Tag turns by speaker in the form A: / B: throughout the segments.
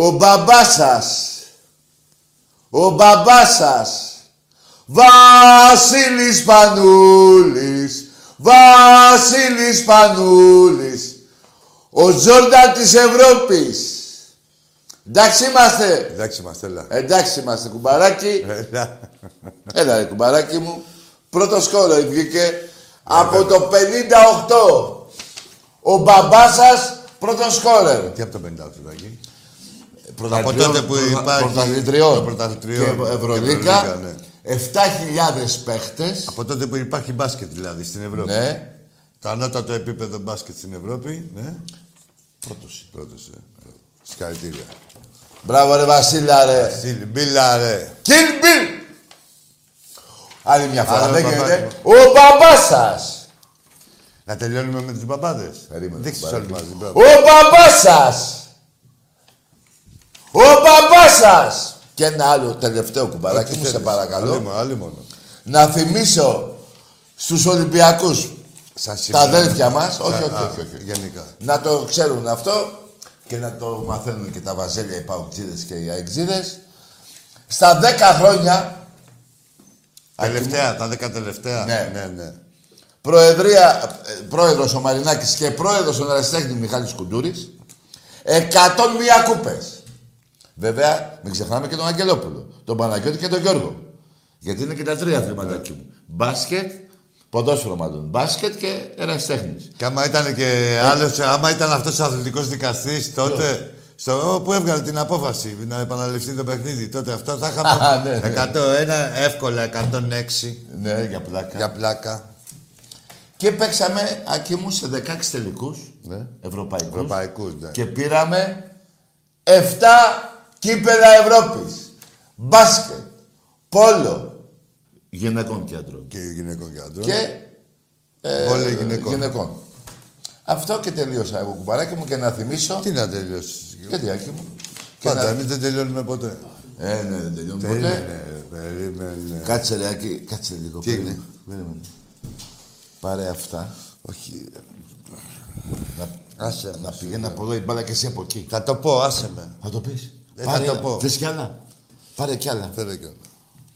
A: Ο μπαμπάς σας. Ο μπαμπάς σας. Βασίλης Πανούλης. Βασίλης Πανούλης. Ο Τζόρνταν της Ευρώπης. Εντάξει είμαστε.
B: Εντάξει είμαστε, έλα.
A: Εντάξει είμαστε, κουμπαράκι.
B: Έλα.
A: Έλα, ρε, κουμπαράκι μου. Πρώτο σκόρο βγήκε από το 58. Ο μπαμπάς σας πρώτο σκόρερ.
B: Τι από το 58 θα γίνει. Από
A: Πρωταθλητριών,
B: τότε που
A: πρωτα-
B: υπάρχει...
A: Πρωταθλητριών.
B: Το πρωταθλητριών.
A: Και Ευρωλίγκα.
B: Και ναι.
A: 7.000 παίχτες.
B: Από τότε που υπάρχει μπάσκετ δηλαδή στην Ευρώπη.
A: Ναι.
B: Το ανώτατο επίπεδο μπάσκετ στην Ευρώπη. Ναι. Πρώτος. Πρώτος, ε. Συγχαρητήρια.
A: Μπράβο ρε Βασίλα ρε.
B: Στείλ, Μπίλα, ρε.
A: Kill Bill. Άλλη μια φορά.
B: Άλλο
A: Δεν
B: μπαμπάς
A: γίνεται. Ο μπαμπάς σας.
B: Να τελειώνουμε με τους μπαμπάδες.
A: Περίμενε,
B: Δείξτε τους
A: κουμπάρε.
B: όλοι μαζί. μπράβο.
A: Ο μπαμπάς σας. Ο μπαμπάς σας. Και ένα άλλο τελευταίο κουμπαράκι
B: Ό,τι
A: μου, σε
B: θέλεις;
A: παρακαλώ.
B: Άλλη μόνο, άλλη μόνο.
A: Να θυμίσω στους Ολυμπιακούς
B: Σαν
A: τα
B: σήμερα.
A: αδέλφια μας, όχι,
B: Α,
A: όχι,
B: α,
A: όχι, όχι.
B: Γενικά.
A: Να το ξέρουν αυτό και να το μαθαίνουν και τα βαζέλια, οι παουτζίδες και οι αεξίδες. Στα 10 χρόνια,
B: Τελευταία, τα δέκα τελευταία.
A: Ναι.
B: ναι, ναι.
A: προεδρία, ε, πρόεδρος ο Μαρινάκης και πρόεδρος ο Εραστέχνη Μιχάλης Κουντούρης, 101 κούπες. Βέβαια, μην ξεχνάμε και τον Αγγελόπουλο, τον Παναγιώτη και τον Γιώργο. Γιατί είναι και τα τρία αθληματάκια μου. Μπάσκετ, ποδόσφαιρο μάλλον. Μπάσκετ και ερασιτέχνης.
B: Και άμα ήταν και άλλος, άμα ήταν αυτός ο αθλητικός δικαστής τότε, στο, που έβγαλε την απόφαση να επαναληφθεί το παιχνίδι, τότε αυτό θα
A: Α,
B: είχαμε
A: ναι, ναι.
B: 101, εύκολα 106
A: Ναι, για πλάκα.
B: για πλάκα.
A: Και παίξαμε, Άκη μου, σε 16 τελικούς
B: Ναι.
A: ευρωπαϊκούς.
B: Ευρωπαϊκούς, ναι.
A: Και πήραμε 7 κύπελα Ευρώπης. Μπάσκετ, πόλο, γυναικών και άντρων.
B: Και γυναικών και άντρων.
A: Και ε,
B: Βόλεϊ γυναικών.
A: Αυτό και τελείωσα εγώ κουμπαράκι μου και να θυμίσω.
B: Τι να τελειώσεις.
A: Και τι Άκη μου. Και
B: Πάντα,
A: να...
B: εμείς δεν τελειώνουμε ποτέ.
A: Ε, ναι, δεν τελειώνει ποτέ.
B: Περίμενε, περίμενε.
A: Κάτσε ρε Άκη, κάτσε λίγο.
B: Τι
A: περίμενε.
B: έγινε;
A: Περίμενε. Πάρε αυτά.
B: Όχι.
A: Να,
B: Άσε
A: να
B: με.
A: πηγαίνει από εδώ η μπάλα και εσύ από εκεί.
B: Θα το πω, άσε με.
A: Θα το πεις.
B: Ε,
A: Πάρε,
B: θα το πω.
A: Θες κι άλλα. Πάρε κι άλλα.
B: Θέλω κι άλλο.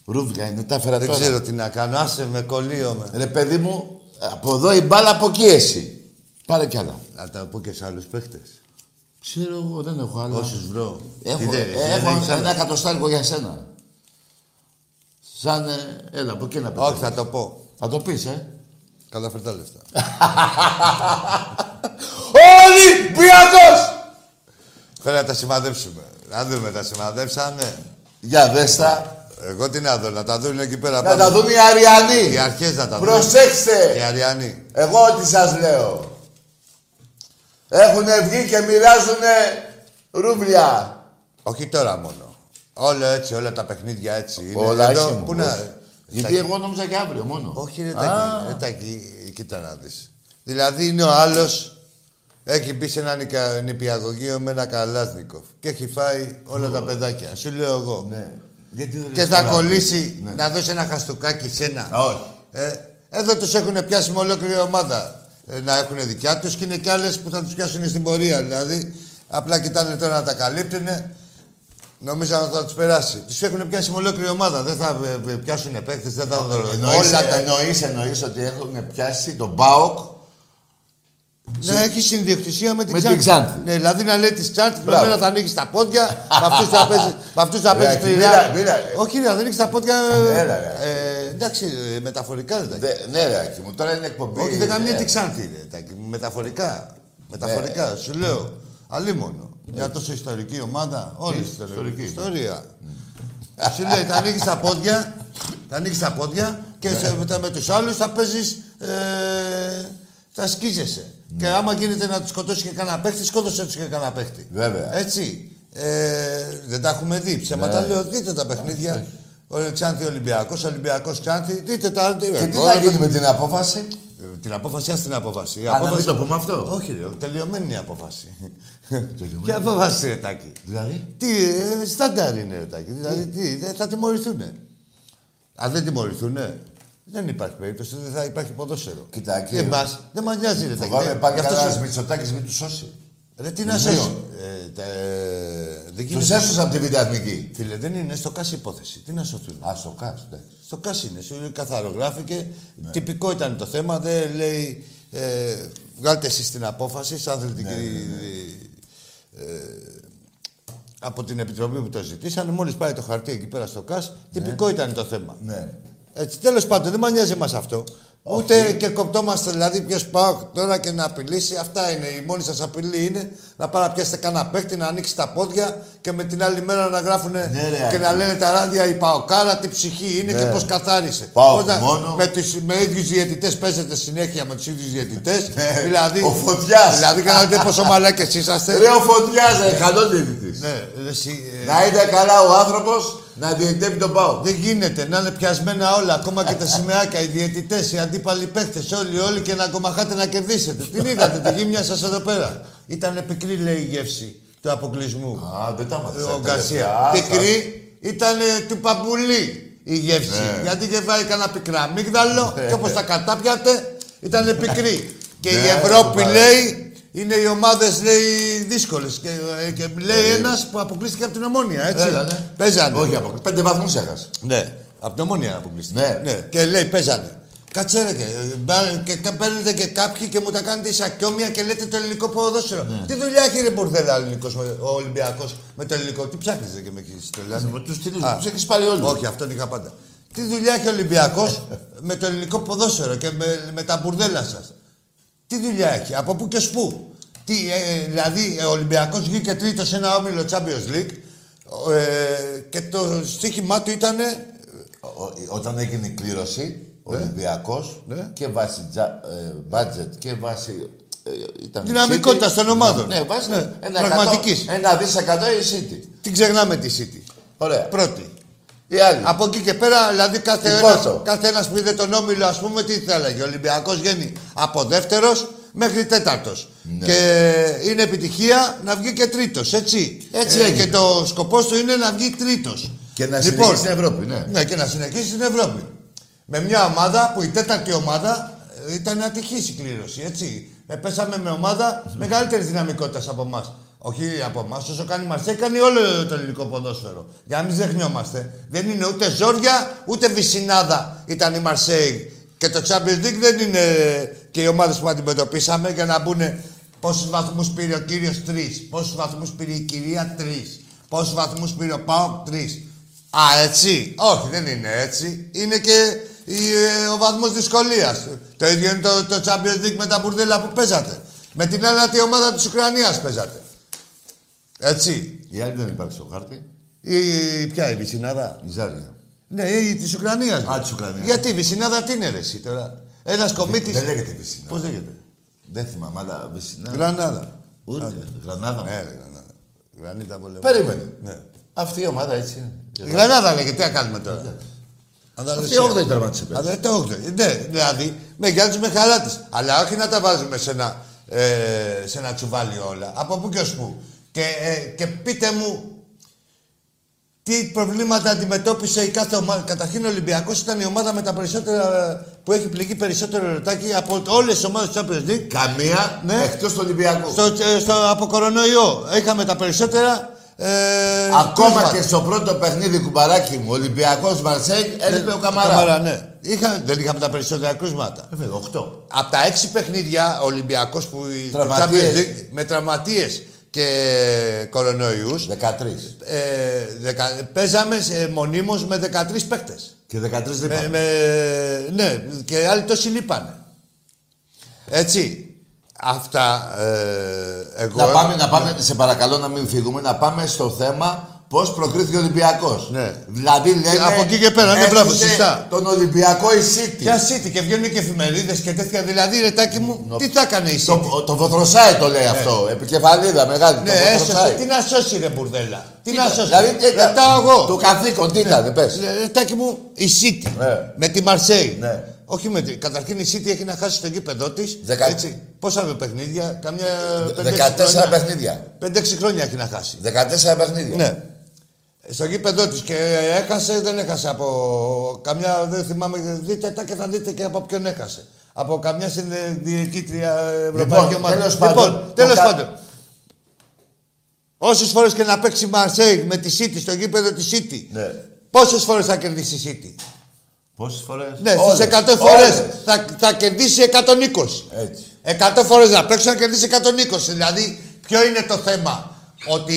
A: Ρούβλια είναι, τα έφερα
B: Δεν
A: τώρα.
B: ξέρω τι να κάνω. Άσε με, κολλείω με.
A: Ρε παιδί μου, από εδώ η μπάλα, από εκεί εσύ. Πάρε κι άλλα.
B: Να τα πω και σε άλλους παίχτες.
A: Ξέρω εγώ, δεν έχω άλλα.
B: Όσους βρω.
A: Έχω,
B: Τι δεν-
A: ε,
B: δεν
A: έχω
B: έχεις άλλα;
A: ένα εκατοστάρικο για σένα. Σαν, ε, έλα, από εκεί να πετύχεις.
B: Όχι, θα το πω.
A: Θα το πεις, ε.
B: Καταφέρτα λεφτά.
A: Ολυμπιακός!
B: Θέλω να τα σημαδέψουμε. Να δούμε, τα σημαδέψανε.
A: Για δες τα.
B: Εγώ τι να δω, να τα δουν εκεί πέρα
A: Να τα δουν οι Αριανοί.
B: Οι αρχές να τα δουν.
A: Προσέξτε.
B: Οι Αριανοί.
A: Εγώ τι σας λέω. Έχουνε βγει και μοιράζουνε ρούβλια.
B: Όχι τώρα μόνο. Όλα έτσι, όλα τα παιχνίδια έτσι. Είναι
A: Όλα
B: εδώ,
A: έτσι μου.
B: Πού να...
A: Γιατί εγώ νόμιζα και αύριο μόνο.
B: Όχι ρε
A: Α.
B: Τάκη, ρε Τάκη, κοίτα να δεις. Δηλαδή είναι ο άλλος, έχει μπει σε ένα νοικα- νηπιαγωγείο με ένα καλάσνικοφ και έχει φάει όλα τα παιδάκια. Σου λέω εγώ.
A: Ναι. Γιατί δεν
B: Και
A: λες
B: θα
A: καλά.
B: κολλήσει
A: Ναι.
B: να δώσει ένα χαστούκάκι σε ένα.
A: Α, όχι.
B: Ε, εδώ τους έχουν πιάσει με ολόκληρη ομάδα. Ε, να έχουν δικιά τους και είναι κι άλλες που θα τους πιάσουν στην πορεία. Δηλαδή, απλά κοιτάνε τώρα να τα καλύπτουν. Νομίζω ότι θα τους περάσει. Τους έχουν πιάσει με ολόκληρη ομάδα. Δεν θα ε, ε, πιάσουν παίκτες, δεν θα δω.
A: Εννοείς,
B: Όλα τα...
A: εννοείς, εννοείς ότι έχουν πιάσει τον ΠΑΟΚ
B: Ναι, έχει συνδιοκτησία με την
A: Με
B: Ξάνθη.
A: την Ξάνθη.
B: Ναι, δηλαδή να λέει της Ξάνθη, με
A: Μπράβο.
B: μένα θα ανοίξεις τα πόδια, με αυτούς θα παίζει. Με αυτούς θα
A: Ρε,
B: παίζεις
A: Άκη,
B: στη
A: μίλα,
B: Real.
A: μίλα.
B: Όχι, ρε, θα ανοίξεις τα πόδια.
A: Έλα, ρε.
B: ε, εντάξει, ε, μεταφορικά δεν τα
A: Δε, ναι, ρε, Άκη μου, τώρα είναι εκπομπή.
B: Όχι, δεν κάνει
A: ε,
B: τη Ξάνθη, ρε, Τάκη, Μεταφορικά. Μεταφορικά, σου λέω. Αλίμονο. Μια τόσο ιστορική ομάδα. Όλη η ιστορική. Ιστορία. Σου λέει, θα ανοίξεις τα πόδια, θα ανοίξεις τα πόδια και σε, μετά με τους άλλους θα παίζεις. Ε, θα σκίζεσαι. Και άμα γίνεται να του σκοτώσει και κανένα παίχτη, σκότωσε του και κανένα παίχτη.
A: Βέβαια.
B: Έτσι. Ε, δεν τα έχουμε δει. Ψέματα
A: Ναι.
B: λέω, δείτε τα παιχνίδια. Ο Ξάνθη Ολυμπιακός, Ολυμπιακός Ξάνθη. Δείτε τα.
A: Και τι θα γίνει με την απόφαση.
B: Ε, Την απόφαση, ας την απόφαση. Η
A: Α, να μην
B: απόφαση...
A: το πούμε αυτό.
B: Όχι, ρε, τελειωμένη είναι η απόφαση. Ποια απόφαση, ρε Τάκη.
A: Δηλαδή;
B: Τι, ε, στάνταρ είναι, ρε Τάκη. Δηλαδή, τι, δεν θα τιμωρηθούν. Αν δεν τιμωρηθούν, δεν υπάρχει περίπτωση, δεν θα υπάρχει ποδόσφαιρο.
A: Κοίτα, εκεί-
B: Εμάς, δεν μας νοιάζει, ρε Τάκη.
A: Φοβάμαι
B: Ε,
A: πάλι
B: γι' αυτό
A: κανένας
B: σου-
A: Μητσοτάκης μην τους σώσει.
B: Ρε, τι να
A: Τους
B: σώσει.
A: δύο.
B: Ε, τα- ε, Δεν
A: Τους
B: γίνεται.
A: έσωσαν από τη Β' Εθνική.
B: Φίλε, δεν είναι στο κάση υπόθεση. Τι να σωθούν.
A: Α, στο κάτω, εντάξει.
B: Στο κάση είναι, σου καθαρογράφηκε. Τυπικό ήταν το θέμα, δεν λέει. Ε, βγάλτε εσείς την απόφαση, σαν αθλητική. ε, από την επιτροπή που το ζητήσανε, μόλις πάει το χαρτί εκεί πέρα στο ΚΑΣ, τυπικό ήταν το θέμα.
A: Ναι.
B: Έτσι, τέλος πάντων, δεν μας νοιάζει εμά αυτό. Ούτε και κοπτόμαστε, δηλαδή, ποιος πάω τώρα και να απειλήσει. Αυτά είναι. Η μόνη σας απειλή είναι να πάρει να πιάσετε κανένα παίχτη, να ανοίξει τα πόδια και με την άλλη μέρα να γράφουν
A: Ναι, ρε,
B: και
A: Άκη.
B: να λένε τα ράδια η Παοκάρα τι ψυχή είναι και πώς καθάρισε.
A: Πάω
B: Πώς να-
A: μόνο.
B: Με, τους, με ίδιου διαιτητές παίζετε συνέχεια με τους ίδιους διαιτητές.
A: Ναι,
B: δηλαδή,
A: ο Φωτιάς.
B: Δηλαδή, κάνατε πόσο μαλάκες είσαστε.
A: Ρε ο Φωτιάς, ρε, καλό διαιτητής.
B: ναι, ρε, εσύ, ε,
A: Να είναι καλά ο άνθρωπος να διαιτητεύει τον ΠΑΟΚ.
B: Δεν γίνεται να είναι πιασμένα όλα, ακόμα και τα σημαίακια, οι διαιτητές, οι αντίπαλοι παίχτες, όλοι, όλοι και να κομμαχάτε να κερδίσετε. Την είδατε, τη γύμνια σας εδώ πέρα. Ήταν πικρή, λέει η γεύση του αποκλεισμού.
A: Α, δεν τα μάθες.
B: ο
A: αυτά,
B: Γκαρσία.
A: τελευταία.
B: Πικρή ήταν του παμπουλή η γεύση.
A: Ναι.
B: Γιατί είχε φάει κανένα πικρά μίγδαλο και όπως τα κατάπιατε ήταν πικρή. και η
A: Ναι,
B: Ευρώπη
A: σοβαρά.
B: λέει είναι οι ομάδες δύσκολες. Και, και λέει ένας που αποκλείστηκε από την ομόνια. Έτσι.
A: Έλα, ναι.
B: Παίζανε.
A: Όχι, από πέντε βαθμούς έχασες.
B: Ναι, από την ομόνια αποκλείστηκε.
A: Ναι.
B: Και λέει παίζανε. Κάτσε ρε και, μπα- και κα- παίρνετε και κάποιοι και μου τα κάνετε ισακιόμια και λέτε το ελληνικό ποδόσφαιρο.
A: Ναι.
B: Τι δουλειά έχει ρε Μπουρδέλα ο, ελληνικός με- ο Ολυμπιακός με το ελληνικό; Τι ψάχνεις ρε και με έχεις τρελάνει;
A: Με τους τίτλους
B: Α.
A: τους έχεις πάρει όλους.
B: Όχι, αυτόν είχα πάντα. Τι δουλειά έχει ο Ολυμπιακός με το ελληνικό ποδόσφαιρο και με, με τα μπουρδέλα σας; Τι δουλειά έχει, από πού και σπου. Τι, ε, δηλαδή, ο Ολυμπιακός βγήκε τρίτος σε ένα όμιλο Champions League ε, και το στοίχημά του ήταν
A: Ο- ο- Όταν έγινε η κλήρωση, ο Ολυμπιακός
B: Ναι.
A: και βάσει μπάτζετ και βάσει. ε, ήταν η
B: Δυναμικότητας
A: City.
B: των ομάδων.
A: Ναι, βάσει
B: Ναι,
A: ένα,
B: πραγματικής.
A: εκατό- ένα δισεκατό η City.
B: Την ξεχνάμε τη City.
A: Ωραία.
B: Πρώτη.
A: Η άλλη.
B: Από εκεί και πέρα, δηλαδή κάθε
A: Τι
B: ένας,
A: πόσο;
B: κάθε ένας που είδε τον Όμιλο, ας πούμε, τι θα έλεγε. Ο Ολυμπιακός βγαίνει από δεύτερος μέχρι τέταρτος.
A: Ναι.
B: Και είναι επιτυχία να βγει και τρίτος, έτσι.
A: Έτσι
B: Ε,
A: έγινε.
B: και το σκοπός του είναι να βγει τρίτος.
A: Και να
B: Λοιπόν,
A: συνεχίσει στην Ευρώπη, ναι.
B: Ναι, και να συνεχίσει στην Ευρώπη. Με μια ομάδα που η τέταρτη ομάδα ε, ήταν ατυχής η κλήρωση, έτσι. Ε, πέσαμε με ομάδα μεγαλύτερης δυναμικότητας από εμάς. Όχι από εμάς. Όσο κάνει η Μαρσέη, κάνει όλο το ελληνικό ποδόσφαιρο. Για να μην ζεχνιόμαστε. Δεν είναι ούτε Ζόρια, ούτε Βυσινάδα ήταν η Μαρσέη. Και το Champions League δεν είναι και οι ομάδες που αντιμετωπίσαμε για να μπουν πόσους βαθμούς πήρε ο κύριος τρεις, πόσους βαθμούς πήρε η κυρία τρεις, πόσους βαθμούς πήρε ο Πάοκ τρεις. Α, έτσι; Όχι, δεν είναι έτσι. Είναι και ε, ο βαθμός δυσκολίας. Το ίδιο είναι το, το Champions League με τα μπουρδέλα που παίζατε. Με την άλλη ομάδα της Ουκρανίας παίζατε. Έτσι.
A: Η άλλη δεν υπάρχει στο χάρτη.
B: Η, ποια η Βυσινάδα.
A: Η Ζάρια.
B: Ναι, η της Ουκρανίας.
A: Α, της Ουκρανίας.
B: Γιατί η Βυσινάδα τι είναι ρε, εσύ τώρα; Ένας κομίτη.
A: Δεν λέγεται Βυσινάδα.
B: Πώς λέγεται;
A: Δεν θυμάμαι, αλλά Βυσινάδα.
B: Γρανάδα.
A: Ούτε. Γρανάδα.
B: Ναι, ρε, Γρανάδα. Γρανίτα πολεμά.
A: Περίμενε.
B: Ναι.
A: Αυτή η ομάδα έτσι είναι.
B: Γρανάδα λέγεται, τι να κάνουμε τώρα;
A: Αυτή η 8η τερμάτισε
B: Αλλά
A: πέρυσι.
B: το 8. Ναι, δηλαδή με γιάννη με χαρά τη. Αλλά όχι να τα βάζουμε σε ένα, ε, σε ένα τσουβάλι όλα. Από πού και ως πού. Και, ε, και πείτε μου τι προβλήματα αντιμετώπισε η κάθε ομάδα. Καταρχήν ο Ολυμπιακός ήταν η ομάδα με τα περισσότερα που έχει πληγεί περισσότερο ρετάκι από όλες τις ομάδες του Champions League.
A: Καμία
B: Ναι.
A: εκτός του Ολυμπιακού.
B: Στο, ε, στο, από κορονοϊό. Είχαμε τα περισσότερα. Ε,
A: Ακόμα
B: κρούσματα.
A: και στο πρώτο παιχνίδι κουμπαράκι μου, Ολυμπιακός Μαρσέη, έλειπε ο Καμαρά.
B: Καμαρά, ναι. Είχα, δεν είχαμε τα περισσότερα κρούσματα.
A: Ε, βέβαια, 8.
B: Από τα έξι παιχνίδια ο Ολυμπιακός που το
A: Τραυματίες.
B: Champions League, με τραυματίες και κορονοϊούς
A: 13.
B: ε, δεκα, παίζαμε σε, μονίμως με 13 παίκτες.
A: Και 13 δεν
B: Με,
A: είπαμε.
B: με, ναι, και άλλοι τόσοι λείπανε. Έτσι. Αυτά ε, εγώ...
A: Να πάμε, να πάμε, σε παρακαλώ να μην φύγουμε, να πάμε στο θέμα πώς προκρίθηκε ο Ολυμπιακός.
B: Ναι.
A: Δηλαδή λένε...
B: από εκεί και πέρα, ναι, μπράβο,
A: έστησε
B: σωστά.
A: Τον Ολυμπιακό η City.
B: Ποια City και βγαίνουν και εφημερίδες και τέτοια. Δηλαδή, ρετάκι μου, τι θα έκανε η City;
A: Το, το Βοθροσάι το λέει αυτό. Επικεφαλίδα μεγάλη.
B: Ναι,
A: το
B: έσωσε.
A: Βοθροσάι.
B: Τι να σώσει ρε μπουρδέλα. Τι να σώσει.
A: Δηλαδή, τι ήταν.
B: Ρωτάω εγώ.
A: Το καθήκον, τι ήταν, πες.
B: Ε, Ρετάκι μου, η City.
A: Ναι.
B: Με τη Μαρσέη.
A: Ναι.
B: Όχι με τη. Καταρχήν η City έχει να χάσει στο γήπεδό της.
A: Δεκα-
B: Πόσα με παιχνίδια, καμιά.
A: 14 παιχνίδια.
B: 5-6 χρόνια έχει να χάσει.
A: 14 παιχνίδια.
B: Ναι. Στο γήπεδό της και έχασε, δεν έχασε από καμιά. Δεν θυμάμαι, δείτε τα και θα δείτε και από ποιον έχασε. Από καμιά συνδιοικήτρια Ευρωπαϊκή
A: Λοιπόν,
B: Ομάδα.
A: τέλος πάντων,
B: Λοιπόν,
A: το
B: τέλος
A: κα-
B: πάντων. Όσες φορές και να παίξει η Μαρσέη με τη City στο γήπεδο της City,
A: Ναι.
B: πόσες φορές θα κερδίσει η City;
A: Πόσες φορές;
B: Ναι,
A: Όλες.
B: στι 100 φορές
A: Όλες.
B: θα, θα κερδίσει 120.
A: Έτσι.
B: 100 φορές να παίξει να κερδίσει 120. Δηλαδή, ποιο είναι το θέμα, Ότι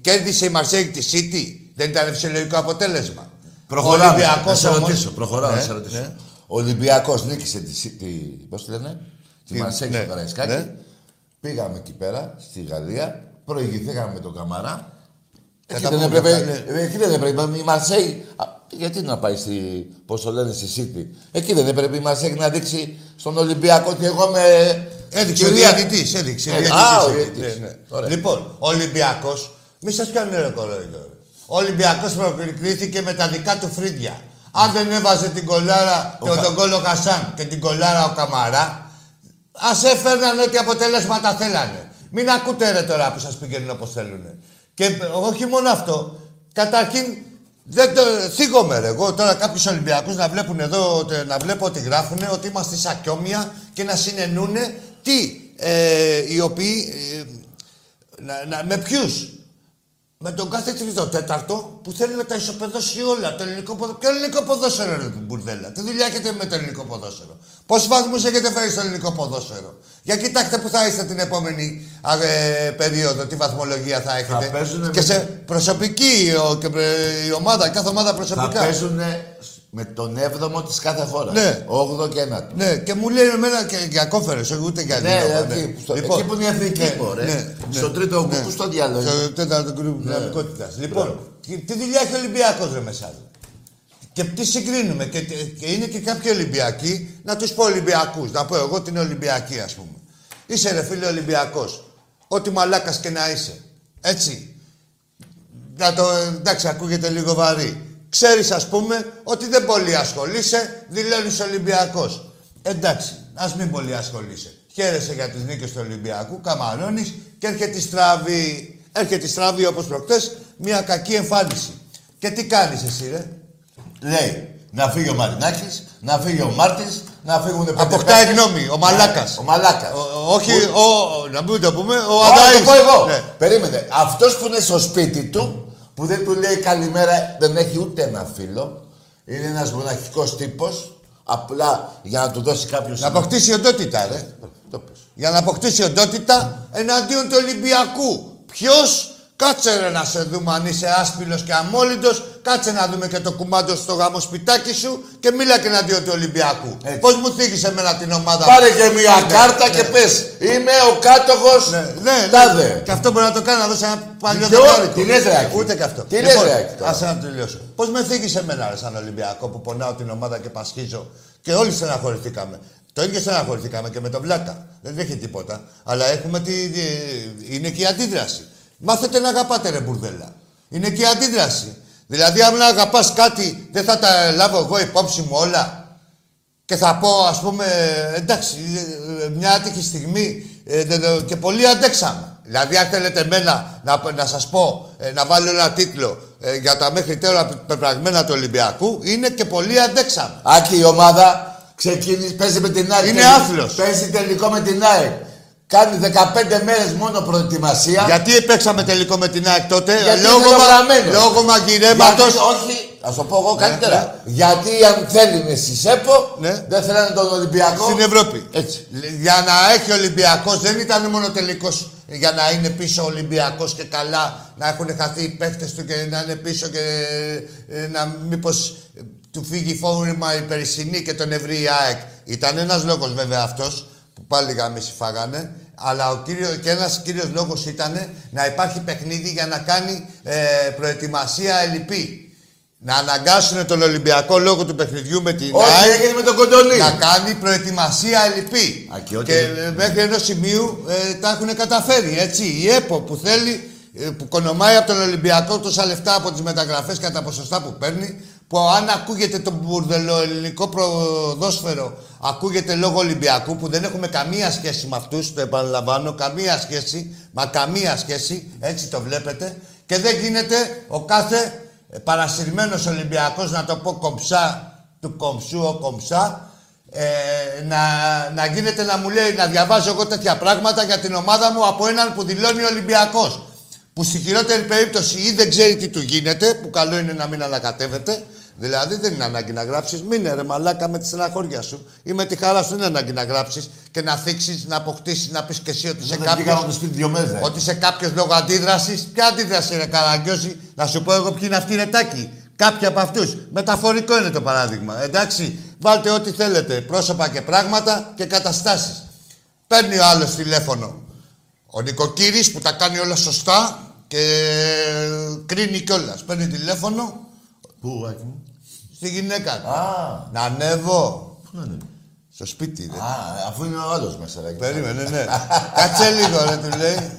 B: κέρδισε η Μαρσέη τη City, δεν ήταν φυσιολογικό αποτέλεσμα.
A: Προχωράμε.
B: Ο Ολυμπιακός
A: να σε
B: όμως-
A: ρωτήσω. Προχωράω να
B: Ναι,
A: σε ρωτήσω.
B: ναι.
A: Ο Ολυμπιακός νίκησε τη, Σι- τη πώς τη λένε, τη
B: Τι-
A: Μαρσέη
B: ναι,
A: στο Καραϊσκάκι.
B: ναι.
A: Πήγαμε εκεί πέρα, στη Γαλλία, προηγηθήκαμε με τον Καμαρά. Εκεί
B: Κατά
A: δεν,
B: πού,
A: έπρεπε,
B: κατά- ναι.
A: εκεί δεν έπρεπε η Μαρσέη. Α, γιατί να πάει στη, πώς το λένε, στη City; Εκεί δεν έπρεπε η Μαρσέη να δείξει στον Ολυμπιακό ότι εγώ με...
B: Έδειξε ο
A: κυρία-
B: διαιτητής. Έδειξε.
A: Ε,
B: διαιτητής,
A: α, ο
B: ε,
A: διαιτητής.
B: ναι, ναι.
A: Ωραία.
B: Λοιπόν, ο Ολυμπιακός, μη σας κάνουν ρε κορόιδο. Ο Ολυμπιακός προκρίθηκε με τα δικά του φρύδια. Αν δεν έβαζε την κολάρα,
A: Ο
B: τον,
A: Κα-
B: τον κόλλο Χασάν και την κολάρα ο Καμαρά, ας έφερναν ό,τι αποτελέσματα θέλανε. Μην ακούτε ρε τώρα που σας πηγαίνουν όπως θέλουν. Και ε, όχι μόνο αυτό, καταρχήν δεν το θίγομαι ρε. Εγώ τώρα κάποιους Ολυμπιακούς να βλέπουν εδώ, τε- να βλέπω ότι γράφουν ότι είμαστε σακιόμια και να συνενούν τι ε, οι οποίοι. ε, να, να, με ποιους. Με τον κάθε τρίτο τέταρτο που θέλει να τα ισοπεδώσει όλα. Το ελληνικό ποδόσφαιρο. Ποιο ελληνικό ποδόσφαιρο, ρε μπουρδέλα; Τι δουλειά έχετε με το ελληνικό ποδόσφαιρο; Πόσους βαθμούς έχετε φέρει στο ελληνικό ποδόσφαιρο; Για κοιτάξτε που θα είστε την επόμενη α, ε, περίοδο, τι βαθμολογία θα έχετε.
A: παίζουνε
B: και
A: με-
B: σε προσωπική ο, και, ε, η ομάδα, κάθε ομάδα
A: Θα
B: προσωπικά.
A: παίζουν με τον 7ο της κάθε χώρας.
B: Ναι.
A: 8ο και 9ο.
B: Ναι, και μου λέει εμένα και για κόφερες, όχι ούτε για
A: Ναι,
B: δίλημα,
A: εκεί, στο-
B: Λοιπόν,
A: εκεί που είναι η εθνική,
B: ναι,
A: μωρέ.
B: ναι, ναι,
A: Στο τρίτο
B: ναι.
A: γκρουπ, στο διάλογο.
B: Στο τέταρτο γκρουπ δυναμικότητας. Λοιπόν, τι, τι δουλειά έχει ο Ολυμπιακός ρε μέσα. Και τι συγκρίνουμε. Και, και είναι και κάποιοι Ολυμπιακοί, να τους πω Ολυμπιακούς. Να πω εγώ την Ολυμπιακή, ας πούμε. Είσαι ρε φίλε Ολυμπιακός. Ό,τι μαλάκας και να είσαι. Έτσι. Να το, εντάξει, ακούγεται λίγο βαρύ. Ξέρεις, ας πούμε, ότι δεν πολύ ασχολείσαι, δηλώνεις Ολυμπιακός. Εντάξει, ας μην πολύ ασχολείσαι. Χαίρεσαι για τις νίκες του Ολυμπιακού, καμαρώνεις και έρχεται η στραβή. Έρχεται η στραβή όπως προχτές, μια κακή εμφάνιση. Και τι κάνεις εσύ, ρε;
A: Λέει να φύγει ο Μαρινάκης, να φύγει ο Μάρτη, να φύγουν πέντε
B: Αποκτάει
A: παίκτες.
B: γνώμη, ο Μαλάκας.
A: Ο Μαλάκας.
B: Όχι, ο, να μην το πούμε, ο
A: Ωραία,
B: Αδάης.
A: το πω εγώ.
B: Ναι.
A: Περίμενε. Αυτός που είναι στο σπίτι του, που δεν του λέει καλημέρα, δεν έχει ούτε ένα φίλο. Είναι ένας μοναχικός τύπος. Απλά για να του δώσει κάποιο.
B: Να αποκτήσει οντότητα, ρε.
A: Το πες.
B: Για να αποκτήσει οντότητα εναντίον του Ολυμπιακού. Ποιος, κάτσε ρε να σε δούμε αν είσαι άσπυλο και αμόλυντος, κάτσε να δούμε και το κουμάντο στο γάμο σπιτάκι σου και μίλα και εναντίον του Ολυμπιακού.
A: Έτσι.
B: Πώς μου θίγεις εμένα την ομάδα
A: Πάρε
B: μου.
A: και μια
B: Ναι,
A: κάρτα
B: ναι.
A: και πες Είμαι ο κάτοχος
B: Ναι, ναι,
A: Τάδε.
B: ναι. Και αυτό μπορεί να το κάνει, να δώσει ένα παλιό
A: Ποιο;
B: δεκάρικο.
A: Τι λες, ρε, Άκη;
B: Ούτε και αυτό.
A: Τι λες, ρε, Άκη, τώρα;
B: Άσε να τελειώσω. Πώς με θίγεις εμένα, ρε, σαν Ολυμπιακό που πονάω την ομάδα και πασχίζω; Και όλοι στεναχωρηθήκαμε. Το ίδιο στεναχωρηθήκαμε και με τον Βλάκα. Δεν έχει τίποτα. Αλλά έχουμε τη. Είναι και η αντίδραση. Μάθετε να αγαπάτε, ρε μπουρδέλα. Είναι και η αντίδραση. Δηλαδή, αν αγαπάς κάτι, δεν θα τα λάβω εγώ υπόψη μου όλα. Και θα πω, ας πούμε, εντάξει, ε, ε, μια άτυχη στιγμή ε, δε- δε- και πολύ αντέξαμε. Δηλαδή, αν θέλετε εμένα να, να σας πω, ε, να βάλω ένα τίτλο ε, για τα μέχρι τώρα πεπραγμένα του Ολυμπιακού, είναι και πολύ αντέξαμε.
A: Άκη η ομάδα ξεκίνησε, παίζει με την ΑΕΚ.
B: Είναι
A: Τελει-
B: άθλος.
A: Παίζει τελικό με την ΑΕΚ. Κάνει 15 μέρες μόνο προετοιμασία.
B: Γιατί παίξαμε τελικό με την ΑΕΚ τότε,
A: Γιατί
B: λόγω,
A: είναι
B: μα,
A: γραμμένος.
B: λόγω μαγειρέματος.
A: Γιατί, όχι, α το πω εγώ καλύτερα. Γιατί αν θέλει στη ΣΕΠΟ,
B: Ναι.
A: δεν θέλανε τον Ολυμπιακό.
B: Στην Ευρώπη.
A: Έτσι.
B: Για να έχει ο Ολυμπιακός δεν ήταν μόνο τελικός για να είναι πίσω ο Ολυμπιακός και καλά να έχουν χαθεί οι παίχτες του και να είναι πίσω και ε, να μήπως ε, του φύγει φόρμα η περσινή και τον ευρύ η ΑΕΚ. Ήταν ένας λόγος βέβαια αυτός που πάλι γάμιση φάγανε αλλά ο κύριο, και ένας κύριος λόγος ήταν να υπάρχει παιχνίδι για να κάνει ε, προετοιμασία ελλειπή. Να αναγκάσουν τον Ολυμπιακό λόγω του παιχνιδιού με την
A: Όχι,
B: ΑΕΚ
A: έγινε με τον Κοντονή.
B: να κάνει προετοιμασία ελλειπή.
A: Α, και ό,τι-
B: Και ε, μέχρι ενός σημείου ε, τα έχουν καταφέρει. Έτσι. Η ΕΠΟ που θέλει, ε, που κονομάει από τον Ολυμπιακό τόσα λεφτά από τις μεταγραφές και τα ποσοστά που παίρνει, που αν ακούγεται το μπουρδελοελληνικό προδόσφαιρο, ακούγεται λόγω Ολυμπιακού, που δεν έχουμε καμία σχέση με αυτούς, το επαναλαμβάνω, καμία σχέση, μα καμία σχέση, έτσι το βλέπετε, και δεν γίνεται ο κάθε ε, παρασυρμένος Ολυμπιακός, να το πω κομψά, του κομψού ο κομψά, ε, να, να γίνεται να μου λέει να διαβάζω εγώ τέτοια πράγματα για την ομάδα μου από έναν που δηλώνει Ολυμπιακός. Που στη χειρότερη περίπτωση ή δεν ξέρει τι του γίνεται, που καλό είναι να μην ανακατεύεται. Δηλαδή δεν είναι ανάγκη να γράψεις. Μείνε ρε μαλάκα με τη στεναχώρια σου ή με τη χαρά σου. Δεν είναι ανάγκη να γράψεις και να θίξεις, να αποκτήσεις, να πεις και εσύ ότι είσαι
A: Δεν βγήκαμε
B: κάποιο.
A: από το σπίτι δύο μέρες. ρε.
B: Ότι σε κάποιος λόγο αντίδραση. Ποια αντίδραση είναι καραγκιόζη, να σου πω εγώ ποιοι είναι αυτοί οι ρετάκοι. Κάποιοι από αυτούς. Μεταφορικό είναι το παράδειγμα. Εντάξει, βάλτε ό,τι θέλετε. Πρόσωπα και πράγματα και καταστάσεις. Παίρνει ο άλλος τηλέφωνο. Ο νοικοκύρης που τα κάνει όλα σωστά και κρίνει κιόλας. Παίρνει τηλέφωνο
A: Πού, Άκη μου;
B: στη γυναίκα του.
A: Α,
B: Να ανέβω
A: πού να είναι.
B: στο σπίτι. Ρε.
A: Α, αφού είναι ο άλλος μέσα. ρε.
B: Περίμενε, ναι. Κάτσε λίγο, ρε, του λέει.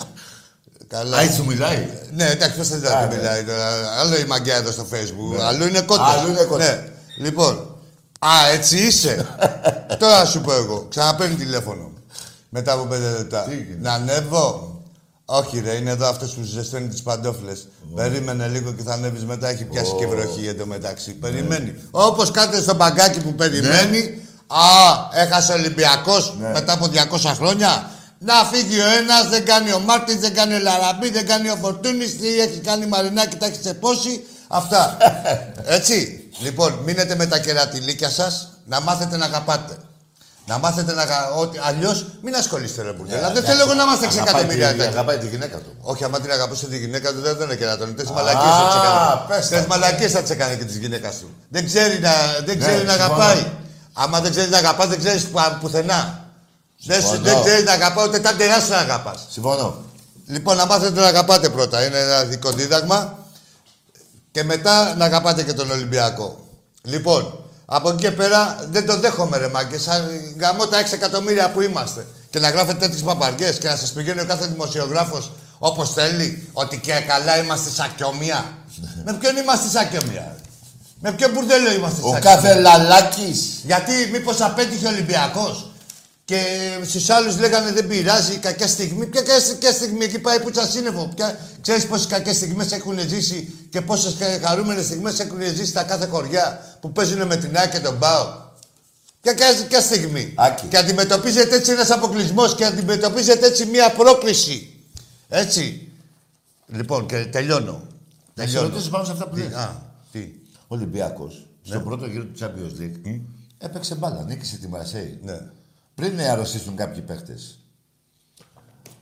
B: Καλά.
A: Α, έτσι σου μιλάει.
B: Ναι, εντάξει, πώς θέλει
A: Α,
B: να
A: ναι.
B: μιλάει τώρα. Άλλο η μαγκιά εδώ στο facebook, αλλού είναι κότα.
A: Αλλού είναι κότα.
B: Ναι. Λοιπόν, α, έτσι είσαι. τώρα σου πω εγώ, ξαναπαίρνει τηλέφωνο. Μετά από πέντε λεπτά.
A: Τι έγινε;
B: Να ανέβω. Όχι, ρε, είναι εδώ αυτός που ζεσταίνει τις παντόφλες. Περίμενε λίγο και θα ανέβεις μετά. Έχει πιάσει και βροχή εντωμεταξύ. Περιμένει. Όπως κάθεται στο μπαγκάκι που περιμένει. Α, έχασε ο Ολυμπιακός
A: Ναι.
B: μετά από 200 χρόνια. Να φύγει ο ένας, δεν κάνει ο Μάρτιν, δεν κάνει ο Λαραμπή, δεν κάνει ο Φορτούνης, τι έχει κάνει η Μαρινάκη, τα έχει τσεπώσει. Αυτά. Έτσι. Λοιπόν, μείνετε με τα κερατιλίκια σας, να μάθετε να αγαπάτε. Να μάθετε να αγαπάτε. Αλλιώς μην ασχολείστε, ρε Μπουρδέλα. δεν θέλω εγώ να είμαστε 6
A: Αγαπάει
B: εκατομμύρια.
A: τη-
B: τέτοια.
A: Αγαπάει τη γυναίκα του.
B: Όχι, άμα την αγαπούσε τη γυναίκα του, δεν είναι κερατώνει. Τέσσερι
A: Α,
B: μαλακίες θα τις
A: πες
B: έκανε.
A: τα.
B: Τέσσερι μαλακίες θα τις έκανε και τη γυναίκα του. Δεν ξέρει να, δεν
A: Ναι,
B: ξέρει να
A: συμφωνώ.
B: αγαπάει. Άμα δεν ξέρει να αγαπάς, δεν ξέρεις πουθενά. Δεν, σου-
A: Συμφωνώ.
B: δεν ξέρει να αγαπάς, ούτε τα τεράστια να αγαπάς.
A: Συμφωνώ.
B: Λοιπόν, να μάθετε να αγαπάτε πρώτα. Είναι ένα δικό δίδαγμα. Και μετά να αγαπάτε και τον Ολυμπιακό. Λοιπόν, από εκεί και πέρα δεν το δέχομαι ρε μάγκε. Σαν γαμώ τα 6 εκατομμύρια που είμαστε. Και να γράφετε τέτοιες παπαριές και να σας πηγαίνει ο κάθε δημοσιογράφος όπως θέλει. Ότι και καλά είμαστε σακιόμια. Με ποιον είμαστε σακιόμια. Με ποιο μπουρδέλο είμαστε
A: Ο
B: σακιόμια.
A: κάθε λαλάκης.
B: Γιατί μήπως απέτυχε ο Ολυμπιακός; Και στους άλλους λέγανε δεν πειράζει, κακιά στιγμή. Ποια κακιά στιγμή, εκεί πάει που τσασίνευο. Ποια... Ξέρεις πόσες κακές στιγμές έχουν ζήσει και πόσες χαρούμενες στιγμές έχουν ζήσει στα κάθε χωριά που παίζουν με την ΑΕΚ και τον Μπάο. Και κάποια στιγμή.
A: Άκη.
B: Και αντιμετωπίζεται έτσι ένας αποκλεισμός και αντιμετωπίζεται έτσι μια πρόκληση. Έτσι. Λοιπόν, και τελειώνω.
A: Να σε ρωτήσω πάνω σε αυτά που
B: Τι,
A: λες.
B: α, τι.
A: Ο Ολυμπιακός, στον πρώτο γύρο του Champions League, έπαιξε μπάλα, νίκησε τη Μαρσέη.
B: Ναι.
A: Πριν αρρωστήσουν κάποιοι παίχτες.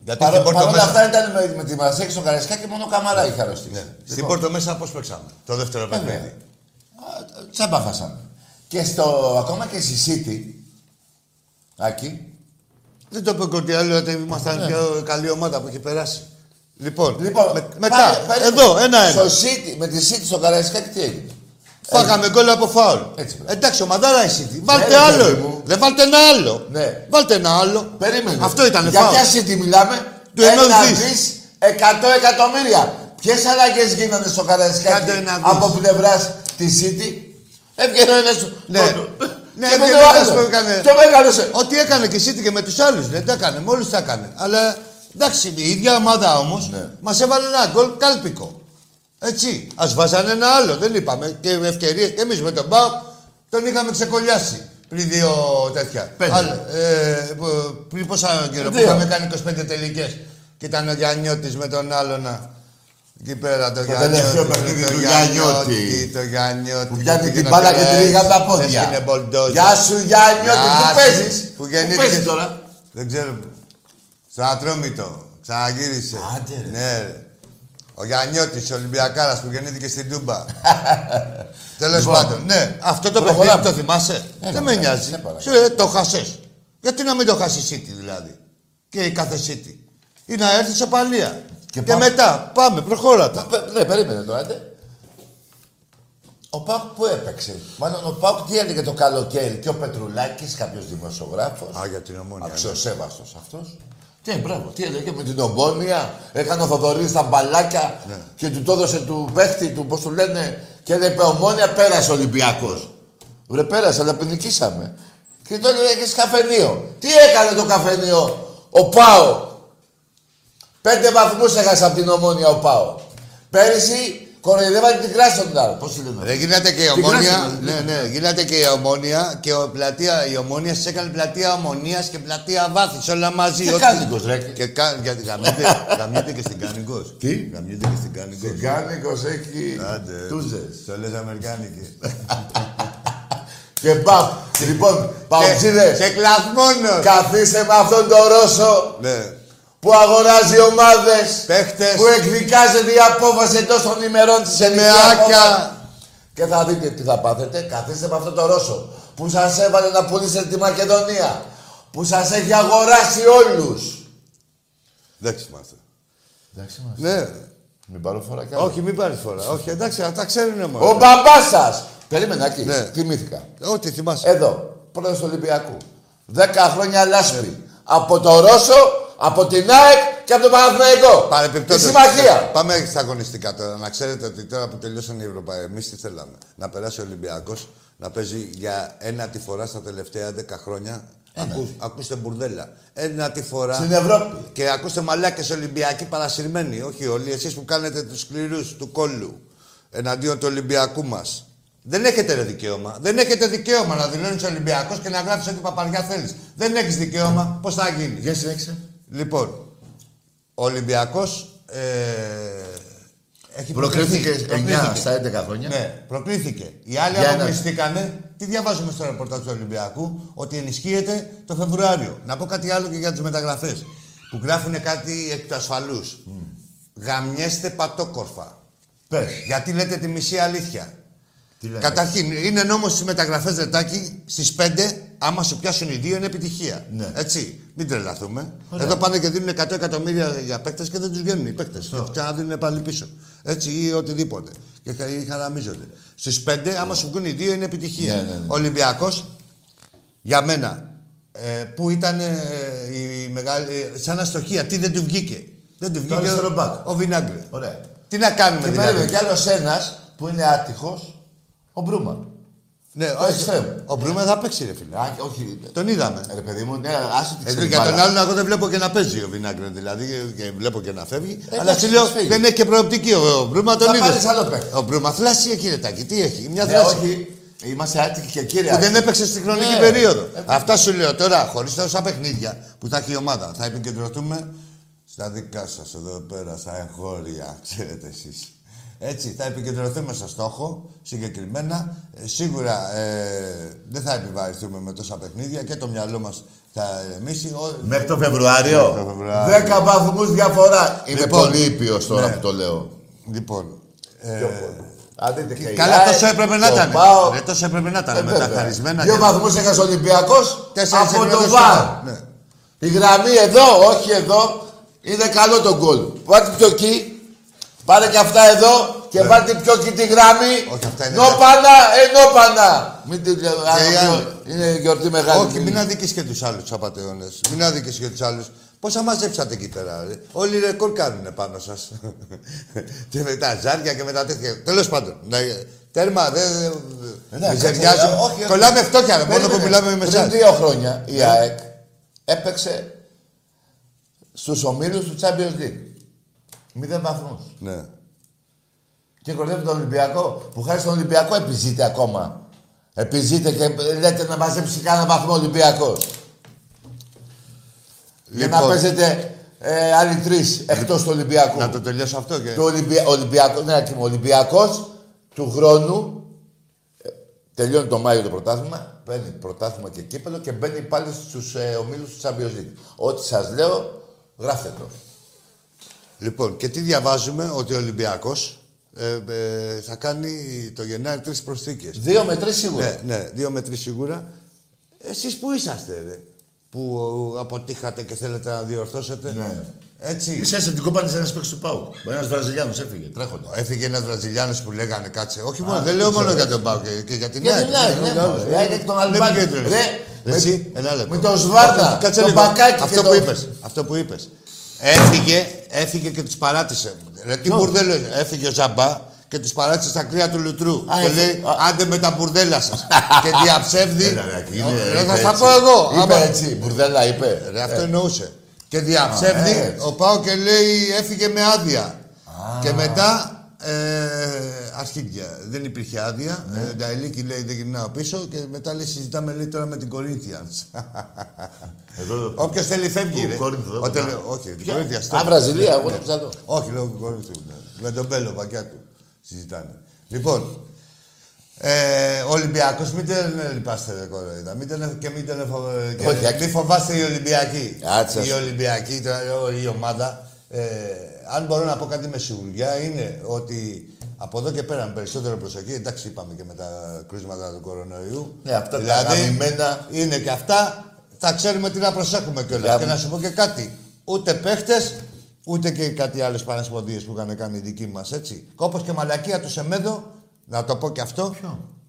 B: Γιατί
A: Παρ'
B: στην Πόρτο
A: παρ' όλα
B: μέσα,
A: αυτά ήταν με, με τη Μαρσέη και στον Καραϊσκά και μόνο ο Καμαρά είχε αρρωστήσει.
B: ναι. στην
A: Λοιπόν,
B: Πόρτο μέσα πώς παίξαμε. Το δεύτερο
A: βέβαια.
B: παιχνίδι.
A: Α, Τσάμπα φάσαμε. Και στο, ακόμα και στη City, Άκη,
B: Δεν το είπε ο Κορτιάλο ότι ήμασταν πιο καλή ομάδα που έχει περάσει. Λοιπόν,
A: Ναι. Λοιπόν,
B: με- μετά,
A: πάλι- πάλι-
B: εδώ, ένα-ένα.
A: Στο City, με τη City στο Καραϊσκάκι τι έγινε;
B: Φάγαμε γκολ από φάουλ.
A: Έτσι, μπράβο.
B: Εντάξει, ο Μαντάρα η City. Βάλτε
A: ρε,
B: άλλο.
A: παιδί μου.
B: Δεν βάλτε ένα άλλο.
A: Ναι.
B: Βάλτε ένα άλλο.
A: Περίμενε.
B: Αυτό ήταν
A: Για
B: φάουλ.
A: ποια City μιλάμε;
B: Του ενός
A: Ένα
B: δις.
A: δις, εκατό εκατομμύρια. Ποιες αλλαγές γίνανε στο Καραϊσκάκι
B: Κάντε ένα δις.
A: από πλευράς της City; Έβγαινε ένας.
B: Ναι. Ναι,
A: και
B: έβγαινε
A: με το
B: ένας
A: άλλο.
B: που έκανε-
A: Και μεγάλωσε.
B: Ό,τι έκανε και η City και με τους άλλους. Δεν τα έκανε. Μόλις τα έκανε. Αλλά εντάξει, η ίδια ομάδα όμως
A: Ναι.
B: μας έβαλε ένα γκολ κάλπικο. Έτσι. Α βάζανε ένα άλλο. Δεν είπαμε. Και ευκαιρίες. Και εμείς με τον Μπάου τον είχαμε ξεκολλιάσει πριν δύο τέτοια.
A: Πέντε.
B: Άλλα, ε, που- πριν πόσα καιρό που
A: Δύο.
B: είχαμε κάνει 25 τελικές. Και ήταν ο Γιάννιώτης με τον άλλο να. Εκεί πέρα το,
A: τελευταίο παιχνίδι του Γιαννιώτη.
B: Το Γιάννιώτη.
A: Που πιάνει
B: πήγε
A: την
B: να
A: μπάλα και
B: τρέχει,
A: τη ρίγα τα πόδια.
B: έσχινε μπολντόζερ.
A: Γεια σου Γιάννη, ότι
B: Γεια
A: που
B: σου.
A: παίζεις.
B: Που
A: Πού
B: γεννήθηκε.
A: παίζεις τώρα.
B: Δεν ξέρω. Στο Ατρόμητο. Ξαναγύρισε.
A: Άντε, ρε.
B: Ναι, ρε. Ο Γιαννιώτης, ο Ολυμπιακάρας που γεννήθηκε στην Τούμπα. Τέλος
A: Λοιπόν.
B: πάντων. Ναι, αυτό το
A: Προχωράμε.
B: παιχνίδι το θυμάσαι;
A: Έλα,
B: Δεν με
A: έλα,
B: νοιάζει.
A: σε παρακαλώ.
B: Σου λέει, το χασέ. Γιατί να μην το χάσει η City δηλαδή. Και η κάθε City. Ή να έρθει σε παλία.
A: Και
B: Και,
A: πάμε.
B: μετά, πάμε, προχώρατα.
A: Πε- Ναι, περίμενε τώρα. άντε. Ο Πάουκ που έπαιξε; Μάλλον ο Πάουκ τι έλεγε το καλοκαίρι. Και ο Πετρουλάκης, κάποιος δημοσιογράφος.
B: Α, για την ομόνια. ναι.
A: Αξιοσέβαστος αυτός. Τι, μπράβο, τι έλεγε με την ομόνια. Έκανε ο Θοδωρής τα μπαλάκια
B: Ναι.
A: και του το έδωσε του παίχτη του, πώς του λένε. Και έλεγε ομόνια πέρασε ο Ολυμπιακός. Βρε πέρασε, αλλά ποινικήσαμε. Και το έλεγε και καφενείο. Τι έκανε το καφενείο ο Πάο. Πέντε βαθμούς έχασε από την ομόνια ο Πάο. Πέρυσι κοροϊδεύανε την Κράσονταρ. Πώς τη λένε.
B: Ρε, γίνατε και η
A: Την
B: ομόνια.
A: κράση,
B: Ναι, ναι, γίνατε και η ομόνια και ο πλατεία, η ομόνια σας έκανε πλατεία ομονίας και πλατεία βάθης. Όλα μαζί.
A: Και
B: ό,τι-
A: Κάνικος, ρε.
B: Και κα... γιατί γαμιέται, γαμιέται και στην Κάνικος.
A: Τι;
B: Γαμιέται και στην Κάνικος.
A: Κάνικος έχει
B: Άντε.
A: τούζες.
B: Το λες Αμερικάνικη.
A: Και μπαμ. Λοιπόν, παουτζίδες,
B: Και κλαθμόνος.
A: καθίστε με αυτόν τον Ρώσο
B: Ναι.
A: Που αγοράζει ομάδες,
B: Παίχτες.
A: που εκδικάζεται η απόφαση εντός των ημερών της
B: Σε
A: ελληνικής
B: μεάκια.
A: απόφασης. Και θα δείτε τι θα πάθετε. Καθίστε με αυτόν τον Ρώσο που σας έβαλε να πουλήσετε τη Μακεδονία. Που σας έχει αγοράσει όλους.
B: Εντάξει είμαστε.
A: Εντάξει μας.
B: Ναι.
A: Μην πάρω φορά κι άλλο.
B: Όχι, μην πάρεις φορά. Όχι, εντάξει, αυτά ξέρουν μόνο.
A: Ο μπαμπάς σας. Περίμενα εκεί.
B: Ναι.
A: Θυμήθηκα.
B: Ό,τι θυμάσαι.
A: Εδώ, πρόεδρος του Ολυμπιακού. Δέκα χρόνια λάσπη. Από το Ρώσο, από την ΑΕΚ και από τον Παναθηναϊκό. Τη
B: Παρεπιπτόντως,
A: συμμαχία.
B: Πάμε στα αγωνιστικά τώρα. Να ξέρετε ότι τώρα που τελειώσαν οι Ευρωπαίοι, εμείς τι θέλαμε. Να περάσει ο Ολυμπιακός να παίζει για ένα τη φορά στα τελευταία 10 χρόνια. Ακού, ακούστε μπουρδέλα. Ένα τη φορά.
A: Στην Ευρώπη.
B: Και ακούστε μαλάκες Ολυμπιακοί παρασυρμένοι. Όχι όλοι. Εσείς που κάνετε τους σκληρούς του κόλλου εναντίον του Ολυμπιακού μας. Δεν έχετε ρε δικαίωμα. Δεν έχετε δικαίωμα να δηλώνεις Ολυμπιακός και να γράφεις ό,τι παπαριά θέλεις. Δεν έχεις δικαίωμα. Πώς θα γίνει;
A: Για συνέχισε.
B: Λοιπόν, ο Ολυμπιακός ε, έχει
A: Προκρίθηκε
B: προκριθεί.
A: 9 στα 11 χρόνια.
B: Ναι, προκλήθηκε. Οι άλλοι
A: Για ένα-
B: αποκλειστήκανε. Τι διαβάζουμε στο ρεπορτάζ του Ολυμπιακού, ότι ενισχύεται το Φεβρουάριο. Να πω κάτι άλλο και για τις μεταγραφές. Που γράφουν κάτι εκ του ασφαλούς. Γαμιέστε πατόκορφα.
A: Πες.
B: Γιατί λέτε τη μισή αλήθεια.
A: Τι λέτε;
B: Καταρχήν, είναι νόμος στις μεταγραφές Ρετάκη στις 5, άμα σου πιάσουν οι δύο είναι επιτυχία.
A: Ναι.
B: Έτσι. Μην τρελαθούμε.
A: Ωραία.
B: Εδώ πάνε και δίνουν 100 εκατομμύρια για παίκτες και δεν τους βγαίνουν οι παίκτες. Και ξαναδίνουν πάλι πίσω. Έτσι ή οτιδήποτε. Και χα- ή χαραμίζονται. Στις 5, άμα σου βγουν οι δύο είναι επιτυχία.
A: Ναι, ναι, ναι.
B: Ο Ολυμπιακός, για μένα, ε, που ήταν ε, η μεγάλη. ε, σαν αστοχία, τι δεν του βγήκε. Δεν του βγήκε
A: αριστερό
B: ο,
A: μπακ.
B: ο Βινάγκρε.
A: Ωραία.
B: Τι να κάνουμε
A: Και
B: δηλαδή;
A: περίμενε κι άλλος ένας που είναι άτυχος, ο Μπρούμαν.
B: Ναι,
A: Το
B: όχι.
A: εξτρέμ.
B: Ο Μπρούμα θα παίξει, ρε φίλε.
A: Α, όχι.
B: Τον είδαμε.
A: Ρε παιδί μου, ναι, άσε τη
B: Ε,
A: ξέρει
B: για τον
A: μπάλα.
B: άλλον, εγώ δεν βλέπω και να παίζει ο Βινάγκρε δηλαδή και βλέπω και να φεύγει.
A: Ε,
B: αλλά
A: εντάξει,
B: σου λέω
A: θα φύγει.
B: δεν έχει και προοπτική. Ο, ο Μπρούμα τον
A: Θα
B: είδες.
A: πάρεις άλλο παίκτη.
B: Ο Μπρούμα θλάση έχει ρετάκι. Τι έχει, μια
A: Ναι,
B: θλάση.
A: όχι. Είμαστε άτυχοι και κύριε.
B: Που δεν έπαιξε στην χρονική
A: Ναι.
B: περίοδο.
A: Ε,
B: Αυτά σου λέω τώρα, χωρίς τόσα παιχνίδια που θα έχει η ομάδα. Θα επικεντρωθούμε στα δικά σας εδώ πέρα, στα εγχώρια, ξέρετε εσείς. Έτσι, θα επικεντρωθούμε στο στόχο συγκεκριμένα. Ε, σίγουρα ε, δεν θα επιβαρυνθούμε με τόσα παιχνίδια και το μυαλό μας θα εμίσει. Ο-
A: Μέχρι το Φεβρουάριο.
B: Μέχρι το Φεβρουάριο.
A: 10 βαθμούς διαφορά. Είμαι
B: Λοιπόν,
A: πολύ ήπιος τώρα
B: ναι.
A: που το λέω.
B: Λοιπόν. Ε,
A: Αν δείτε και η
B: καλά,
A: ΑΕΚ,
B: τόσο έπρεπε να
A: το
B: ήταν.
A: ΠΑΟΚ.
B: Ρε, τόσο έπρεπε να ήταν.
A: Ε,
B: με τα
A: βέβαια.
B: χαρισμένα.
A: Δύο
B: και-
A: βαθμούς έχασε ο Ολυμπιακός
B: Τέσσερις
A: από το
B: επίπεδο
A: ΒΑΡ.
B: στο- ναι.
A: Η γραμμή εδώ, όχι εδώ, είναι καλό το γκολ. Πάρτε πιο εκεί, πάρε και αυτά εδώ και πάρτε πιο εκεί τη γραμμή.
B: Ναι. Όχι, αυτά είναι
A: Νόπανα, ε, νόπανα. Μην την λέω,
B: οι
A: α,
B: άλλοι.
A: Είναι γιορτή μεγάλη.
B: Όχι, μην αδικείς και τους άλλους απαταιώνες. Μην αδικείς και τους άλλους. Πόσα μαζέψατε εκεί πέρα, ρε; Όλοι ρεκόρ κάνουν πάνω σας. και με τα ζάρια και με τα τέτοια. Τέλος πάντων. Ναι, τέρμα, δεν...
A: Ναι,
B: μη σε
A: κάτσε,
B: βιάζω.
A: ε, όχι, όχι.
B: Κολλάμε φτώχεια, ρε. Μόνο
A: Περίμενε.
B: που μιλάμε με
A: Πριν
B: εσάς.
A: δύο χρόνια η ΑΕΚ έπαιξε στους ομίλους του Champions League. Μηδέν βαθμούς.
B: Ναι.
A: Και κορδεύει τον Ολυμπιακό, που χάρη στον Ολυμπιακό επιζείται ακόμα. Επιζείται και λέτε να μαζέψει κανένα βαθμό Ολυμπιακός. Για να
B: Λοιπόν.
A: παίζετε ε, άλλοι τρεις εκτός του Ολυμπιακού.
B: Να το τελειώσω αυτό και...
A: Το Ολυμπια... Ολυμπιακό, ναι, και ο Ολυμπιακός του χρόνου ε, τελειώνει το Μάιο το πρωτάθλημα, παίρνει πρωτάθλημα και κύπελο και μπαίνει πάλι στους ε, ομίλους του Champions League. Ό,τι σας λέω, γράφτε το.
B: Λοιπόν, και τι διαβάζουμε, ότι ο Ολυμπιακός ε, ε, θα κάνει το Γενάρη τρεις προσθήκες.
A: Δύο με τρεις σίγουρα.
B: Ναι, ναι, δύο με τρεις σίγουρα. Εσείς που είσαστε, ρε, που αποτύχατε και θέλετε να διορθώσετε;
A: Ναι.
B: Έτσι.
A: Είσαστε την κόμπανη ένας παίξει του Πάου. Ένας Βραζιλιάνος έφυγε, τρέχοντα.
B: Έφυγε ένας Βραζιλιάνος που λέγανε κάτσε. Όχι μόνο, δεν λέω μόνο για τον Πάο και, και για την
A: Για
B: ΑΕΚ.
A: την ΑΕΚ,
B: Για
A: ναι,
B: όλους.
A: μωρέ. ΑΕΚ τον
B: Δεν
A: Αλμπάνη.
B: επικέντρωνες.
A: Ρε,
B: Εσύ,
A: με-
B: ένα λεπτό.
A: με τον Σβάρτα,
B: Κάτσε
A: τον
B: λίγο.
A: Μπακάκη
B: Αυτό
A: και
B: που
A: τον-
B: είπες, αυτό που είπες. Έφυγε, έφυγε και τους παράτησε. Ρε, τι μπουρδέλο είναι. Έφυγε ο Ζαμπά και τους παράτησε στα κρύα του Λουτρού.
A: Α,
B: και
A: έφυγε.
B: λέει, άντε με τα μπουρδέλα σας. και διαψεύδει.
A: Έλα, ρε, είναι-
B: Ρε,
A: είπε
B: θα στα
A: έτσι.
B: πω εγώ.
A: Είπε
B: άμα-
A: έτσι, μπουρδέλα είπε.
B: Ρε, αυτό εννοούσε. Και διαψεύδει,
A: Α, έτσι.
B: ο Πάο και λέει έφυγε με άδεια. Και μετά ε, αρχίδια. Δεν υπήρχε άδεια.
A: Ναι.
B: Ε, Νταηλίκη λέει δεν γυρνάω πίσω και μετά λέει συζητάμε λέει τώρα με την Corinthians.
A: Εδώ-
B: Όποιος θέλει φεύγει.
A: Πού,
B: ρε.
A: Κόρινθο, εδώ
B: Όταν
A: κοντά.
B: λέω, όχι, την
A: Ποια;
B: Corinthians.
A: Α, Βραζιλία, εγώ το ψάχνω.
B: Όχι, λόγω Κορίνθου. ναι. Με τον Μπέλο, πακιά του. Συζητάνε. Λοιπόν, ε, ο Ολυμπιακός, μην τον λυπάστε, ρε κοροϊδά. Μην τον, και μην τον φο- και
A: Όχι, άκη.
B: μην φοβάστε οι Ολυμπιακοί.
A: Κάτσε.
B: Οι Ολυμπιακοί, τώρα, η ομάδα, ε, αν μπορώ να πω κάτι με σιγουριά, είναι ότι από εδώ και πέρα με περισσότερο προσοχή, εντάξει είπαμε και με τα κρούσματα του κορονοϊού.
A: Ναι, αυτά τα
B: δηλαδή,
A: γαμημένα.
B: είναι και αυτά, θα ξέρουμε τι να προσέχουμε κιόλας.
A: Για-
B: Και να σου πω και κάτι. Ούτε παίχτες, ούτε και κάτι άλλες πανεσπονδίε που είχαν κάνει οι δικοί μας, έτσι. Όπω και μαλακία τους Σεμέδο, να το πω και αυτό.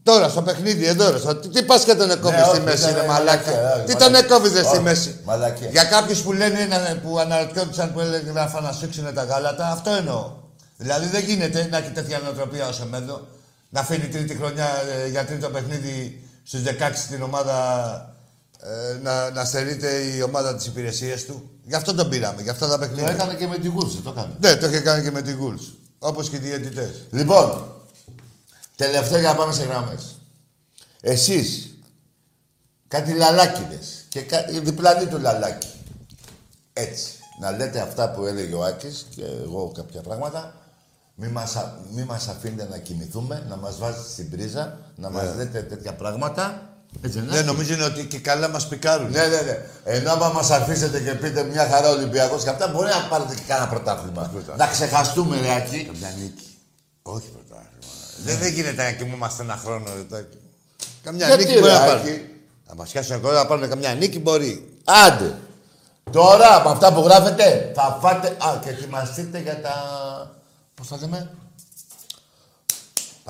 B: Τώρα στο παιχνίδι, εδώ ρε. στο- Τι, τι πας και τον εκόβεις
A: Ναι,
B: στη
A: όχι,
B: μέση,
A: ήταν
B: ρε
A: μαλακία,
B: μαλάκα.
A: όχι,
B: Τι τον
A: μαλακία.
B: εκόβεις στη
A: Όχι,
B: μέση.
A: μαλακία.
B: Για κάποιους που λένε είναι- που αναρωτιόντουσαν που έλεγαν να φανασούξουν τα γάλατα, αυτό εννοώ. Δηλαδή δεν γίνεται να έχει τέτοια νοοτροπία ο Σεμέδο να αφήνει τρίτη χρονιά ε, για τρίτο παιχνίδι στους 16 την ομάδα ε, να, να στερείται η ομάδα της υπηρεσίας του. Γι' αυτό τον πήραμε, γι' αυτά τα
A: Το
B: παιχνίδια.
A: έκανε και με τη Γούρση, το έκανε.
B: Ναι, το είχε κάνει και με την Γκουλς. Όπως και οι διαιτητές.
A: Λοιπόν, τελευταίο για να πάμε σε γραμμέ. Εσείς, κάτι λαλάκιδες και κα... διπλανή του λαλάκι. Έτσι. Να λέτε αυτά που έλεγε ο Άκης και εγώ κάποια πράγματα. Μη μας, α- μη μας αφήνετε να κοιμηθούμε, να μας βάζετε στην πρίζα, να μας λέτε τέτοια πράγματα. Έτσι δεν είναι;
B: Ναι, νομίζω είναι ότι και καλά μας πικάρουν.
A: Ναι, ναι, ναι. Ενώ άμα μας αφήσετε και πείτε μια χαρά Ολυμπιακός και αυτά, μπορεί να πάρετε και κανένα πρωτάθλημα. Να ξεχαστούμε, ρε Άκη.
B: Καμιά νίκη. Όχι πρωτάθλημα. Δεν, δεν γίνεται να κοιμούμαστε ένα χρόνο. Ρε, τάκι. Καμιά
A: Γιατί,
B: νίκη μπορεί
A: ρε,
B: να
A: Άκη;
B: πάρουν. Να μας πιάσουν ακόμα να πάρουν καμιά νίκη μπορεί.
A: Άντε. Τώρα από αυτά που γράφετε θα φάτε. Α, και ετοιμαστείτε για τα. Πώς θα λέμε;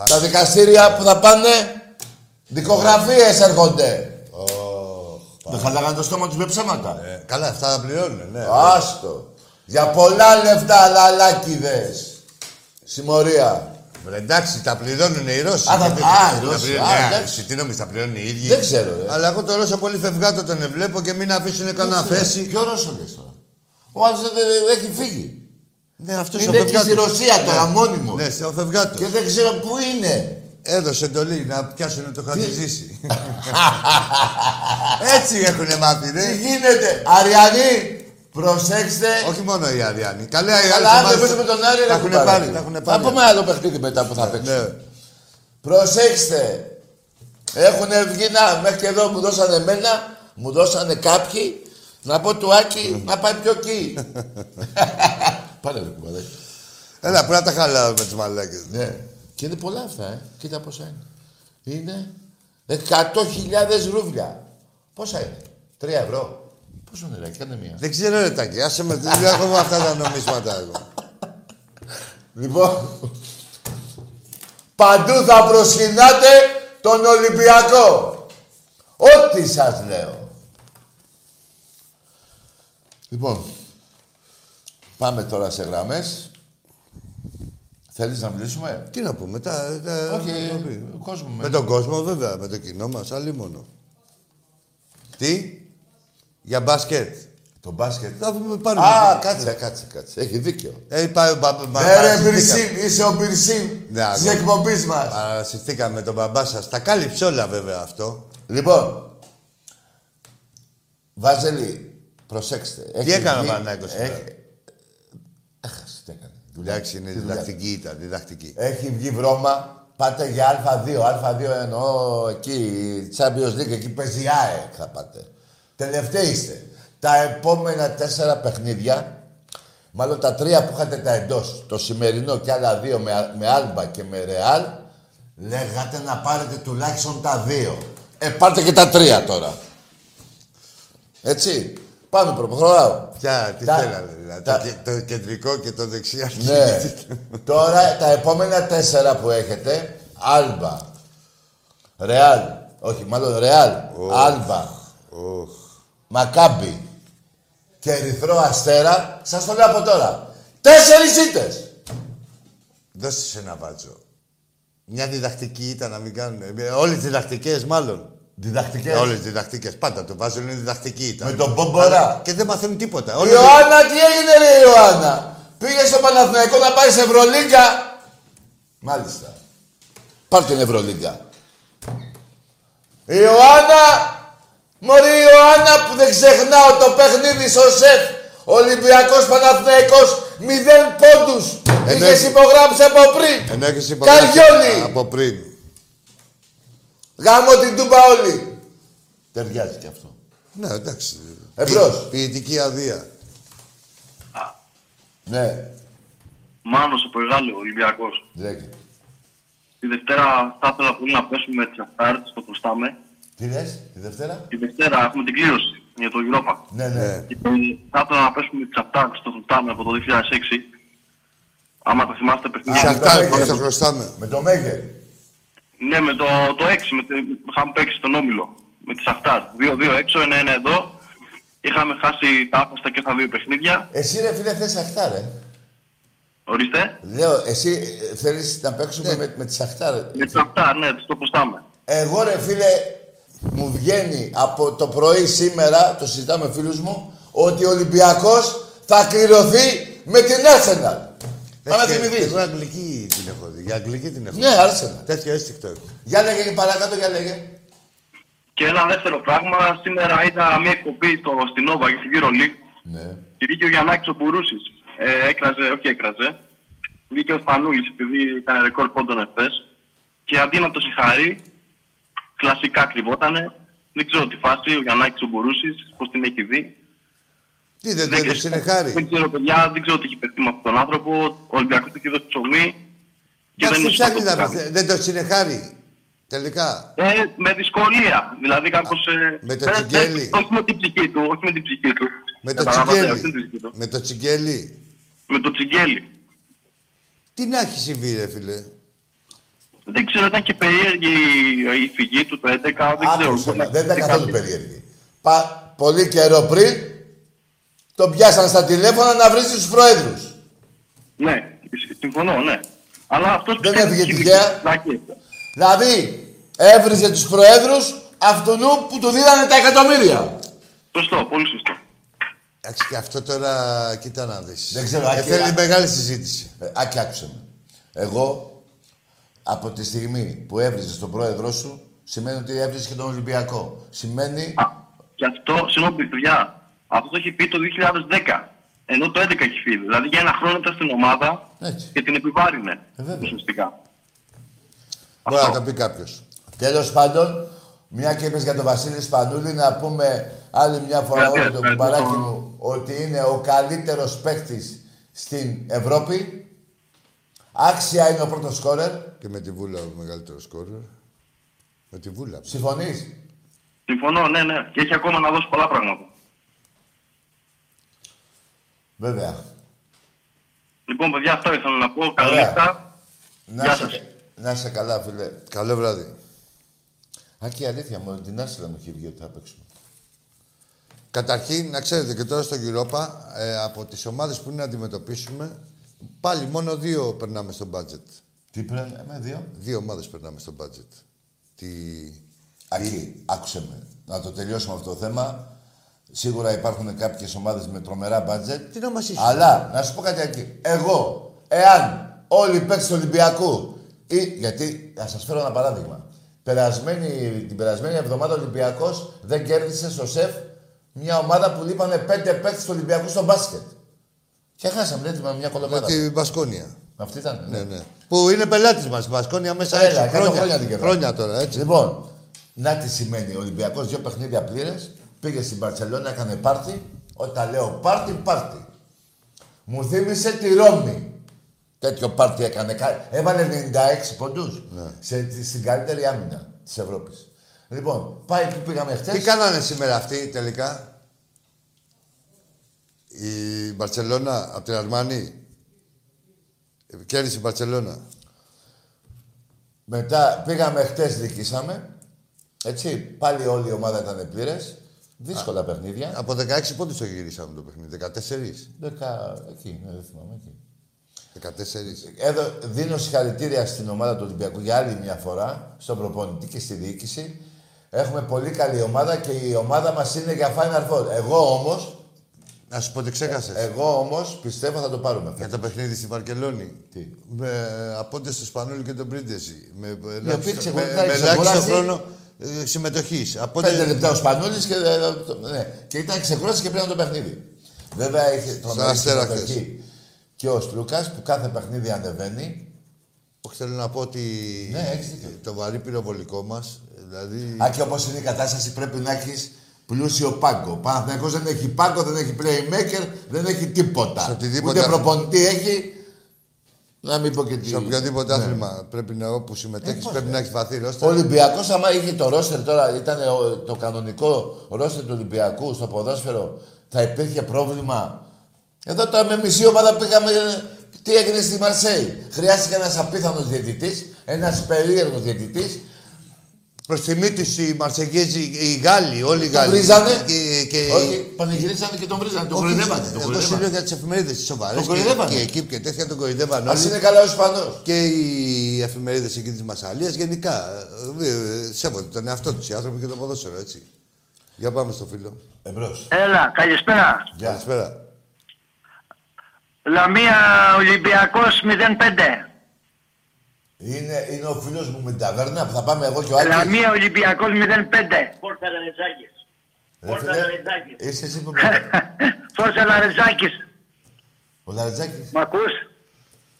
A: Τα δικαστήρια που θα πάνε. Δικογραφίες έρχονται. Δεν χαλάγανε το στόμα τους με ψέματα.
B: Ε, καλά, αυτά τα πληρώνουν, ναι.
A: Άστο. Για πολλά λεφτά, λαλάκιδες. Συμμορία.
B: Βρε, εντάξει, τα πληρώνουν οι Ρώσοι.
A: Α, τα-
B: Γιατί-
A: α, οι
B: τα
A: Ρώσοι.
B: πληρώνουν-
A: Α,
B: Ναι,
A: εντάξει.
B: εσύ τι νομίζεις, τα πληρώνουν οι ίδιοι;
A: Δεν ξέρω, ρε.
B: Αλλά εγώ το Ρώσο πολύ φευγάτο τον βλέπω και μην αφήσουν κανένα θέση.
A: Ποιο Ρώσο λες τώρα; Ο άλλος δεν- δεν- έχει φύγει.
B: Ναι, αυτός
A: Είναι εκεί στη Ρωσία τώρα, μόνιμος.
B: Ναι, σε ο φευγάτος.
A: Και δεν ξέρω πού είναι.
B: Έδωσε εντολή να πιάσουν το χαρτιζήσι. Έτσι έχουνε μάθει,
A: Τι
B: ρε.
A: γίνεται, Αριανή, προσέξτε.
B: Όχι μόνο οι Αριάνοι. Καλά, οι
A: Αλλά αν δεν
B: Αριάνοι.
A: παίζουμε τον Άρη,
B: Τα
A: ρε
B: έχουν
A: κουμπάρε.
B: πάρει, τα έχουν
A: Θα
B: πάρει.
A: πούμε άλλο παιχνίδι μετά που θα παίξουμε.
B: Ναι.
A: Προσέξτε. Έχουν βγει να, μέχρι και εδώ μου δώσανε εμένα, μου δώσανε κάποιοι, να πω του Άκη να πάει πιο εκεί. Πάρε ρε κουμπάρε.
B: Έλα, πρέπει να τα χαλάω με τους μαλάκες.
A: Ναι. Και είναι πολλά αυτά, ε. Κοίτα πόσα είναι. Είναι 100.000 ρούβλια. Πόσα είναι; 3 ευρώ. Πόσο είναι, ρε, κάνε μία.
B: Δεν ξέρω, ρε Τάκη. Άσε με, δεν έχω με αυτά τα νομίσματα εγώ.
A: Λοιπόν, παντού θα προσκυνάτε τον Ολυμπιακό. Ό,τι σας λέω. Λοιπόν, πάμε τώρα σε γραμμές. Θέλεις να μιλήσουμε;
B: Τι να πούμε, τα... τα-
A: Όχι, κόσμο
B: Με τον κόσμο βέβαια, με το κοινό μας, άλλη μόνο. Τι, για μπάσκετ.
A: Το μπάσκετ.
B: Θα πούμε πάνω.
A: Α, κάτσε, κάτσε, κάτσε. Έχει δίκιο.
B: Ε, πάει ο μπαμπά.
A: Ναι ρε Μπυρσίν, είσαι ο Μπυρσίν
B: Ναι,
A: της
B: ναι.
A: εκπομπής μας.
B: Παρασυρθήκαμε με τον μπαμπά σας. Τα κάλυψε όλα βέβαια αυτό.
A: Λοιπόν, Βάζελη, προσέξτε. Έχει
B: έκανε ο
A: βγει-
B: Παναθηναϊκός σήμερα;
A: έχει- Έχασε, τι έκανε. Δουλειά.
B: Εντάξει, είναι
A: Τι δουλειά.
B: διδακτική ήταν, διδακτική.
A: Έχει βγει βρώμα, πάτε για Α2. Α2 εννοώ εκεί, Champions League, εκεί παίζει η ΑΕΚ θα πάτε. Τελευταίοι είστε. Τα επόμενα τέσσερα παιχνίδια, μάλλον τα τρία που είχατε τα εντός, το σημερινό και άλλα δύο με, με Άλμπα και με Ρεάλ, λέγατε να πάρετε τουλάχιστον τα δύο. Ε, πάρτε και τα τρία τώρα. Έτσι. Πάμε, προχωράω.
B: Ποια, τι
A: Τα-
B: θέλανε, δηλαδή.
A: τα-
B: Το, κε- το κεντρικό και το δεξιά.
A: Ναι. Τώρα τα επόμενα τέσσερα που έχετε, Άλμπα, Ρεάλ, όχι μάλλον Ρεάλ, Άλμπα,
B: Οχ.
A: Μακάμπι και Ερυθρό Αστέρα, σας το λέω από τώρα. Τέσσερις ήττες.
B: Δώσε σε ένα βάτσο. Μια διδακτική ήταν να μην κάνουν. Όλες τις διδακτικές, μάλλον.
A: Διδακτικές;
B: Όλες τις διδακτικές. Πάντα το βάζουν είναι διδακτική ήταν.
A: Με τον Μπομπορά.
B: Και δεν μαθαίνουν τίποτα.
A: Η
B: Όλοι
A: Ιωάννα, τι έγινε ρε η Ιωάννα; Πήγες στο Παναθηναϊκό να πάεις σε Ευρωλίγκα; Μάλιστα. Πάρ' την Ευρωλίγκα. Η Ιωάννα, μωρή η Ιωάννα που δεν ξεχνάω το παιχνίδι στο σεφ. Ολυμπιακός Παναθηναϊκός, μηδέν πόντους.
B: Ενώ-
A: Είχες υπογράψει από πριν.
B: Ενώ έχεις υπογράψει
A: Καριόλι.
B: Από πριν.
A: Γάμω την τούμπα όλη. Ταιριάζει κι αυτό.
B: Ναι, εντάξει.
A: Εμπρός.
B: Ποι- Ποιητική αδεία.
A: Ναι,
C: Μάνος από Εγάλιο, Ολυμπιακός.
A: λέγε.
C: Τη Δευτέρα θα ήθελα πολύ να πέσουμε τις Αστάρτ στο Προστάμε.
A: Τι λες, τη Δευτέρα;
C: Τη Δευτέρα έχουμε την κλήρωση για το Europa.
A: Ναι, ναι.
B: Ναι.
C: Και θα ήθελα να πέσουμε τις Αστάρτ στο Προστάμε από το 2006. Άμα τα θυμάστε παιχνίδια.
A: Α,
B: Σαχτάρ,
A: το
B: πώς το
A: μέγεθος.
B: χρωστάμε.
A: Με το Μέγερ.
C: Ναι, με το, το 6, με το, είχαμε παίξει στον Όμιλο. Με τις Αστάρ. 2-2 έξω, 1-1 εδώ. Είχαμε χάσει τα άφαστα και στα δύο παιχνίδια.
A: Εσύ ρε φίλε θες Σαχτάρ, ε;
C: Ορίστε.
A: Λέω, εσύ ε, θέλεις να παίξουμε
B: Ναι.
A: με, με τη Σαχτάρ.
C: Με τις Αστάρ, ναι, στο Προστάμε.
A: Εγώ ρε φίλε, μου βγαίνει από το πρωί σήμερα, το συζητάμε με φίλους μου, ότι ο Ολυμπιακός θα κληρωθεί με την Arsenal. Πάμε να
B: Έχει και-
A: θυμηθείς.
B: Εγώ αγγλική την έχω δει. Για αγγλική την έχω δει.
A: Ναι, Arsenal.
B: Τέτοιο αίσθηκτο έχω.
A: Για λέγε και παρακάτω, για λέγε.
C: Και ένα δεύτερο πράγμα, σήμερα είδα μια εκπομπή στο, στην Νόβα για την EuroLeague
A: Ναι.
C: και βγήκε ο Γιαννάκης ο Μπουρούσης. Ε, έκραζε, όχι έκραζε. Βγήκε ο Σπανούλης επειδή έκανε ρεκόρ πόντων εχθές. Και αντί να το συγχαρεί, κλασικά κρυβότανε. Δεν ξέρω τι φάση, ο Γιαννάκης ο Μπουρούσης, πώς την έχει δει.
B: Τι δεν το έδωσε, είναι χάρη.
C: Δεν ξέρω, παιδιά, δεν ξέρω τι έχει παιχτεί με αυτόν τον άνθρωπο. Ο Ολυμπιακός του έχει δώσει ψωμί. Και
B: Εντάξει,
C: είναι
B: τι ψάχνει
C: σωστό
B: να
C: που
B: πει.
C: κάνει.
B: Δεν το συνεχάρει. Τελικά.
C: Ε, με δυσκολία. Δηλαδή κάπως... Ε,
B: με το
C: ε,
B: τσιγκέλι.
C: ε, όχι με την ψυχή του, όχι με την ψυχή του.
B: Με το
C: Καταλάβατε, όχι με την
B: τσιγκέλι.
C: ψυχή του.
B: Με το τσιγκέλι.
C: Με το τσιγκέλι.
B: Τι να έχει συμβεί, ρε φίλε.
C: Δεν ξέρω, ήταν και περίεργη η φυγή του το 11. Δεν ξέρω.
A: Άκουσε με, δεν ήταν
C: Τι
A: καθόλου
C: κάτι.
A: περίεργη. Πα, πολύ καιρό πριν, τον πιάσαν στα τηλέφωνα να βρει τους προέδρους.
C: Ναι, συμφωνώ, ναι. Αλλά αυτός
A: Δεν
C: πιστεύει
A: έφυγε
C: ότι
A: τυχαία.
C: πλάκη.
A: Δηλαδή, έβριζε τους προέδρους αυτού που του δίνανε τα εκατομμύρια.
C: Σωστό, πολύ σωστό.
B: Εντάξει, και αυτό τώρα κοίτα να δεις.
A: Δεν ξέρω,
B: Ε,
A: Άκη,
B: θέλει
A: α-
B: μεγάλη συζήτηση.
A: Ε, Άκη, άκουσε με. Εγώ από τη στιγμή που έβριζες τον πρόεδρό σου, σημαίνει ότι έβριζες και τον Ολυμπιακό. Σημαίνει.
D: Α, και αυτό, συγγνώμη, παιδιά, αυτό το έχει πει το 2010. Ενώ το 2011 έχει φύγει. Δηλαδή για ένα χρόνο ήταν στην ομάδα
A: Έτσι.
D: και την επιβάρυνε.
A: Ε, βέβαια.
D: ουσιαστικά.
B: Μπορεί να
D: Αυτό.
B: το πει κάποιος.
A: Τέλος πάντων, μια και είπες για τον Βασίλη Σπανούλη, να πούμε άλλη μια φορά
D: Ευχαριστώ,
A: όλο το
D: ευχαριστώ.
A: κουμπαράκι μου ότι είναι ο καλύτερος παίκτης στην Ευρώπη. Άξια είναι ο πρώτος σκόρερ.
B: Και με τη βούλα ο μεγαλύτερος σκόρερ. Με τη βούλα.
A: Συμφωνείς;
D: Συμφωνώ, ναι, ναι. Και έχει ακόμα να δώσει πολλά πράγματα.
A: Βέβαια.
D: Λοιπόν, παιδιά, αυτό ήθελα να πω. Καλή
A: Ωραία.
D: νύχτα.
A: Να
D: Γεια
A: σε,
D: σας.
A: να είσαι καλά, φίλε.
B: Καλό βράδυ.
A: Άκη, αλήθεια μου, την άσυλα μου έχει βγει ότι θα παίξουμε.
B: Καταρχήν, να ξέρετε και τώρα στο Europa, ε, από τις ομάδες που είναι να αντιμετωπίσουμε, πάλι μόνο δύο περνάμε στο budget.
A: Τι πρέπει, με δύο.
B: Δύο ομάδες περνάμε στο budget. Τη...
A: Ακή, άκουσε με. Να το τελειώσουμε αυτό το θέμα. Σίγουρα υπάρχουν κάποιες ομάδες με τρομερά μπάτζετ.
B: Τι να μας είσαι;
A: Αλλά, να σου πω κάτι εκεί. Εγώ, εάν όλοι οι παίκτες του Ολυμπιακού ή, γιατί, θα σας φέρω ένα παράδειγμα. Περασμένη, την περασμένη εβδομάδα ο Ολυμπιακός δεν κέρδισε στο ΣΕΦ μια ομάδα που λείπανε πέντε παίκτες του Ολυμπιακού στο μπάσκετ. Και χάσαμε, έτσι, με μια
B: Με
A: κολομάδα.
B: τη Μπασκόνια.
A: Αυτή ήταν.
B: Ναι, ναι. Που είναι πελάτης μας, η Μπασκόνια μέσα
A: Έλα,
B: έξω.
A: κάτω χρόνια την κερδάει.
B: χρόνια τώρα, έτσι.
A: Λοιπόν, να τι σημαίνει. Ο Ολυμπιακός δύο παιχνίδια πλήρες. Πήγε στην Παρσελόνα, έκανε πάρτι. Όταν λέω πάρτι, πάρτι. Μου θύμισε τη Ρώμη. Τέτοιο πάρτι έκανε. Κα- Έβαλε 96 πόντους σε, στην καλύτερη άμυνα της Ευρώπης. Λοιπόν, πάει που πήγαμε χθες.
B: Τι κάνανε σήμερα αυτοί τελικά; Η Μπαρσελόνα από την Αρμάνη. Κέρδισε η Μπαρσελόνα.
A: Μετά πήγαμε χτες, δικήσαμε. Έτσι, πάλι όλη η ομάδα ήταν πλήρες. Δύσκολα παιχνίδια.
B: Από 16 πόντους το γυρίσαμε το παιχνίδι. 14.
A: Δεκα... Εκεί, ναι, δεν θυμάμαι. Εκεί.
B: 14.
A: Εδώ δίνω συγχαρητήρια στην ομάδα του Ολυμπιακού για άλλη μια φορά, στον προπονητή και στη διοίκηση. Έχουμε πολύ καλή ομάδα και η ομάδα μας είναι για Final Four. Εγώ όμως,
B: Να σου πω τι ξέχασες.
A: εγώ όμως πιστεύω θα το πάρουμε.
B: Για το παιχνίδι στη Βαρκελόνη.
A: Τι;
B: Με απόντες στο Σπανούλη και τον Πρίντεζη. Με, με,
A: οποίοι
B: ελάχιστο-
A: ξεκουράζει-
B: με, με ελάχιστο
A: ξεκουράζει-
B: χρόνο ε, συμμετοχής.
A: Πέντε λεπτά ο Σπανούλης και, ε, το- ναι. και ήταν ξεκούραση και πήραν το παιχνίδι. Βέβαια είχε τρομερή
B: Αστέρας
A: συμμετοχή και ο Λούκας που κάθε παιχνίδι ανεβαίνει.
B: Όχι, θέλω να πω ότι
A: Ναι, έχεις δίκιο.
B: το βαρύ πυροβολικό μας. Δηλαδή.
A: Α, και όπως είναι η κατάσταση πρέπει να έχεις πλούσιο πάγκο. Ο Παναθηναϊκός δεν έχει πάγκο, δεν έχει playmaker, δεν έχει τίποτα.
B: Σε οτιδήποτε
A: Ούτε
B: αθ-
A: προπονητή έχει. Να μην πω και τι.
B: σε οποιοδήποτε άθλημα πρέπει να όπου συμμετέχεις
A: Ναι. Ε, πώς,
B: πρέπει
A: ναι.
B: να έχεις βαθύ
A: Ο
B: ρόστερ.
A: Ολυμπιακός άμα είχε το ρόστερ τώρα, ήταν ο- το κανονικό ρόστερ του Ολυμπιακού στο ποδόσφαιρο, θα υπήρχε πρόβλημα; Εδώ τώρα με μισή ομάδα πήγαμε. Τι έγινε στη Μαρσέη; Χρειάστηκε ένας απίθανος διαιτητής, ένας περίεργος διαιτητής.
B: Προς τιμή του οι Μαρσεγγέζοι, οι Γάλλοι, όλοι οι
A: Τον
B: Γάλλοι.
A: βρίζανε.
B: Και, και...
A: Όχι, πανηγυρίσανε και τον βρίζανε, τον
B: Όχι,
A: κοροϊδεύανε. Τον
B: Εγώ σου
A: κοροϊδεύανε.
B: λέω για τις εφημερίδες τι σοβαρές.
A: Τον κοροϊδεύανε.
B: Και, και εκεί και τέτοια τον κοροϊδεύαν
A: Ας
B: όλοι.
A: είναι καλά ο Ισπανός.
B: Και οι εφημερίδες εκεί της Μασαλίας γενικά. ε, ε, Σέβονται τον εαυτό τους οι άνθρωποι και το ποδόσφαιρο, έτσι. Για πάμε στο φίλο.
A: Εμπρός.
E: Έλα, καλησπέρα.
A: Γεια.
B: Καλησπέρα.
E: Λαμία Ολυμπιακός 05.
A: Είναι, είναι ο φίλος μου με την ταβέρνα που θα πάμε εγώ και ο Άκης.
E: Λαμία Ολυμπιακός 05.
F: Φόρτα Λαρετζάκης.
A: Ρε
F: Φόρτα
A: φίλε,
F: Λαρετζάκης.
A: Είσαι εσύ που με...
E: Φώσα Λαρετζάκης.
A: Ο Λαρετζάκης.
E: Μ' ακούς;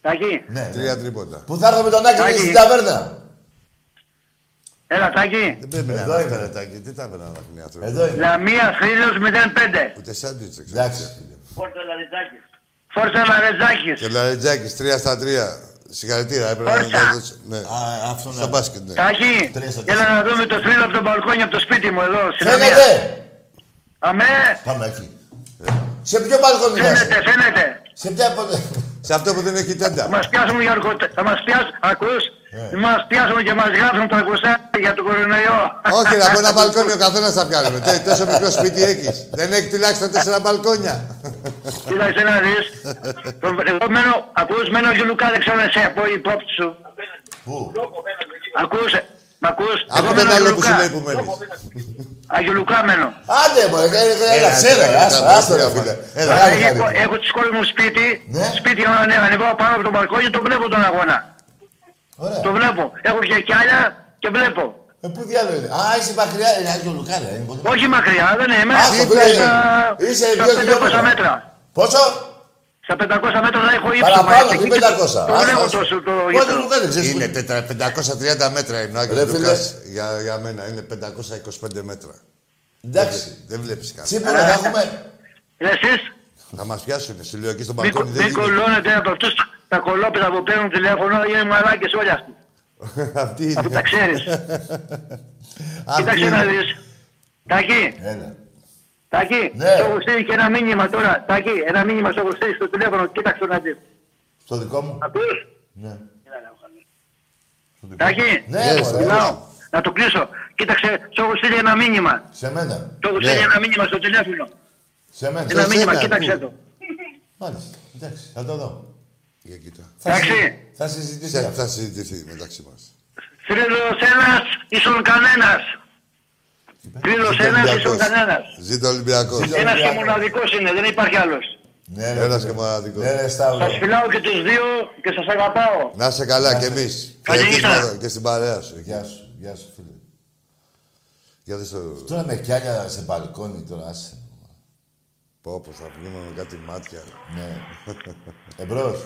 E: Τάκη.
A: Ναι, ναι.
B: Τρία τρίποτα.
A: Που θα έρθω με τον Άκη
E: Άκη.
A: στην ταβέρνα;
E: Έλα, Τάκη.
B: Δεν πρέπει να
A: Εδώ
B: είναι
A: είμαι.
B: περατάκι. Τι τα πέρα να έχουν οι άνθρωποι.
A: Εδώ είναι.
E: Λαμία Φίλος 05.
B: Ούτε σάντουιτς δεν ξέρω.
A: Εντάξει.
F: Φόρτα Λαρετζάκης.
E: Φόρσα Λαρετζάκης.
B: Και Λαρετζάκης, τρία στα τρία. Συγχαρητήρια, έπρεπε να
E: Φόρτσα.
B: να δώσει. Ναι.
A: Α, αυτό
B: Στο
A: να...
B: μπάσκετ, ναι.
E: Τάκη.
A: Τρία στα
E: Έλα
A: τέσσερα.
E: να δούμε το θρύλο από το μπαλκόνι από το σπίτι μου εδώ. Στην Λαμία.
A: Φαίνεται!
E: Αμέ.
A: Πάμε εκεί. Σε ποιο μπαλκόνι να
E: Φαίνεται,
A: είσαι.
E: φαίνεται.
A: Σε ποια...
B: Σε αυτό που δεν έχει τέντα.
E: Θα μας πιάσουν Γιώργο, θα μας πιάσουν, ακούς,
A: Ε.
E: μας πιάσουν και μας γράφουν τα ακουστά για τον κορονοϊό.
B: Όχι, ρε, από ένα μπαλκόνι ο καθένας θα πιάνουμε. Τε- Τόσο μικρό σπίτι έχεις. Δεν έχει τουλάχιστον τέσσερα μπαλκόνια.
E: Κοίταξε να δεις. Το- Εγώ μένω, ακούς, μένω Γιουλουκά, δεν ξέρω εσύ από η υπόψη σου.
A: Πού;
E: Ακούς, μ' ακούς;
B: Άκου
E: Εγώ
B: τον
E: μένω
B: άλλο που
E: Αγιουλουκά.
B: σου λέει που μένεις.
E: Αγιουλουκά μένω.
A: Άντε, μου, έλα, ξέρω,
B: έλα,
A: άστα,
B: έλα,
A: άστα, ρε
B: έλα,
A: φίλε.
B: έλα.
A: Έλα,
E: Έχω-
A: χάρη, χάρη.
E: Έχω τις κόρες μου σπίτι,
A: Ναι.
E: σπίτι όταν ανέβα, ανεβάω πάνω από το μπαλκόνι, τον βλέπω τον αγώνα.
A: Ωραία.
E: Το βλέπω. Έχω και κιάλια και βλέπω.
A: Ε, πού διάλογο είναι; Α, είσαι μακριά. Είναι Άγιο Λουκάρια. Είναι πολύ...
E: Όχι μακριά, δεν είμαι.
A: Α, στο
E: Είμαι
A: πλάι.
E: στα-
A: Είσαι
E: στα
A: δύο
E: 500
A: χιλιόμετρα.
E: μέτρα.
A: Πόσο;
E: Στα 500 μέτρα θα έχω ύψος.
A: Παραπάνω,
E: μα,
A: τι
E: εκεί
A: 500.
E: Το
A: Άστα,
E: βλέπω
A: άστα.
E: τόσο το
A: Πότε
E: γήπεδο.
A: Λουκάρια, ξέρεις που
B: Είναι τετρα- 530 μέτρα είναι ο Άγιος
A: Ρε, φίλε.
B: Λουκάς. Για, για μένα είναι 525 μέτρα.
A: Εντάξει.
B: Δεν βλέπεις κάτι.
A: Τσίπουρα θα έχουμε.
E: Ε, Εσείς
B: Θα μας πιάσουν, σου λέω εκεί στο
E: μην,
B: μπαλκόνι. Δεν
E: μην
B: γίνεται.
E: κολλώνετε από αυτούς τα κολόπεδα που παίρνουν τηλέφωνο, είναι μαλάκες όλοι αυτοί.
B: Αυτή είναι.
E: Αυτό τα ξέρεις.
B: Αυτή
E: Κοίταξε
B: είναι.
E: να δεις. Τάκη,
A: Έλα.
E: Τάκη,
A: Ναι.
E: σου έχω στείλει και ένα μήνυμα τώρα. Τάκη, ένα μήνυμα σου έχω στείλει στο τηλέφωνο. Κοίταξε να δεις.
A: Στο δικό μου.
E: Ακούς;
A: Ναι.
E: Τάκη,
A: Ναι, μωρέ.
E: μιλάω. Να το κλείσω. Κοίταξε, σου έχω στείλει ένα μήνυμα.
A: Σε μένα.
E: Σου έχω
B: Ναι.
E: στείλει ένα μήνυμα στο τηλέφωνο.
A: Σε μένα.
E: Ένα
A: Σε
E: μήνυμα,
A: σένα,
E: κοίταξε
A: πού;
E: το.
A: Μάλιστα. Εντάξει, θα το δω.
B: Για κοίτα.
A: Θα
E: Εντάξει.
A: συζη- Θα συζητηθεί.
B: Σε-
A: αυτό.
B: Θα συζητηθεί μεταξύ μας.
E: Φίλος ένας, ίσον κανένας. Φίλος
B: Ζήτω ο
E: ένας, ίσον
B: Ολυμπιακός.
E: κανένας.
B: Ζήτω ο Ολυμπιακός.
A: Ζήτω.
E: Ένας και
A: Ολυμπιακός.
E: μοναδικός είναι, δεν υπάρχει άλλος.
A: Ναι, ρε,
B: Ένας
A: φίλε.
B: και μοναδικός.
A: Ναι, ρε, Σταύρο.
E: Σας φιλάω και τους δύο και σας αγαπάω.
B: Να είσαι καλά κι εμείς.
E: Καλή νύχτα.
B: Χαιρετίσματα και στην παρέα σου.
A: Γεια σου, γεια σου, φίλε.
B: Για δες το...
A: Τώρα με κιάλια σε μπαλκόνι τώρα, άσε.
B: Πω, πω, θα βγούμε με κάτι μάτια.
A: Ναι. Εμπρός.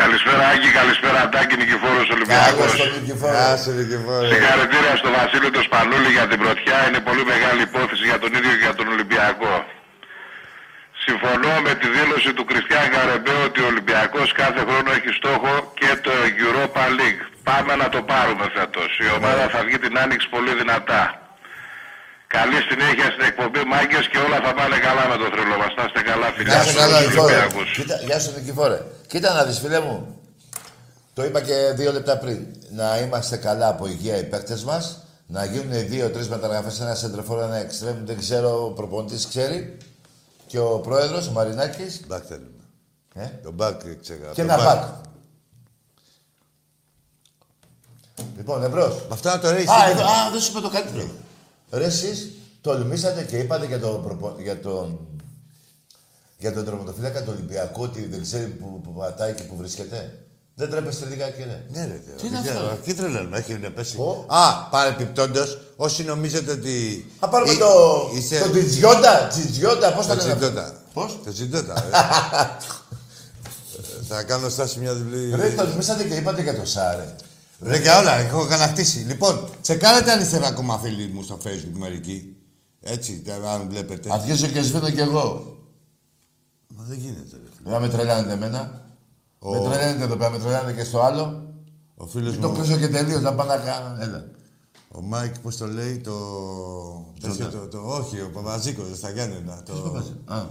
G: Καλησπέρα Άκη, καλησπέρα Τάκη Νικηφόρος
A: Καλώς
G: Ολυμπιακός.
A: τον Νικηφόρο.
B: Γεια σου, Νικηφόρε.
G: Συγχαρητήρια στο Βασίλειο το Σπανούλη για την πρωτιά. Είναι πολύ μεγάλη υπόθεση για τον ίδιο και για τον Ολυμπιακό. Συμφωνώ με τη δήλωση του Κριστιαν Καρεμπέ ότι ο Ολυμπιακός κάθε χρόνο έχει στόχο και το Europa League. Πάμε να το πάρουμε φέτος. Η ομάδα θα βγει την άνοιξη πολύ δυνατά. Καλή συνέχεια στην εκπομπή Μάγκες και όλα θα πάνε καλά με το θρύλο μας. Να είστε καλά φιλιά
A: Γεια
B: σου,
A: σου,
B: καλά,
A: Νικηφόρε.
G: Ολυμπιακούς.
A: Κοίτα, γεια σου, Νικηφόρε. Κοίτα να δεις, φίλε μου. Το είπα και δύο λεπτά πριν. Να είμαστε καλά από υγεία οι παίκτες μας. Να γίνουν δύο-τρεις μεταγραφές, ένα σεντρεφόρο, ένα εξτρέμ, δεν ξέρω, ο προπονητής ξέρει. Και ο πρόεδρος, ο Μαρινάκης.
B: Μπακ θέλουμε.
A: Ε;
B: Το μπακ ξέχασα.
A: Και
B: Το
A: ένα μπακ. Λοιπόν, εμπρός.
B: Με αυτά το ρέι.
A: Α, εδώ, α, δεν σου είπα το καλύτερο. Ρε εσείς τολμήσατε και είπατε για τον, προπο... για τον... για τον τερματοφύλακα του Ολυμπιακού ότι δεν ξέρει που, που πατάει και που βρίσκεται. Δεν τρέπεστε λιγάκι, ρε.
B: Ναι, ρε,
A: Τι είναι
B: δεν
A: αυτό;
B: ξέρω, Τι τρελαίνουμε, έχει είναι πέσει.
A: Πω.
B: Α, παρεπιπτόντως, όσοι νομίζετε ότι...
A: Θα πάρουμε
B: Ή-
A: το...
B: Είσαι...
A: το Τζιτζιόντα, Τζιτζιόντα, πώς
B: Το
A: το λένε.
B: τσιντότα.
A: Πώς;
B: Το τσιντότα, ε. Ε, Θα κάνω στάση μια διπλή...
A: Ρε, τολμήσατε και είπατε για το Σάρε.
B: Ρε και όλα, έχω κατακτήσει. Λοιπόν, τσεκάρετε αν είστε ακόμα φίλοι μου στο facebook μερικοί. Έτσι, τε- αν βλέπετε.
A: Αρχίζω και σβήνω κι εγώ.
B: Μα δεν γίνεται, ρε. φίλε.
A: Δεν με τρελάνετε εμένα.
B: Ο-
A: Με τρελαίνετε εδώ πέρα, με τρελάνετε και στο άλλο.
B: Ο φίλος
A: Το
B: μου,
A: κλείσω και τελείως, να πάω να κάνω. Έλα.
B: ο Μάικ, πώς το λέει, το... τέτοιο, το, το... Όχι, ο Παπαζίκος, στα Γιάννενα. Το...
A: Α.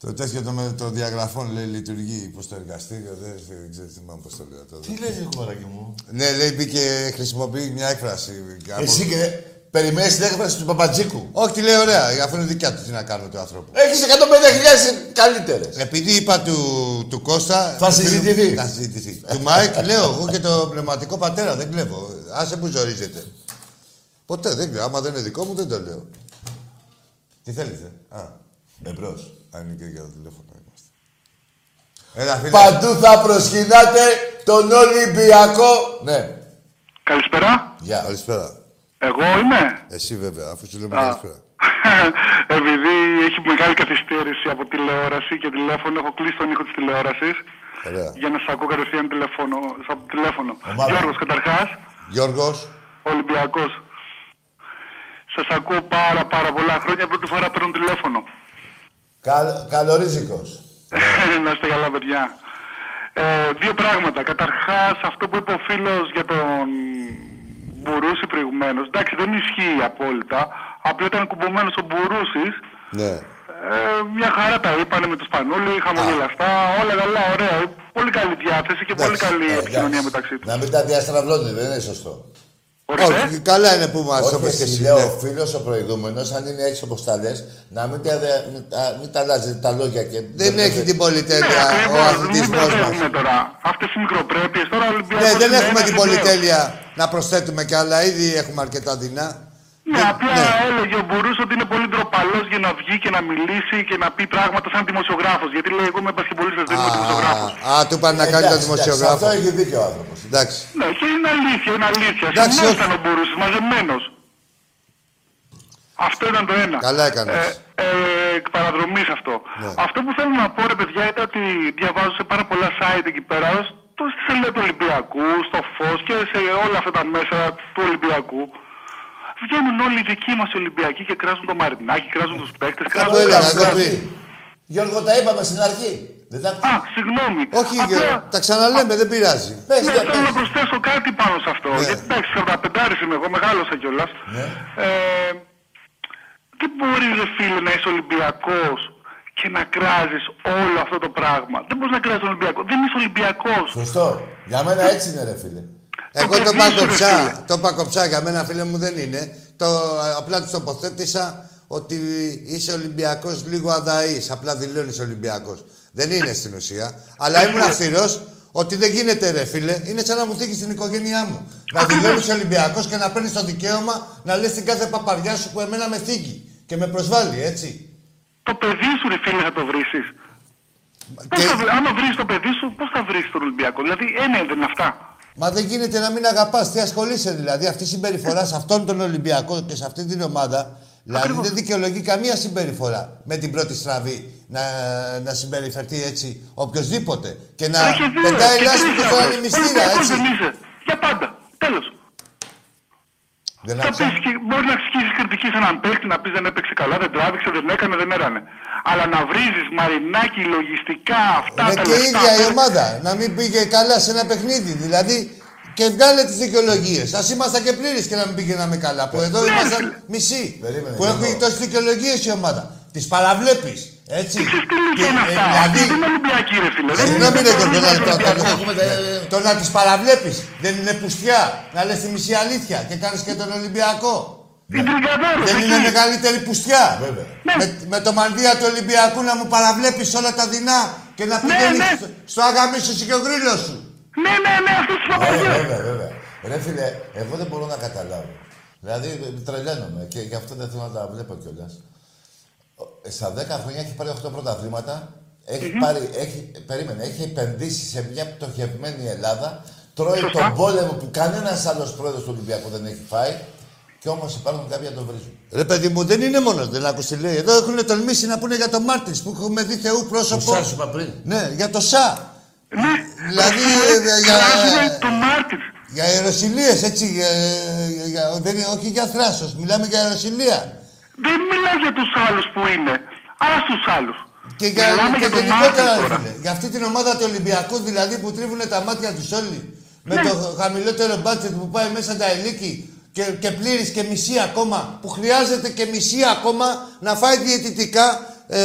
B: Το τέτοιο το, με το διαγραφών λέει λειτουργεί πως το εργαστήριο, δεν, δεν ξέρω, θυμάμαι πώς το λέω. Το...
A: Τι λες, κόρακι μου;
B: Ναι, λέει μπήκε, χρησιμοποιεί μια έκφραση. από-
A: Εσύ και περιμένεις την έκφραση του Παπατζίκου.
B: Όχι, λέει ωραία, αφού είναι δικιά του, τι να κάνω του άνθρωπου.
A: Έχεις 150.000 καλύτερες.
B: Επειδή είπα του, του Κώστα...
A: Θα συζητηθεί.
B: Θα συζητηθεί. του Μάικ λέω, εγώ και το πνευματικό πατέρα δεν κλέβω. Άσε που ζορίζεται. Ποτέ δεν κλέβω. Άμα δεν είναι δικό μου δεν το λέω. Τι θέλετε. Α,
A: Εμπρός.
B: Αν είναι και για το τηλέφωνο είμαστε. Έλα, φίλε.
A: Παντού θα προσκυνάτε τον Ολυμπιακό. Ναι.
D: Καλησπέρα.
A: Γεια.
B: Καλησπέρα.
D: Εγώ είμαι;
B: Εσύ βέβαια, αφού σου λέμε
D: Α.
B: καλησπέρα.
D: Επειδή έχει μεγάλη καθυστέρηση από τηλεόραση και τηλέφωνο, έχω κλείσει τον ήχο της τηλεόρασης
B: Ωραία.
D: για να σας ακούω κατευθείαν τηλέφωνο, από τηλέφωνο.
A: Ομάδα.
D: Γιώργος καταρχάς,
B: Γιώργος,
D: Ολυμπιακός. Σας ακούω πάρα πάρα πολλά χρόνια, πρώτη φορά παίρνω τηλέφωνο.
A: Καλ, καλορίζικος.
D: να είστε καλά, παιδιά. Ε, δύο πράγματα. Καταρχάς, αυτό που είπε ο φίλος για τον Μπουρούση προηγουμένως. Εντάξει, δεν ισχύει απόλυτα. Απλά ήταν κουμπωμένος ο Μπουρούσης.
B: ναι.
D: Ε, μια χαρά τα είπανε με το Σπανούλι, χαμογελαστά, όλα καλά, ωραία. Πολύ καλή διάθεση και πολύ
B: Εντάξει,
D: καλή
A: Ε,
D: επικοινωνία
A: εντάξει.
D: μεταξύ τους.
A: Να μην τα διαστραβλώνετε, δεν είναι σωστό.
D: Ορίστε.
B: Όχι, καλά είναι που μας το
A: Όχι,
B: πες και
A: εσύ
B: εσύ.
A: λέω,
B: ναι.
A: ο φίλος ο προηγούμενος, αν είναι έτσι όπως τα λες, να μην τα, μην τα, μην τα αλλάζετε τα λόγια και...
B: Δεν έχει την
D: Ναι,
B: πολυτέλεια ο
D: ακριβώς, μην
B: αθλητισμός μας.
D: μπερδεύουμε τώρα. Αυτές οι μικροπρέπειες τώρα ο Ολυμπιακός
B: Ναι, δεν
D: είναι
B: έχουμε
D: ένας
B: την
D: ιδέος.
B: πολυτέλεια να προσθέτουμε κι άλλα. Ήδη έχουμε αρκετά δεινά.
D: Ναι,
B: Δεν-
D: απλά έλεγε ο Μπουρούς ότι είναι πολύ ντροπαλός
H: και να βγει και να μιλήσει και να πει πράγματα σαν δημοσιογράφος. Γιατί λέει: Εγώ είμαι μπασκεμπολίστα, δεν είμαι δημοσιογράφος.
B: Α, α, του είπαν να κάνει το
A: Εντάξει, εντάξει,
B: δημοσιογράφο.
A: Αυτό έχει δίκιο ο άνθρωπος.
B: Εντάξει.
H: Ναι, και είναι αλήθεια, είναι αλήθεια.
B: Εντάξει,
H: Σημείο
B: όχι.
H: ήταν ο Μπουρούση, μαζεμένος. Αυτό ήταν το ένα.
B: Καλά έκανες.
H: Ε, ε, εκ παραδρομής αυτό.
B: Ναι.
H: Αυτό που θέλω να πω, ρε παιδιά, ήταν ότι διαβάζω σε πάρα πολλά site εκεί πέρα, στο στη σελίδα του Ολυμπιακού, στο Φως και σε όλα αυτά τα μέσα του Ολυμπιακού. Βγαίνουν όλοι οι δικοί μας Ολυμπιακοί και κράζουν το Μαρινάκι, κράζουν τους παίκτες,
B: Το
H: κράζουν
B: έλεγα
H: κράζουν,
B: εδώ
H: κράζουν.
B: πριν.
A: Γιώργο, τα είπαμε στην αρχή. Δεν τα
H: Α, συγγνώμη.
B: Όχι,
H: Απλά-
B: Γιώργο, τα ξαναλέμε, δεν πειράζει.
A: Πες,
H: ναι,
A: για
H: θέλω να
A: πες.
H: προσθέσω κάτι πάνω σε αυτό.
B: Ναι.
H: Γιατί εντάξει, 45 είμαι εγώ, μεγάλωσα κιόλας.
A: Ναι.
H: Ε, δεν μπορεί, ρε φίλε, να είσαι Ολυμπιακός και να κράζεις όλο αυτό το πράγμα. Δεν μπορείς να κράζεις τον Ολυμπιακό. Δεν είσαι Ολυμπιακός.
A: Σωστό. Για μένα έτσι είναι, ρε φίλε.
B: Εγώ
H: παιδί
B: το
H: σου, ρε
B: πακοψά,
H: φίλε.
B: το πακοψά για μένα φίλε μου δεν είναι. Το, απλά τους τοποθέτησα ότι είσαι Ολυμπιακός λίγο αδαής. Απλά δηλώνεις Ολυμπιακός. Δεν είναι στην ουσία. Αλλά ήμουν αυστηρός ότι δεν γίνεται ρε φίλε. Είναι σαν να μου θίγεις την οικογένειά μου. Να δηλώνεις Ολυμπιακός και να παίρνεις το δικαίωμα να λες την κάθε παπαριά σου που εμένα με θίγει. Και με προσβάλλει, έτσι.
H: Το παιδί σου, ρε φίλε, θα το βρεις.
B: Και-
H: Άμα βρεις το παιδί σου, πώς θα βρεις τον Ολυμπιακό; Δηλαδή, ένα δεν είναι αυτά.
B: Μα δεν γίνεται να μην αγαπάς. Τι ασχολείσαι δηλαδή. Αυτή η συμπεριφορά σε αυτόν τον Ολυμπιακό και σε αυτή την ομάδα. Δηλαδή
H: Ακριβώς.
B: δεν δικαιολογεί καμία συμπεριφορά με την πρώτη στραβή να, να συμπεριφερθεί έτσι οποιοδήποτε. Και να
H: Έχει δύο,
B: πετάει
H: και
B: λάστιχο
H: τρεις
B: στον
H: αυτός.
B: ανεμιστήρα,
H: Ολυμπιακός
B: έτσι.
H: δεν είσαι. Για πάντα. Τέλος.
B: Δεν
H: Θα
B: άκουσα.
H: πεις και μπορείς να ασκήσει κριτική σε έναν παίκτη, να πεις δεν έπαιξε καλά, δεν τράβηξε, δεν έκανε, δεν έρανε. Αλλά να βρίζεις μαρινάκι, λογιστικά, αυτά
B: Είναι
H: τα
B: και η
H: λεφτά.
B: ίδια η
H: παίρνει-
B: ομάδα. Να μην πήγε καλά σε ένα παιχνίδι. Δηλαδή και βγάλε τις δικαιολογίες. Α ήμασταν και πλήρεις και να μην πήγαιναμε καλά. Που εδώ
H: Ναι,
B: ήμασταν
H: φίλε.
B: μισοί.
A: Περίμενε,
B: Που
A: Γιώργο.
B: έχουν τόσες δικαιολογίες η ομάδα. Τις παραβλέπεις. Έτσι.
H: Ξέρεις τι είναι
B: Και,
H: είναι
B: ε,
H: αυτά;
B: δηλαδή,
H: Αυτοί δεν είναι Ολυμπιακοί, ρε φίλε. Δεν
B: Συγγνώμη,
H: είναι
B: ρε Γιώργο, να
H: Ολυμπιακοί.
B: το- το-
A: Έχουμε τα-
B: Το να τις παραβλέπεις δεν είναι πουστιά. Να λες τη μισή αλήθεια και κάνεις και τον Ολυμπιακό.
H: Την τριγκαδόρο,
B: Δεν
H: εκεί.
B: είναι μεγαλύτερη πουστιά.
A: Βέβαια.
H: Ναι.
B: Με, με το μανδύα του Ολυμπιακού να μου παραβλέπεις όλα τα δεινά και να πηγαίνεις
H: ναι.
B: στο, στο αγαμίσου σου και ο γκρίλος σου.
H: Ναι, ναι, ναι, αυτό τις
A: Βέβαια,
H: παπαγιές.
A: βέβαια, βέβαια. Ρε φίλε, εγώ δεν μπορώ να καταλάβω. Δηλαδή, τρελαίνομαι και γι' αυτό δεν θέλω να τα βλέπω κιόλας. Στα 10 χρόνια έχει πάρει 8 πρωταθλήματα. Έχει πάρει, έχει, περίμενε, έχει επενδύσει σε μια πτωχευμένη Ελλάδα. Τρώει
H: Σωστά.
A: τον πόλεμο που κανένας άλλος πρόεδρος του Ολυμπιακού δεν έχει φάει. Και όμως υπάρχουν κάποιοι να τον βρίζουν.
B: Ρε παιδί μου, δεν είναι μόνος, δεν άκουσε τι λέει. Εδώ έχουν τολμήσει να πούνε για τον Μάρτινς που έχουμε δει Θεού πρόσωπο.
A: Σα σου είπα πριν.
B: Ναι, για το Σα.
H: Ναι.
B: Δηλαδή, ε, για,
H: Κράζουνε τον Μάρτινς.
B: για ιεροσυλίες, έτσι. Για, για, για- δεν είναι, όχι για θράσος, μιλάμε για ιεροσυλία.
H: Δεν μιλάω για τους άλλους που είναι. Ας τους άλλους.
B: Και, για,
H: Μιλάμε
B: και
H: για τον
B: γενικότερα,
H: Μάρτιν
B: ρε
H: τώρα.
B: φίλε, για αυτή την ομάδα του Ολυμπιακού δηλαδή που τρίβουν τα μάτια τους όλοι. Με
H: Ναι.
B: το χαμηλότερο μπάτσετ που πάει μέσα τα ελίκη και, και πλήρης και μισή ακόμα, που χρειάζεται και μισή ακόμα να φάει διαιτητικά, ε,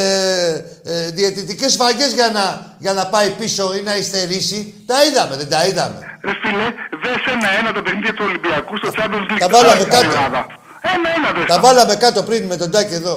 B: ε, διαιτητικές σφαγές για να, για να πάει πίσω ή να υστερήσει. Τα είδαμε, δεν τα είδαμε.
H: Ρε φίλε, δες ένα-ένα το παιχνίδι του Ολυμπιακού στο Champions League.
B: Τα βάλαμε
H: στην
B: κάτω.
H: Ελλάδα. Ένα-ένα δες.
B: Τα βάλαμε κάτω πριν με τον Τάκη εδώ.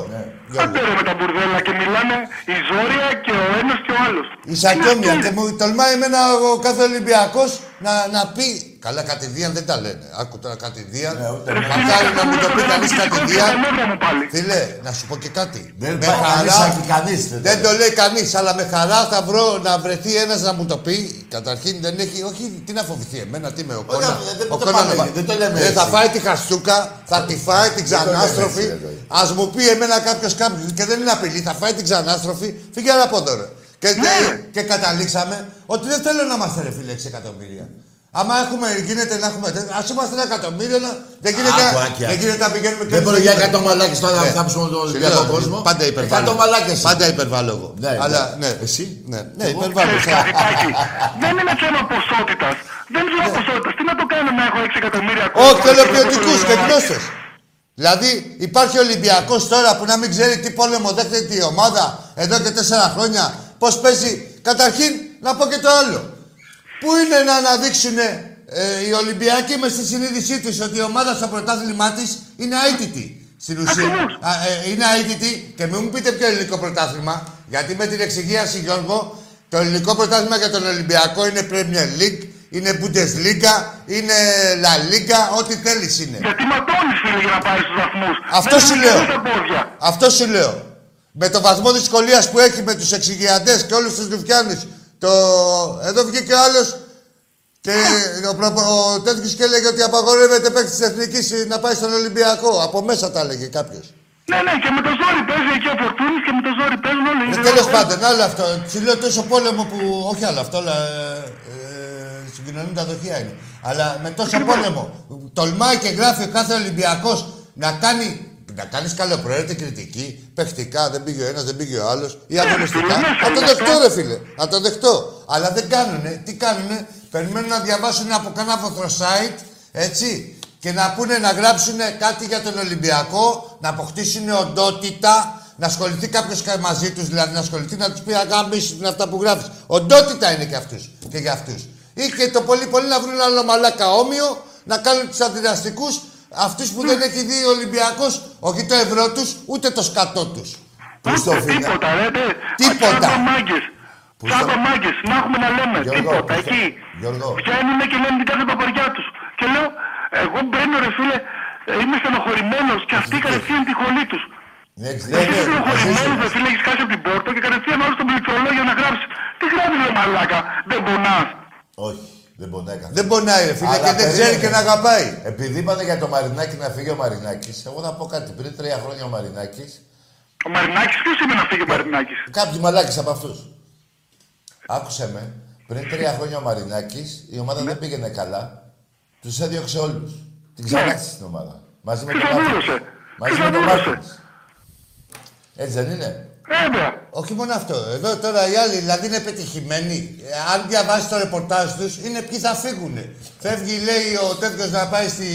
B: Γιώργο.
H: Άντε ρε με τα μπουρδέλα και μιλάνε η Ζόρια και ο ένας και ο άλλος.
B: Η Σακιόμια
H: Είναι
B: και
H: αυτό.
B: μου τολμάει εμένα ο κάθε Ολυμπιακός να, να πει. Καλά, κατηδίαν δεν τα λένε. Άκου τώρα κατηδίαν.
A: Ναι, ούτε
H: Ρε
A: εγώ.
H: φίλε,
B: Μακάρι να μου το πει
H: δεν
B: κανείς
H: ακούγεται
B: κατηδίαν.
H: τα νεύρα μου πάλι.
B: Φίλε, να σου πω και κάτι.
A: Δεν
B: με
A: πάει κανείς
B: χαρά,
A: εκεί, κανείς δεν
B: δεν
A: το
B: το λέει κανείς, αλλά με χαρά θα βρω να βρεθεί ένας να μου το πει. Καταρχήν δεν έχει, όχι, τι να φοβηθεί εμένα, τι με ο Κόνα.
A: Όχι, δεν
B: Ο
A: το
B: Κόνα
A: πάμε,
B: με-
A: δεν το λέμε
B: Δεν θα
A: έτσι.
B: φάει τη χαστούκα, θα τη φάει την
A: το λέμε
B: ξανάστροφη.
A: έτσι, ρε,
B: Α μου πει εμένα κάποιος κάποιο και δεν είναι απειλή, θα φάει την ξανάστροφη. Φύγε ένα από εδώ, ρε. Και,
H: Ναι.
B: και καταλήξαμε ότι δεν θέλω να είμαστε ρε φίλε 6 εκατομμύρια. Άμα έχουμε, γίνεται να έχουμε. Α είμαστε ένα εκατομμύριο, να, δεν γίνεται,
A: Άκου, Άκη,
B: δεν
A: Άκη.
B: γίνεται να πηγαίνουμε και
A: Δεν μπορεί για 100
B: μαλάκια
A: μαλάκες τώρα να
B: Ναι.
A: θάψουμε τον
B: Σου
A: Ολυμπιακό
B: λέω,
A: κόσμο.
B: Πάντα
A: 100
B: υπερβάλλω.
A: μαλάκες.
B: Πάντα υπερβάλλω εγώ.
A: Ναι,
B: Αλλά,
A: ναι.
B: ναι.
A: Εσύ;
B: Ναι, ναι
A: Εγώ.
B: υπερβάλλω.
H: Ξέρεις κάτι, Τάκη, δεν είναι θέμα ποσότητας. Δεν είναι θέμα ποσότητας. Τι να το κάνω να έχω 6 εκατομμύρια
B: Ναι. Όχι,
H: κόσμο
B: θέλω
H: και
B: ποιοτικού
H: να
B: και
H: το
B: γνώστε. Δηλαδή υπάρχει Ολυμπιακός τώρα που να μην ξέρει τι πόλεμο δέχεται η ομάδα εδώ και τέσσερα χρόνια. Πώς παίζει. Καταρχήν να πω και το άλλο. Πού είναι να αναδείξουν ε, οι Ολυμπιακοί με στη συνείδησή τους ότι η ομάδα στο πρωτάθλημά της είναι αίτητη; Στην ουσία.
H: Ακριβώς.
B: Α, ε, είναι αίτητη και μην μου πείτε ποιο ελληνικό πρωτάθλημα. Γιατί με την εξηγίαση, Γιώργο, το ελληνικό πρωτάθλημα για τον Ολυμπιακό είναι Premier League, είναι Bundesliga, είναι La Liga, ό,τι θέλεις είναι.
H: Γιατί ματώνεις φίλε για να πάρεις τους βαθμούς.
B: Αυτό
H: Δεν
B: σου
H: είναι
B: λέω.
H: τα πόδια.
B: Αυτό σου λέω. Με το βαθμό δυσκολίας που έχει με τους εξηγιαντές και όλους τους Λουφιάνου. Το... Εδώ βγήκε ο άλλος και ο, προ... ο τέτοιος και έλεγε ότι απαγορεύεται παίκτης της Εθνικής να πάει στον Ολυμπιακό. Από μέσα τα έλεγε κάποιος.
H: Ναι, ναι, και με το ζόρι παίζει εκεί ο Φορτούνης και με το ζόρι παίζουν όλοι.
B: Ε,
H: Είναι
B: Τέλος
H: όλοι.
B: πάντων, άλλο αυτό. Σου λέω τόσο πόλεμο που. Όχι άλλο αυτό, αλλά. Ε, ε, συγκοινωνούν τα δοχεία είναι. Αλλά με τόσο πόλεμο. Τολμάει και γράφει ο κάθε Ολυμπιακός να κάνει. Να κάνεις καλοπροαίρετη κριτική, παιχτικά, δεν πήγε ο ένας, δεν πήγε ο άλλος, ή αγωνιστικά.
H: φίλε,
B: Να το
H: ναι,
B: δεχτώ,
H: αυτό.
B: ρε φίλε. Να το δεχτώ. Αλλά δεν κάνουνε. Τι κάνουνε, περιμένουν να διαβάσουν από κανένα από site, έτσι, και να πούνε να γράψουν κάτι για τον Ολυμπιακό, να αποκτήσουν οντότητα, να ασχοληθεί κάποιος μαζί τους, δηλαδή να ασχοληθεί να τους πει αγάμισουν αυτά που γράφεις. Οντότητα είναι και αυτούς και για αυτούς. Ή και το πολύ πολύ να βρουν άλλο μαλάκα όμοιο, να κάνουν τους αντιδραστικούς, αυτούς που δεν έχει δει ο Ολυμπιακός, όχι το ευρώ τους, ούτε το σκατό τους.
A: Πού στο
H: Ούτε
A: φύγα.
H: τίποτα, ρε, ρε.
B: Τίποτα.
H: Σαν μάγκες.
A: Πού
H: Σαν
A: στο-
H: μάγκες. Να έχουμε να λέμε.
A: Γιώργο,
H: Τίποτα.
A: πού στο-
H: Εκεί.
A: Γιώργο.
H: Βγαίνουν και λένε την κάθε παπαριά τους. Και λέω, εγώ μπαίνω ρε φίλε, ε, είμαι στενοχωρημένος και αυτοί κατευθείαν τη χολή τους.
A: Ναι,
H: Εσύ
A: ναι, ναι,
H: στενοχωρημένος
A: μαζί
H: ρε
A: σου.
H: φίλε, έχεις κάσει από την πόρτα και κατευθείαν όλο στον πληκτρολόγιο να γράψει. Τι γράφεις ρε μαλάκα, δεν πονάς.
A: Όχι, δεν πονάει καθόλου.
B: Δεν πονάει, ρε φίλε,
A: Αλλά
B: και δεν ξέρει
A: περίμενε.
B: και να αγαπάει.
A: Επειδή είπατε για το Μαρινάκι να φύγει ο Μαρινάκης, εγώ θα πω κάτι. Πριν τρία χρόνια ο Μαρινάκη,
H: Ο Μαρινάκης ποιος είναι να φύγει ο Μαρινάκης;
A: κάποιοι μαλάκες από αυτούς. Άκουσε με, πριν τρία χρόνια ο Μαρινάκης, η ομάδα δεν πήγαινε καλά. Τους έδιωξε όλους. Την ξανάτησε την ομάδα. Μαζί με
H: Ποιος
A: τον
H: τον
A: Μάρτινς.
H: έδωσε;
A: Μαζί
H: Ποιος
A: με
H: τον
A: τον
H: έδωσε;
A: Μάρτινς. Έτσι δεν είναι;
H: Βέβαια.
B: Όχι μόνο αυτό. Εδώ τώρα οι άλλοι δηλαδή είναι πετυχημένοι. Ε, Αν διαβάσει το ρεπορτάζ τους, είναι ποιοι θα φύγουν. Φεύγει, λέει ο τέτοιος να πάει στη,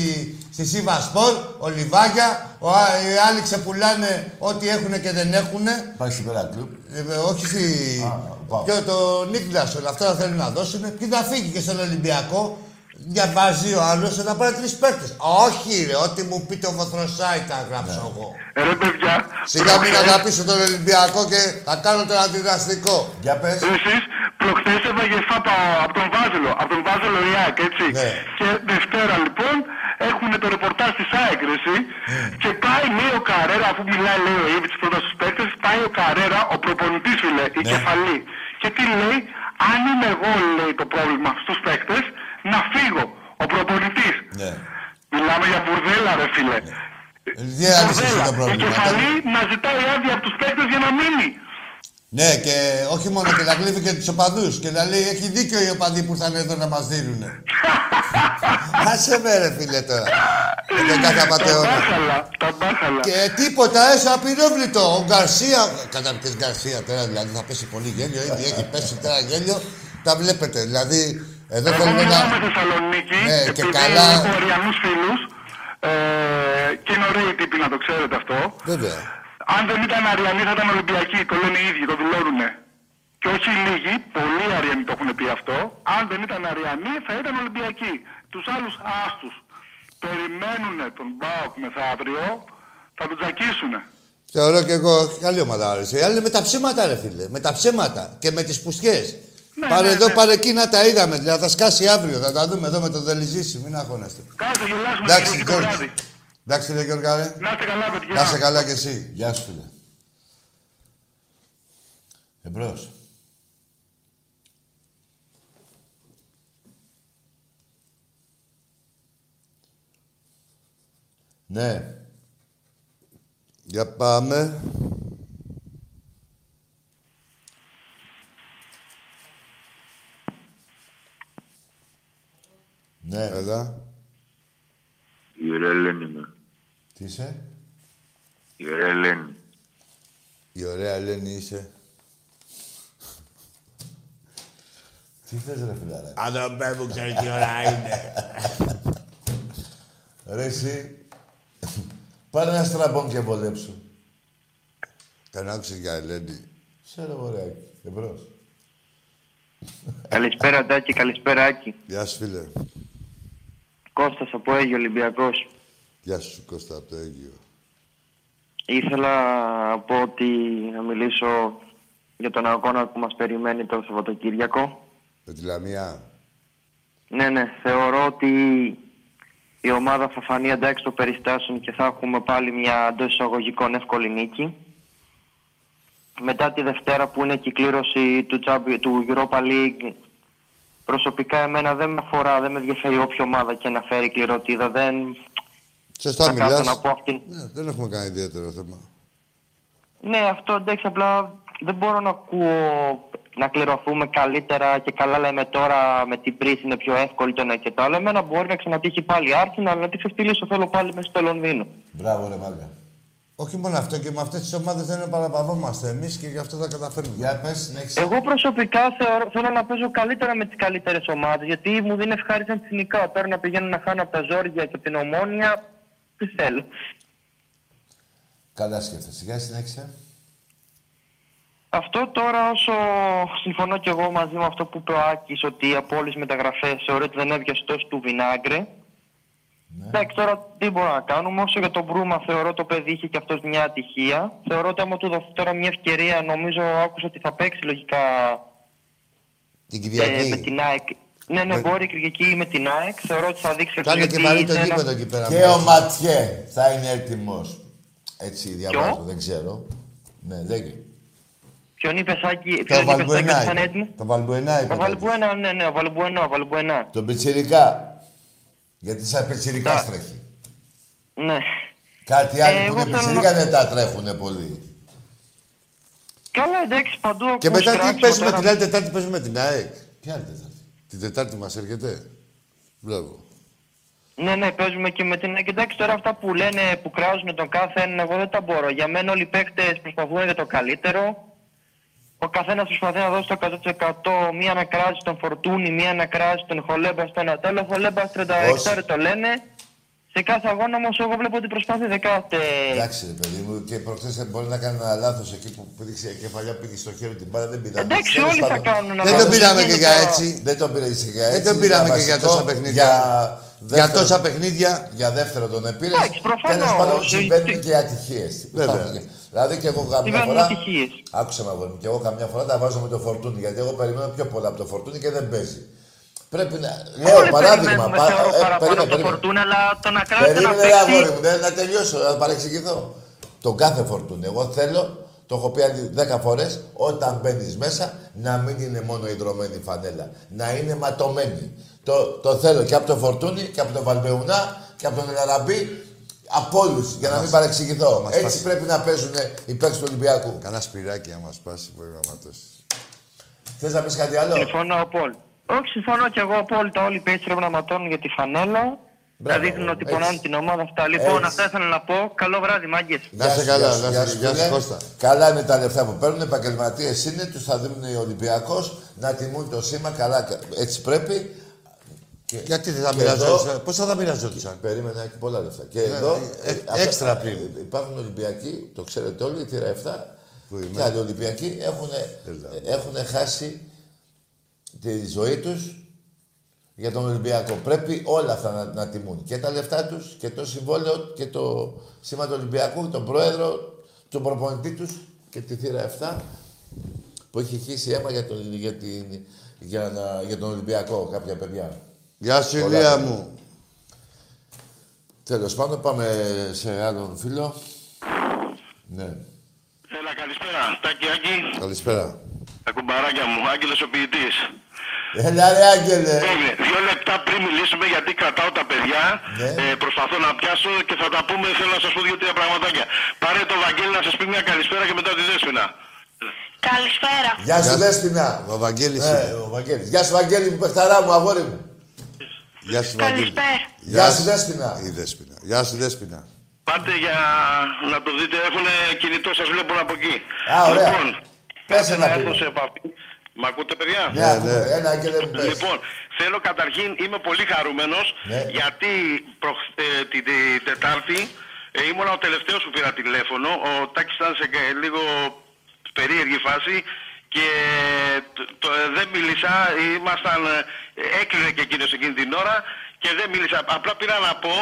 B: στη Σίβασπορ, ο Λιβάγια. Ο, α- οι άλλοι ξεπουλάνε ό,τι έχουν και δεν έχουν.
A: Πάει στην Πέρα Κλουμπ.
B: Ε, όχι στη.
A: Α, πάω.
B: και το Νίκλασον, αυτό θα θέλουν να δώσουν. Ποιοι θα φύγει και στον Ολυμπιακό. Διαβάζει ο άλλος να πάρει τρεις παίκτες. Όχι, ρε, ό,τι μου πείτε ο Βοθροσάη θα γράψω εγώ.
H: Ε, Ρε παιδιά.
B: Σιγά μην
H: προχθές-
B: αγαπήσω τον Ολυμπιακό και θα κάνω τον αντιδραστικό.
A: Για πες.
H: Εσείς προχθές έβαγες φάπα από τον Βάζελο, από τον Βάζελο Ιάκ, έτσι.
B: Ναι.
H: Και Δευτέρα λοιπόν έχουν το ρεπορτάζ της ΑΕΚ, ρε, εσύ. Και πάει λέει ο Καρέρα, αφού μιλάει λέει ο Ήβιτς πρώτα στους παίκτες, πάει ο Καρέρα, ο προπονητής φίλε, η κεφαλή. Και τι λέει, αν είμαι εγώ λέει το πρόβλημα στους παίκτες, να φύγω. Ο προπονητής.
A: Ναι.
H: Μιλάμε για μπουρδέλα ρε φίλε.
B: Δεν άνοιξε εσύ
H: Μπουρδέλα.
B: το
H: Η
B: πρόβλημα.
H: κεφαλή να ζητάει άδεια από τους παίκτες για να μείνει.
B: Ναι, και όχι μόνο και να κλείβει και τους οπαδούς. Και να λέει: Έχει δίκιο οι οπαδοί που ήρθαν εδώ να μας δίνουνε. Άσε με, ρε φίλε τώρα. Και τον κάθε
H: Τα
B: απαταιώνα.
H: μπάχαλα, τα μπάχαλα.
B: Και τίποτα, έσαι απειρόβλητο. Ο Γκαρσία. Κατά ποιες Γκαρσία τώρα, δηλαδή θα πέσει πολύ γέλιο. Ήδη έχει πέσει τώρα γέλιο. Τα βλέπετε. Δηλαδή, εδώ
H: Εγώ
B: θέλουμε
H: μιλάω
B: να.
H: με Θεσσαλονίκη,
B: Ναι, και
H: επειδή
B: καλά.
H: έχω αριανούς φίλους ε, και είναι ωραίοι τύποι να το ξέρετε αυτό.
B: Βέβαια.
H: Αν δεν ήταν αριανοί θα ήταν Ολυμπιακοί, το λένε οι ίδιοι, το δηλώνουνε. Και όχι λίγοι, πολλοί αριανοί το έχουν πει αυτό. Αν δεν ήταν αριανοί θα ήταν Ολυμπιακοί. Τους άλλους άστους. Περιμένουνε τον Μπάουκ μεθαύριο, θα τον τζακίσουνε.
B: Θεωρώ και εγώ καλή ομάδα άρεσε. Οι άλλοι με τα ψέματα, ρε φίλε. Με τα ψέματα και με τις πουστιές.
H: Ναι,
B: πάρε
H: ναι,
B: εδώ,
H: ναι.
B: πάρε εκεί να τα είδαμε. Δηλαδή θα σκάσει αύριο. Θα τα δούμε εδώ με τον Δελιζήση. Μην αγχώνεστε.
H: Κάτσε γελάσουμε
B: Εντάξει,
H: και το
B: Γιώργο.
H: βράδυ.
B: Εντάξει, ρε Γιώργα, ρε.
H: Να είστε καλά, παιδιά.
B: Να είσαι καλά κι εσύ.
A: Γεια σου, φίλε. Εμπρός. Ναι.
B: Για πάμε.
A: Ναι.
B: Έλα.
I: Η ωραία Ελένη είμαι.
A: Τι είσαι;
I: Η ωραία Ελένη.
B: Η ωραία Ελένη είσαι.
A: Τι θες ρε φιλάρα.
B: Αν δεν πέ μου ξέρεις τι ώρα είναι.
A: Ρε εσύ. Πάρε ένα στραμπόν και βολέψου.
B: Τον άκουσε για Ελένη.
A: Σε ρε ωραία. Εμπρός.
F: Καλησπέρα Τάκη, καλησπέρα Άκη.
B: Γεια σου φίλε.
F: Κώστας από Αίγιο Ολυμπιακός.
B: Γεια σου Κώστα από το Αίγυο.
F: Ήθελα να πω ότι να μιλήσω για τον αγώνα που μας περιμένει το Σαββατοκύριακο.
B: Με τη Λαμία.
F: Ναι, ναι, θεωρώ ότι η ομάδα θα φανεί εντάξει των περιστάσεων και θα έχουμε πάλι μια εντός εισαγωγικών εύκολη νίκη. μετά τη Δευτέρα που είναι κυκλήρωση του, Champions- του Europa League προσωπικά εμένα δεν με αφορά, δεν με ενδιαφέρει όποια ομάδα και να φέρει κληροτίδα. Δεν
B: Σωστά
F: θα κάτσω
B: μιλάς.
F: να πω αυτήν.
B: Ναι, δεν έχουμε κανένα ιδιαίτερο θέμα.
F: Ναι, αυτό εντάξει, απλά δεν μπορώ να ακούω να κληρωθούμε καλύτερα και καλά λέμε τώρα με την πρίση είναι πιο εύκολη το ένα και το άλλο. Εμένα μπορεί να ξανατύχει πάλι η Arsenal, αλλά να τη ξεφτυλίσω θέλω πάλι μέσα στο Λονδίνο.
A: Μπράβο, ρε Μάγκα.
B: Όχι μόνο αυτό και με αυτές τις ομάδες δεν παραπαυόμαστε εμείς και γι' αυτό θα καταφέρνουμε.
A: Για πες, συνέχισε.
F: Εγώ προσωπικά θεωρώ, θέλω να παίζω καλύτερα με τις καλύτερες ομάδες, γιατί μου δίνει ευχάριστη αντιθυμικά. Τώρα να πηγαίνω να χάνω από τα Ζόρια και από την Ομόνια, τι θέλω.
A: Καλά σκέφτεσαι. Για συνέχισε.
F: Αυτό τώρα όσο συμφωνώ και εγώ μαζί με αυτό που είπε ο Άκης ότι από όλες τις μεταγραφές θεωρώ ότι δεν έβγαινε τόσο του Βινάγκρε. Εντάξει, τώρα τι μπορούμε να κάνουμε. Όσο για τον Μπρούμα θεωρώ το παιδί είχε και αυτός μια ατυχία. Θεωρώ ότι άμα του δοθεί τώρα μια ευκαιρία, νομίζω άκουσα ότι θα παίξει λογικά
B: Την
F: ε,
B: Κυριακή.
F: με την ΑΕΚ. Ναι, ναι, μπορεί η Κυριακή με την ΑΕΚ. Θεωρώ ότι θα δείξει
B: Κάνε
F: ότι
B: και βαρύ το
F: είναι ένα-
B: γήπεδο εκεί πέρα.
A: Και ο Ματιέ θα είναι έτοιμος. Έτσι διαβάζω,
F: Ποιο;
A: δεν ξέρω. Ναι, λέγε.
F: Ποιον είπε Σάκη,
B: Το
F: ποιον είπε Σάκη ότι
B: Βαλμπουενά.
F: θα είναι
B: είπε.
F: έτοιμος;
B: Το Βαλμπουενά είπε.
F: Ο Βαλμπουένα, ναι, ναι, ο Βαλμπουένα, ο Βαλμπουένα.
A: Τον Πιτσιρικά. Γιατί σαν Πιτσιρικά
F: Τα-
A: τρέχει.
F: Ναι.
A: Κάτι άλλο
F: Ε,
A: που
F: εγώ
A: είναι
F: θέλω
A: Πιτσιρικά δεν τα τρέχουνε πολύ.
F: Καλά, εντάξει, παντού
B: Και
F: ακούς
B: μετά τι
F: κράξιμο
B: παίζουμε
F: τώρα.
B: την άλλη Τετάρτη, παίζουμε την ΑΕΚ.
A: Ποια άλλη Τετάρτη;
B: Την Τετάρτη μας έρχεται; Μπράβο.
F: Ναι, ναι, παίζουμε και με την. Και εντάξει, τώρα αυτά που λένε, που κράζουν τον κάθε έναν, εγώ δεν τα μπορώ. Για μένα όλοι οι παίχτε προσπαθούν για το καλύτερο. Ο καθένας προσπαθεί να δώσει το 100%. Μία να κράζει τον Φορτούνη, μία να κράζει τον Χολέμπα στο ένα τέλος. Χολέμπα 36 το λένε. Σε κάθε αγώνα όμως, εγώ βλέπω ότι προσπαθεί δεν κάθε.
A: Εντάξει, ρε παιδί μου, και προχθές μπορεί να κάνει ένα λάθος εκεί που πήδηξε η κεφαλιά, πήγε στο χέρι την μπάλα, δεν πειράζει.
F: Εντάξει,
A: Τέλος
F: όλοι θα
A: πάντων.
F: κάνουν ένα
B: Δεν
F: λάθος.
B: τον πήραμε
F: Δεν
B: και
F: είναι
B: για
F: τώρα-
B: έτσι.
A: Δεν τον πήρε για έτσι.
B: Δεν τον πήραμε και για
A: βασικό,
B: τόσα παιχνίδια.
A: Για,
B: Για
A: δεύτερο-
B: τόσα παιχνίδια.
A: Για δεύτερο τον επήρε.
F: Εντάξει, προφανώς.
A: Τέλος πάντων
F: Ε,
A: συμβαίνουν
F: τι-
A: και ατυχίες.
B: Βέβαια.
A: Δηλαδή και εγώ καμιά
F: Συμβαίνουν
A: φορά.
F: ατυχίες.
A: Άκουσα με αγόρι μου, και εγώ καμιά φορά τα βάζω με το φορτούνι. Γιατί εγώ περιμένω πιο πολλά από το φορτούνι και δεν παίζει. Πρέπει να. Λέω
F: Όλοι
A: παράδειγμα.
F: περιμένουμε,
A: πα-
F: θεωρώ,
A: ε,
F: παραπάνω
A: περίμενε,
F: από το
A: περίμενε.
F: φορτούνι, αλλά το να κράζει ένα
A: Περίμενε, ρε αγόρι
F: παίχτη.
A: μου, δεν, να τελειώσω, να παρεξηγηθώ. Τον κάθε φορτούνι. Εγώ θέλω, το έχω πει άλλοι 10 φορές, όταν μπαίνεις μέσα να μην είναι μόνο υδρωμένη η φανέλα. Να είναι ματωμένη. Το, το θέλω και από το φορτούνι και από τον Βαλμπεουνά και από τον Ελαραμπή. Από όλους, για να μην παρεξηγηθώ.
B: μας
A: Έτσι
B: πάσει.
A: πρέπει να παίζουν οι παίκτε του Ολυμπιακού.
B: Κανένα σπυράκι, άμα σπάσει, μπορεί να ματώσει.
A: Θες να πεις κάτι άλλο;
F: Συμφωνώ απόλυτα. Όχι, συμφωνώ και εγώ απόλυτα. Όλοι οι παίχτες πρέπει να ματώνουν για τη φανέλα.
A: Μπράβο,
F: να δείχνουν ότι
A: έτσι.
F: πονάνε την ομάδα αυτά. Λοιπόν,
A: Έτσι.
F: αυτά ήθελα να πω. Καλό βράδυ, μάγκες.
B: Να είσαι
A: σου,
B: καλά,
A: γεια σου,
B: να
A: γεια
B: είσαι-
A: σου,
B: γεια σου,
A: φίλε.
B: Κώστα.
A: Καλά είναι τα λεφτά που παίρνουν, επαγγελματίες είναι, τους θα δίνουν οι Ολυμπιακός να τιμούν το σήμα. Καλά, έτσι πρέπει. Και,
B: Γιατί δεν θα
A: και εδώ-
B: μοιραζόντουσαν. Πώς θα τα μοιραζόντουσαν;
A: Περίμενα έχει πολλά λεφτά. Και
B: Ναι,
A: εδώ.
B: ε, ε,
A: αυτά-
B: έξτρα πριν.
A: ε, Υπάρχουν Ολυμπιακοί, το ξέρετε όλοι, η θύρα 7.
B: Που είμαι.
A: Και άλλοι Ολυμπιακοί έχουν, έχουν χάσει τη ζωή τους για τον Ολυμπιακό. Πρέπει όλα αυτά να, να τιμούν. Και τα λεφτά τους και το συμβόλαιο και το σήμα του Ολυμπιακού, τον πρόεδρο, τον προπονητή τους και τη θύρα 7 που έχει χύσει αίμα για τον, για την, για, να, για τον Ολυμπιακό κάποια παιδιά.
B: Γεια σου,
A: Πολλά.
B: Ηλία μου.
A: Τέλος πάντων, πάμε σε άλλον φίλο. Ναι.
D: Έλα, καλησπέρα. Τάκη, Άκη.
B: Καλησπέρα.
D: Τα κουμπαράκια μου. Άγγελος ο ποιητής.
A: Έλα ρε Άγγελε.
D: Έγινε. Δύο λεπτά πριν μιλήσουμε, γιατί κρατάω τα παιδιά,
A: Ναι.
D: ε, προσπαθώ να πιάσω και θα τα πούμε. Θέλω να σας πω δύο-τρία πραγματάκια. Πάρε το Βαγγέλη να σας πει μια καλησπέρα και μετά τη Δέσποινα.
J: Καλησπέρα.
A: Γεια σου
B: Γεια σου.
A: Δέσποινα.
B: Ο Βαγγέλης
A: Ναι,
B: είναι.
A: ο Βαγγέλης. Γεια σου Βαγγέλη μου, παιχταρά μου, αγόρι μου.
B: Γεια σου, Βαγγέλη.
J: Καλησπέρα.
A: Γεια σου Δέσποινα.
B: Η Δέσποινα. Γεια σου, Δέσποινα.
D: Πάτε για να το δείτε. Έχουν κινητό, σας βλέπουν από εκεί.
A: Α, ωραία.
D: Λοιπόν,
A: Πες
D: πάτε
A: ένα
D: να έρθω
A: πήρα.
D: σε επαφή. Μ' ακούτε, παιδιά;
A: Ναι, ακούμε. Έλα Άγγελε μου πες.
D: Λοιπόν, θέλω καταρχήν, είμαι πολύ χαρούμενος
A: Ναι.
D: γιατί προχ- ε, την, την Τετάρτη ε, ήμουν ο τελευταίος που πήρα τηλέφωνο. Ο Τάκης ήταν σε κα- λίγο περίεργη φάση και το, το- ε, δεν μίλησα, ήμασταν, ε, έκλεινε και εκείνος εκείνη την ώρα και δεν μίλησα. Απλά πήρα να πω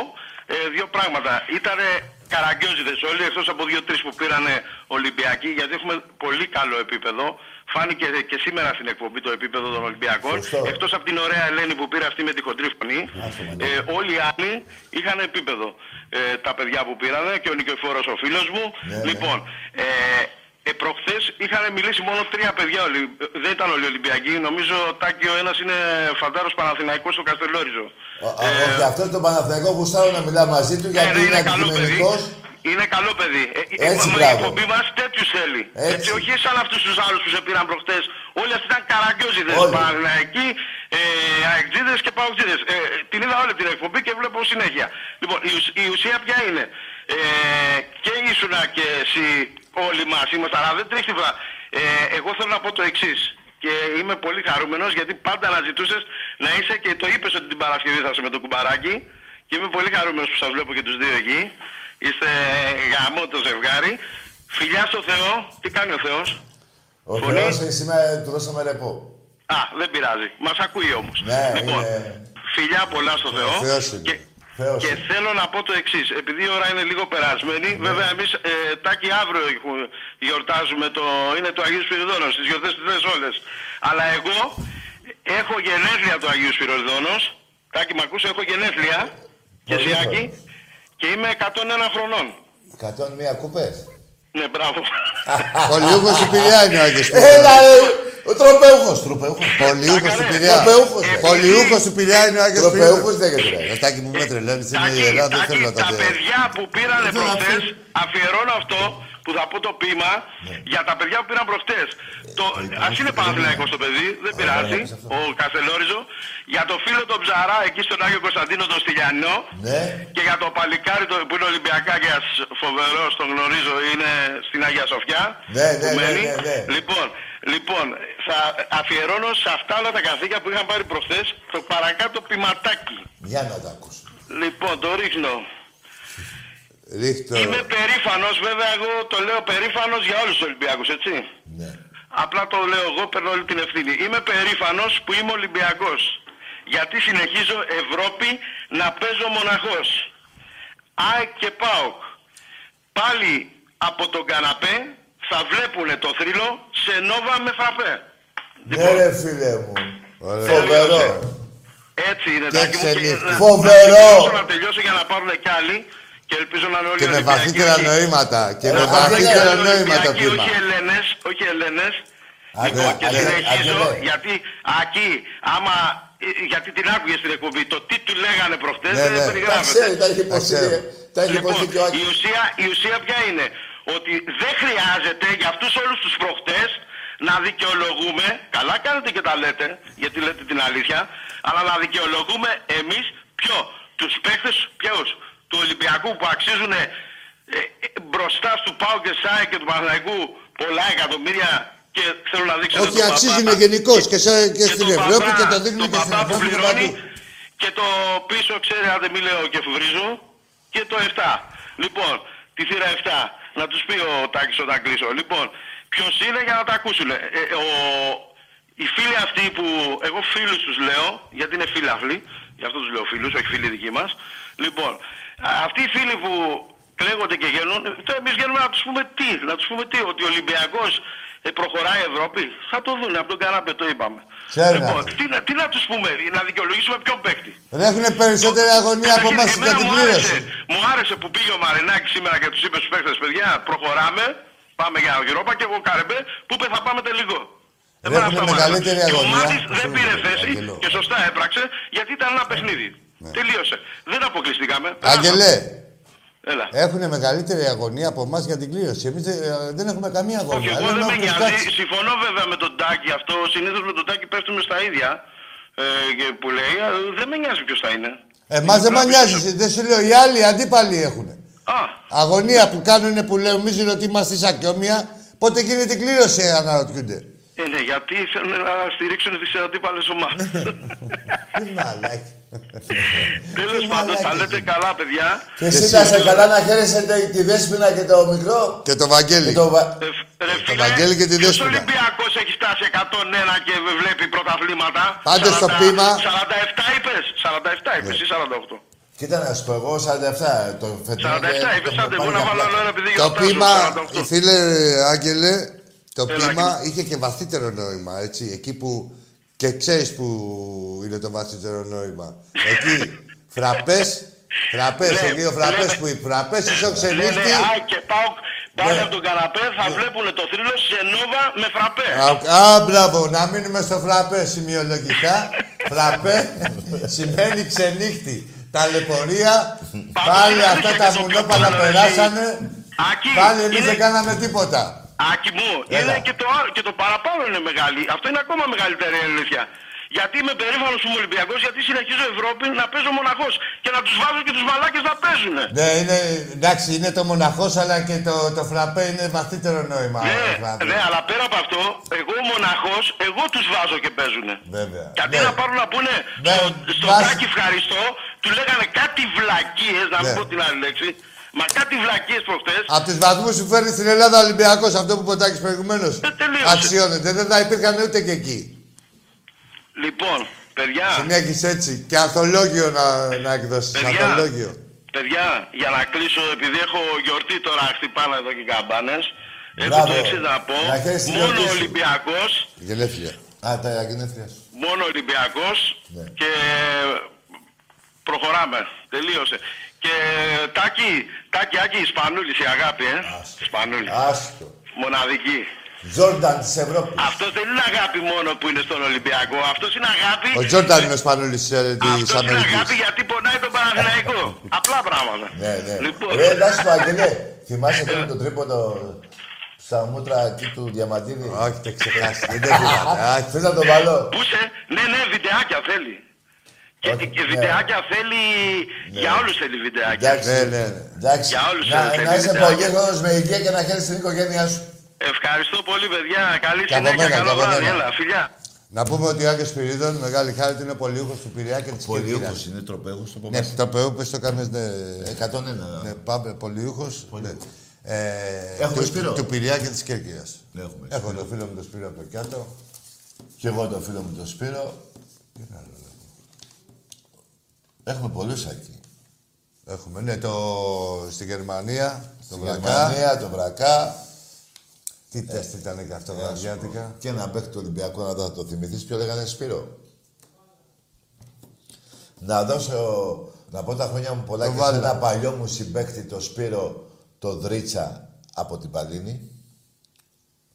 D: ε, δύο πράγματα. Ήτανε καραγκιόζιδες όλοι, εκτός από δύο-τρεις που πήρανε Ολυμπιακοί, γιατί έχουμε πολύ καλό επίπεδο. Φάνηκε και σήμερα στην εκπομπή το επίπεδο των Ολυμπιακών.
A: Σωστό.
D: Εκτός από την ωραία Ελένη που πήρε αυτή με τη χοντρή φωνή, ε, όλοι οι άλλοι είχαν επίπεδο. Ε, τα παιδιά που πήρανε και ο Νικοφόρος ο φίλος μου.
A: Ναι, ναι.
D: λοιπόν, ε, Προχθές είχαν μιλήσει μόνο τρία παιδιά. Ολυ- Δεν ήταν όλοι Ολυμπιακοί. Νομίζω ο Τάκη ο ένας είναι φαντάρος Παναθηναϊκός στο Καστελόριζο.
A: Ο- α, Όχι, αυτό είναι το Παναθηναϊκό που στάρω να μιλά μαζί του γιατί
D: ναι,
A: είναι
D: είναι καλό παιδί.
A: αντικειμενικός.
D: Είναι καλό παιδί. Ε, ε,
A: Έτσι,
D: μα η
A: μπράβο.
D: εκπομπή μας τέτοιους θέλει.
A: Έτσι.
D: Έτσι. όχι σαν αυτούς τους άλλους που σε πήραν προχτέ. Όλοι αυτοί ήταν καραγκιόζιδε.
A: Όλοι.
D: Παναγιακοί, ε, αεκτζίδες και παουτζίδε. Ε, την είδα όλη την εκπομπή και βλέπω συνέχεια. Λοιπόν, η, ουσ- η ουσία ποια είναι; Ε, και ήσουνα και εσύ όλοι μας είμαστε, αλλά δεν τρέχει τίποτα. Ε, εγώ θέλω να πω το εξής. Και είμαι πολύ χαρούμενος γιατί πάντα αναζητούσες να είσαι και το είπες ότι την Παρασκευή θα είσαι με το κουμπαράκι. Και είμαι πολύ χαρούμενος που σας βλέπω και τους δύο εκεί. Είστε γαμό το ζευγάρι. Φιλιά στο Θεό. Τι κάνει ο Θεός;
A: Ο
D: Φωνή.
A: Θεός ε, σήμερα του δώσαμε ρεπό.
D: Α, δεν πειράζει. Μας ακούει όμως.
A: Ναι,
D: λοιπόν,
A: είναι-
D: φιλιά πολλά στο Θεό.
B: Θεός είναι.
D: Και,
A: Θεός
D: και
A: είναι.
D: θέλω να πω το εξής. Επειδή η ώρα είναι λίγο περασμένη,
A: Ναι.
D: βέβαια εμείς ε, τάκι αύριο έχουμε- γιορτάζουμε το. είναι το Αγίου Σπυριδόνος, τις γιορτές τις όλες. Αλλά εγώ έχω γενέθλια του Αγίου Σπυριδόνος. Τάκι μ' ακούς, έχω γενέθλια. Και
A: Πολύ
D: Σιάκη.
A: ωραία.
D: Και είμαι 101 χρονών.
A: 101 κούπες.
D: Ναι, μπράβο.
B: Πολιούχος του Πειραιά είναι ο Άγιος
A: Έλα,
B: Πειραίας.
A: ρε! Ο τροπέουχος, τροπέουχος.
B: Πολιούχος του
D: Έκανε.
B: Πειραιά.
A: Τροπέουχος.
D: Ε,
B: Πολιούχος του Πειραιά είναι ο Άγιος
A: Τροπέουχος
B: Πειραίας.
A: λέγεται, ρε.
B: Ρωστάκι μου με τρελαίνεις, είναι
D: Τάκη,
B: ιερά, δεν
D: Τάκη,
B: θέλω να τα
D: τα
B: λέω.
D: παιδιά που πήραν
A: Δεν θέλω να
D: προχτές,
A: φύγω.
D: αφιερώνω αυτό που θα πω το ποίημα για τα παιδιά που πήραν προχτές. Το, ας είναι Παναθηναϊκός το παιδί, δεν πειράζει, ο Καστελόριζο. Για το φίλο τον Ψαρά εκεί στον Άγιο Κωνσταντίνο τον Στυλιανό.
A: Ναι.
D: Και για το παλικάρι το, που είναι Ολυμπιακάκιας φοβερός, τον γνωρίζω, είναι στην Αγία Σοφιά.
A: Ναι, ναι,
D: που
A: ναι,
D: μένει.
A: ναι, ναι.
D: Λοιπόν, λοιπόν, θα αφιερώνω σε αυτά όλα τα καθήκια που είχαν πάρει προχθές το παρακάτω ποιηματάκι.
A: Για να τα ακούσω.
D: Λοιπόν, το ρίχνω.
B: Ρίχτω.
D: Είμαι περήφανος, βέβαια εγώ το λέω περήφανος για όλους τους Ολυμπιακούς, έτσι.
A: Ναι.
D: Απλά το λέω εγώ, παίρνω όλη την ευθύνη. Είμαι περήφανος που είμαι Ολυμπιακός. Γιατί συνεχίζω Ευρώπη να παίζω μοναχός. ΑΕΚ και ΠΑΟΚ. Πάλι από τον καναπέ θα βλέπουνε το θρύλο σε νόβα με φραπέ.
A: Ναι, ρε φίλε μου.
B: Ωραία.
A: Φοβερό.
D: Έτσι είναι,
B: Και
D: Τάκη μου.
B: εξελίχθηκε.
D: να-
A: Φοβερό.
D: Να τελειώσω, να τελειώσω για να πάρουν κι άλλοι. Και ελπίζω να είναι όλοι
B: Και με
D: Ολυμπιακοί,
B: βαθύτερα
D: όχι-
B: νοήματα. Και με
A: Ε,
B: βαθύτερα
A: Αγγέλε,
B: νοήματα το
D: Ολυμπιακοί,
B: πείμα.
D: όχι Ελένες, όχι Ελένες.
A: Άγγελε,
D: Λοιπόν, και
A: Άγγελε,
D: συνεχίζω,
A: Άγγελε.
D: γιατί εκεί, άμα, ε, γιατί την άκουγε στην εκπομπή, το τι του λέγανε προχτές
B: Ναι,
D: δεν
B: ναι.
A: Τα
D: περιγράφεται.
A: ξέρει, τα έχει υποστεί.
B: ξέρω.
A: Τα έχει
D: Λοιπόν,
A: υποστεί και ο
D: η
A: Άκης.
D: ουσία, η ουσία ποια είναι, ότι δεν χρειάζεται για αυτούς όλους τους προχτές να δικαιολογούμε, καλά κάνετε και τα λέτε, γιατί λέτε την αλήθεια, αλλά να δικαιολογούμε εμείς ποιο, τους παίχτες ποιους, του Ολυμπιακού που αξίζουν ε, ε, μπροστά του Πάου και ΣΑΕ και του Παναθηναϊκού πολλά εκατομμύρια και θέλω να δείξω
B: Όχι, αξίζουν γενικώ και, σε- και στην Ευρώπη και το δείχνουν και στην
D: παπά που
B: Ευρώπη και
D: πληρώνει
B: παντού.
D: και το πίσω ξέρει αν δεν μιλάω και βρίζω και το 7. Λοιπόν, τη θύρα 7. Να τους πει ο Τάκης όταν κλείσω. Λοιπόν, ποιος είναι για να τα ακούσουν. Ε, ε, ο, οι φίλοι αυτοί που εγώ φίλους τους λέω, γιατί είναι φίλαθλοι, γι' αυτό τους λέω φίλους, όχι φίλοι δικοί μας. Λοιπόν, α- αυτοί οι φίλοι που κλαίγονται και γελούν, ε, εμείς γελούμε να τους πούμε τι, να τους πούμε τι, ότι ο Ολυμπιακός ε, προχωράει η Ευρώπη, θα το δουν από τον καναπέ, το είπαμε.
A: Ξέρουν
D: λοιπόν,
A: αυτό.
D: τι, να- τι να τους πούμε, να δικαιολογήσουμε ποιον παίκτη.
B: Δεν έχουν περισσότερη αγωνία από εμάς
D: Εμένα
B: για την
D: μου
B: κλήρωση.
D: άρεσε, μου άρεσε που πήγε ο Μαρινάκης σήμερα και τους είπε στους παίκτες, παιδιά, προχωράμε, πάμε για Ευρώπα και εγώ Καρεμπέ, που είπε θα πάμε τελικό.
B: Ρε,
D: Εμένα
B: έχουμε
D: αυτά μου άρεσαν.
B: μεγαλύτερη
D: Και ο
B: αγωνία.
D: Μάτης δεν
B: Συγγνώμη,
D: πήρε θέση
B: Αγγελό.
D: και σωστά έπραξε, γιατί ήταν ένα παιχνίδι. Τελείωσε. Δεν αποκλειστήκαμε.
B: Άγγελε,
D: Έλα.
B: έχουν μεγαλύτερη αγωνία από εμάς για την κλήρωση. Εμείς δεν έχουμε καμία
D: Όχι,
B: αγωνία.
D: εγώ
B: Αλλά
D: δεν με
B: έχουμε
D: νοιάζει.
B: κάτσει.
D: Συμφωνώ βέβαια με τον Τάκη αυτό. Συνήθως με τον Τάκη πέφτουμε στα ίδια ε, και- που λέει. ε, Δεν με νοιάζει ποιος θα είναι.
B: Εμάς δεν μας νοιάζει. Δεν σου λέω, οι άλλοι αντίπαλοι έχουν.
D: Α,
B: Αγωνία που κάνουν που λέω, νομίζουν ότι είμαστε σακιόμια. Πότε γίνεται η κλήρωση, αναρωτιούνται.
D: Ε, ναι, γιατί θέλουν να στηρίξουν τις αντίπαλες ομάδες.
B: Τι μαλάκι.
D: Τέλος
B: Τι
D: πάντων, τα
B: μαλάκες
D: λέτε
B: είναι.
D: καλά, παιδιά.
A: Και εσύ να σε καλά να χαίρεσαι τη Δέσποινα και το μικρό.
B: Και το Βαγγέλη.
A: Και το βα-
D: Ε, ρε
B: Το
D: φίλε,
B: Βαγγέλη και τη
D: ποιος
B: Δέσποινα.
D: Ολυμπιακός έχει φτάσει 101 και βλέπει πρωταθλήματα;
B: Πάντως στο
D: 40
B: πείμα-
D: 47 είπες. 47 είπες ή 48.
A: Κοίτα να σου πω, εγώ 47 το φετινό.
D: 47
A: και
D: είπες,
A: το
D: άντε,
A: έχω
D: εγώ να
A: πάρει
D: βάλω
A: για
D: άλλο ένα επειδή
B: Το
D: γιορτάζω,
B: πείμα,
D: 48.
B: φίλε Άγγελε, το
D: Έλα,
B: πείμα
D: Άγγελε.
B: είχε και βαθύτερο νόημα, έτσι. Εκεί που. Και ξέρεις που είναι το βαθύτερο νόημα. Εκεί, φραπές, φραπές,
D: Ναι,
B: εκεί ο φραπές
D: λέμε-
B: που οι φραπές,
D: Ναι,
B: ισοξενίστη.
D: ναι, α, και πάω, Πάνε από τον καναπέ, θα βλέπουν το θρύλο σε νόβα με φραπές.
B: Α, α, μπράβο, να μείνουμε στο φραπές σημειολογικά. φραπέ σημαίνει ξενύχτη. Ταλαιπωρία, πάλι
D: είναι
B: αυτά
D: και
B: τα
D: το
B: μουνόπαλα
D: πιο
B: περάσανε.
D: Άκη,
B: Πάλι εμείς
D: είναι-
B: δεν κάναμε τίποτα.
D: Άκη μου,
B: Έλα.
D: είναι και το, άλλο- και το παραπάνω είναι μεγάλη. Αυτό είναι ακόμα μεγαλύτερη αλήθεια. Γιατί είμαι περήφανος που είμαι Ολυμπιακός, γιατί συνεχίζω Ευρώπη να παίζω μοναχός και να τους βάζω και τους μαλάκες να παίζουν.
B: Ναι, είναι, εντάξει, είναι το μοναχός, αλλά και το, το φραπέ είναι βαθύτερο νόημα.
D: Ναι,
B: φραπέ.
D: ναι, αλλά πέρα από αυτό, εγώ μοναχός, εγώ τους βάζω και παίζουν.
B: Βέβαια.
D: Γιατί
B: Ναι.
D: να πάρουν να πούνε
B: Ναι,
D: στο, στο
B: βάζει-
D: τάκι ευχαριστώ, του λέγανε κάτι βλακίες, να μην
B: Ναι.
D: πω την άλλη λέξη, μα κάτι βλακίες προχτέ.
B: Από του βαθμούς που φέρνει στην Ελλάδα ο Ολυμπιακός, αυτό που ποτάκι προηγουμένως.
D: Ε, τελείωσε.
B: Αξιώνεται. Δεν θα υπήρχαν ούτε και εκεί.
D: Λοιπόν, παιδιά,
B: Συνέχισε έτσι. Και ανθολόγιο να, να εκδώσεις.
D: Παιδιά.
B: Ανθολόγιο.
D: παιδιά, για να κλείσω, επειδή έχω γιορτή τώρα, χτυπάνε εδώ και καμπάνες. Έχω
A: Μπράβο.
D: το εξής να πω.
A: Να χαίρεσαι τη
D: Μόνο
A: γιορτή σου.
D: Ολυμπιακός,
B: Γενέθλια.
A: Α, τα γενέθλια σου.
D: μόνο Ολυμπιακός
A: Ναι.
D: και προχωράμε. Τελείωσε. Και τάκι, τάκι, άκι, Ισπανούλη η αγάπη, ε. Ισπανούλη.
A: Άστο.
D: Μοναδική.
A: Τζόρνταν της Ευρώπης.
D: Αυτός δεν είναι αγάπη μόνο που είναι στον Ολυμπιακό. Αυτός είναι αγάπη.
B: Ο Τζόρνταν είναι ο Σπανούλης της
D: Αυτός είναι αγάπη
B: Αμερική.
D: γιατί πονάει τον Παναθηναϊκό. Απλά πράγματα.
A: Ναι, ναι.
D: Λοιπόν.
A: Ρε, να σου πω, Αγγελέ, θυμάσαι τώρα το τρίποντο στα μούτρα εκεί του Διαμαντίδη;
B: Όχι, το ξεχάσει. Δεν το θυμάμαι. Άχι.
A: Θες να το βάλω;
D: Πού είσαι, ναι, ναι, βιντεάκια θέλει. Και,
A: Όχι,
D: και
A: ναι.
D: βιντεάκια θέλει. Για όλους θέλει βιντεάκια.
A: Εντάξει.
B: Ναι, ναι, ναι.
A: Εντάξει.
D: Για όλους
A: να,
D: θέλει
A: να είσαι
D: βιντεάκια.
A: απογεύματος με υγεία και να χαίρεσαι την οικογένειά σου.
D: Ευχαριστώ πολύ, παιδιά. Καλή
B: Και από
D: συνέχεια.
B: μένα,
D: Καλό
B: και από
D: βράδυ.
B: μένα.
D: Έλα, φιλιά.
B: Να πούμε ότι ο Άγιος Σπυρίδων, μεγάλη χάρη του, είναι πολιούχος του Πειραιά και της Κερκύρας.
A: είναι τροπέγος το
B: Ναι, το ΠΕΟ πες το κάνεις, ναι.
A: 101.
B: Ναι, πάμε, πολιούχος. Ναι. Ε,
A: Έχουμε
B: του,
A: Σπύρο.
B: του Πειραιά και της Κέρκυρας.
A: Ναι, έχουμε
B: Έχω
A: Σπύρο.
B: το φίλο μου τον Σπύρο από το Κιάτο.
A: Και εγώ τον φίλο μου τον Σπύρο. Έχουμε πολλούς εκεί.
B: Έχουμε, ναι, το, στη Γερμανία, το
A: Στη
B: Βρακά.
A: Γερμανία, τον Βρακά.
B: Τι τεστ ήταν και αυτό,
A: Ε, να σου
B: βραδιάτικα;
A: πω. Και ένα παίκτη του Ολυμπιακού να το, το θυμηθείς, ποιο λέγανε Σπύρο. Να δώσω, να πω τα χρόνια μου πολλά
B: Το
A: και σε
B: βάλε.
A: ένα παλιό μου συμπέκτη, το Σπύρο, το Δρίτσα από την Παλίνη.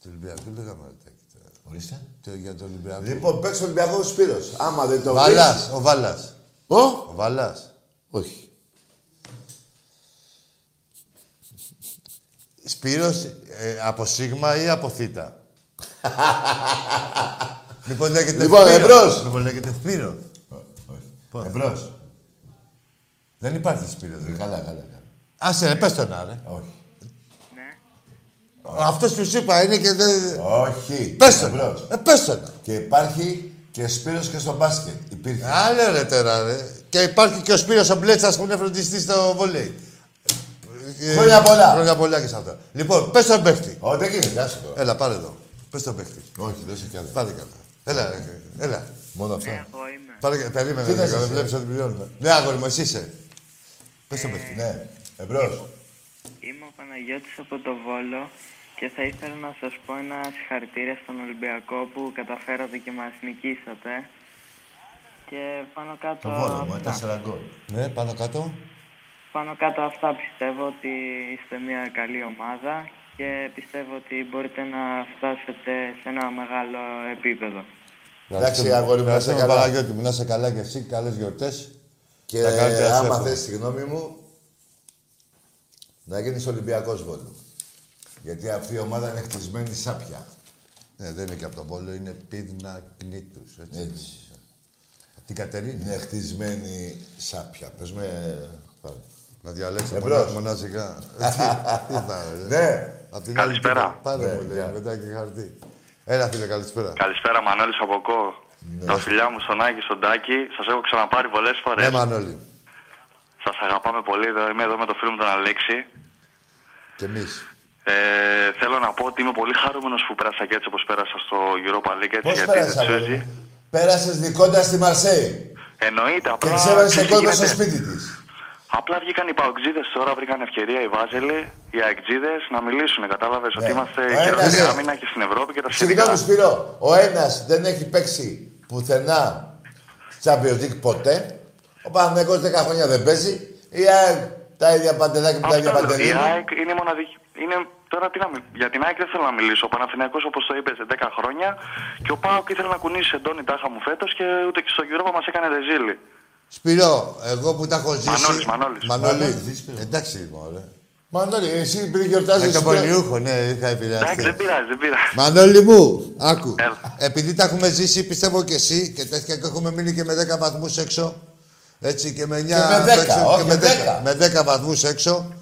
B: Του Ολυμπιακού λέγαμε ρωτάκι τώρα.
A: Ορίστε.
B: Το- Για τον Ολυμπιακό.
A: Λοιπόν, παίξει ο Ολυμπιακός Σπύρος. Άμα δεν το
B: Βαλάς, ο Βαλάς.
A: Ο;
B: Ο Βαλάς.
A: Όχι.
B: Σπύρος ε, από Σίγμα ή από Θήτα; λοιπόν λέγεται
A: Λοιπόν,
B: Σπύρος.
A: εμπρός.
B: Λοιπόν λέγεται Σπύρος.
A: Όχι. Εμπρός.
B: Δεν υπάρχει Σπύρος.
A: Ε, Καλά, καλά, καλά.
B: Άσε ρε, πες τον άρε.
A: Όχι.
B: Αυτός που σου είπα είναι και δεν...
A: Όχι.
B: Πες τον.
A: Εμπρός.
B: Ε, πες τον.
A: Και υπάρχει και Σπύρος και στο μπάσκετ. Υπήρχε.
B: Άλλε ρε τώρα ρε. Και υπάρχει και ο Σπύρος ο Μπλέτσας που είναι φροντιστής στο βολέι. Ε,
A: Χρόνια πολλά.
B: Χρόνια πολλά και σε αυτά. Λοιπόν, πες τον παίχτη.
A: Όχι, δεν γίνεται. Άσε το.
B: Έλα, πάρε εδώ. Πες τον παίχτη.
A: Όχι, δεν σε καλά.
B: Πάρε καλά. Έλα, ρε, έλα.
A: Μόνο αυτό.
B: Πάρε, και- περίμενε,
A: Τι
B: δεν
A: θες εσύ;
B: βλέπεις ότι πληρώνουμε. Ναι, αγόρι μου, εσύ είσαι. Πες τον παίχτη.
A: Ναι. Εμπρός.
F: Είμαι ο Παναγιώτης από το Βόλο και θα ήθελα να σας πω ένα συγχαρητήρια στον Ολυμπιακό που καταφέρατε και μας νικήσατε. Και πάνω κάτω...
A: Το βόλο μου,
F: αυτά.
A: τέσσερα γκολ.
B: Ναι, πάνω κάτω.
F: Πάνω κάτω αυτά πιστεύω ότι είστε μια καλή ομάδα και πιστεύω ότι μπορείτε να φτάσετε σε ένα μεγάλο επίπεδο.
A: Εντάξει, αγόρι μου, να είσαι
B: Ευχαριστούμε,
A: καλά.
B: Παναγιώτη μου, να είσαι καλά και εσύ. Καλές γιορτές.
A: Και
B: Τα καλύτερα σου
A: άμα
B: εύχομαι.
A: θες τη γνώμη μου, να γίνεις Ολυμπιακός Βόλου. Γιατί αυτή η ομάδα είναι χτισμένη σάπια.
B: Ναι, δεν είναι και από τον Πόλο, είναι πίδνα κνήτους. Έτσι.
A: Έτσι.
B: Από την Κατερίνη.
A: Είναι χτισμένη σάπια. Πες με... πάρε.
B: Να διαλέξω
A: Εμπρός.
B: μονά- μοναζικά. Τι τι πάρε, ρε.
A: Ναι.
B: Απ' την
C: Καλησπέρα.
B: άλλη, Πάρε
A: Ναι,
B: μου, λέει,
A: γεια.
B: μετά και χαρτί. Έλα, φίλε, καλησπέρα.
C: Καλησπέρα, Μανώλης από Κο. Τα φιλιά μου στον Άκη, στον Τάκη. Σας έχω ξαναπάρει πολλές
B: Ναι,
C: φορές.
B: Μανώλη.
C: Σας αγαπάμε πολύ. Εδώ- Είμαι εδώ με το φίλο μου τον Αλέξη.
B: Κι εμείς.
C: Ε, θέλω να πω ότι είμαι πολύ χαρούμενος που πέρασα και έτσι όπως πέρασα στο Europa League. Έτσι,
A: Πώς
C: γιατί
A: πέρασες,
C: δεν
A: αγόρι
C: τσούζει.
A: μου. Πέρασες νικώντας τη Μαρσέη.
C: Εννοείται,
A: Και
C: απλά...
A: ξέβαλες
C: ξέρεις
A: τον
C: τι
A: κόσμο στο
C: γίνεται.
A: σπίτι της.
C: Απλά βγήκαν οι παουτζίδες τώρα, βρήκαν ευκαιρία οι Βάζελοι, οι αεκτζίδες να μιλήσουν. Κατάλαβες ότι είμαστε
A: Ναι. Ο ένας-
C: καιρός για άμυνα και στην Ευρώπη και τα σχετικά.
A: Συγγνώμη, Σπύρο. Ο ένας δεν έχει παίξει πουθενά Champions League ποτέ. Ο Παναγιώτης 10 χρόνια δεν παίζει. Η ΑΕΚ Τα ίδια παντελάκια με τα ίδια
C: Αυτό λέω. Η
A: παντελίδια.
C: ΑΕΚ είναι η μοναδική. Είναι, τώρα τι να μιλ... Για την ΑΕΚ δεν θέλω να μιλήσω. Ο Παναθηναϊκός όπως το είπες σε 10 χρόνια και ο Πάοκ ήθελε να κουνήσει εντόνι τάχα μου φέτος και ούτε και στο Europa μας έκανε ρεζίλι.
B: Σπυρό, εγώ που τα έχω ζήσει...
C: Μανώλης, Μανώλης.
B: Μανώλη.
A: Μανώλης, Σπύρο.
B: Εντάξει, μωρέ.
A: Μανώλη, εσύ επειδή
B: Με
A: γιορτάζεις...
B: τον Πολιούχο, ναι, είχα
C: Εντάξει,
B: επηρεαστεί.
C: δεν πειράζει, δεν πειράζει.
B: Μανώλη μου, άκου.
C: Έλα.
B: Επειδή τα έχουμε ζήσει, πιστεύω και εσύ και τέτοια και έχουμε μείνει και με 10 βαθμούς έξω. Έτσι και με 9
A: Και με 10,
B: έξω,
A: όχι,
B: και με
A: 10.
B: 10, με 10 βαθμούς έξω.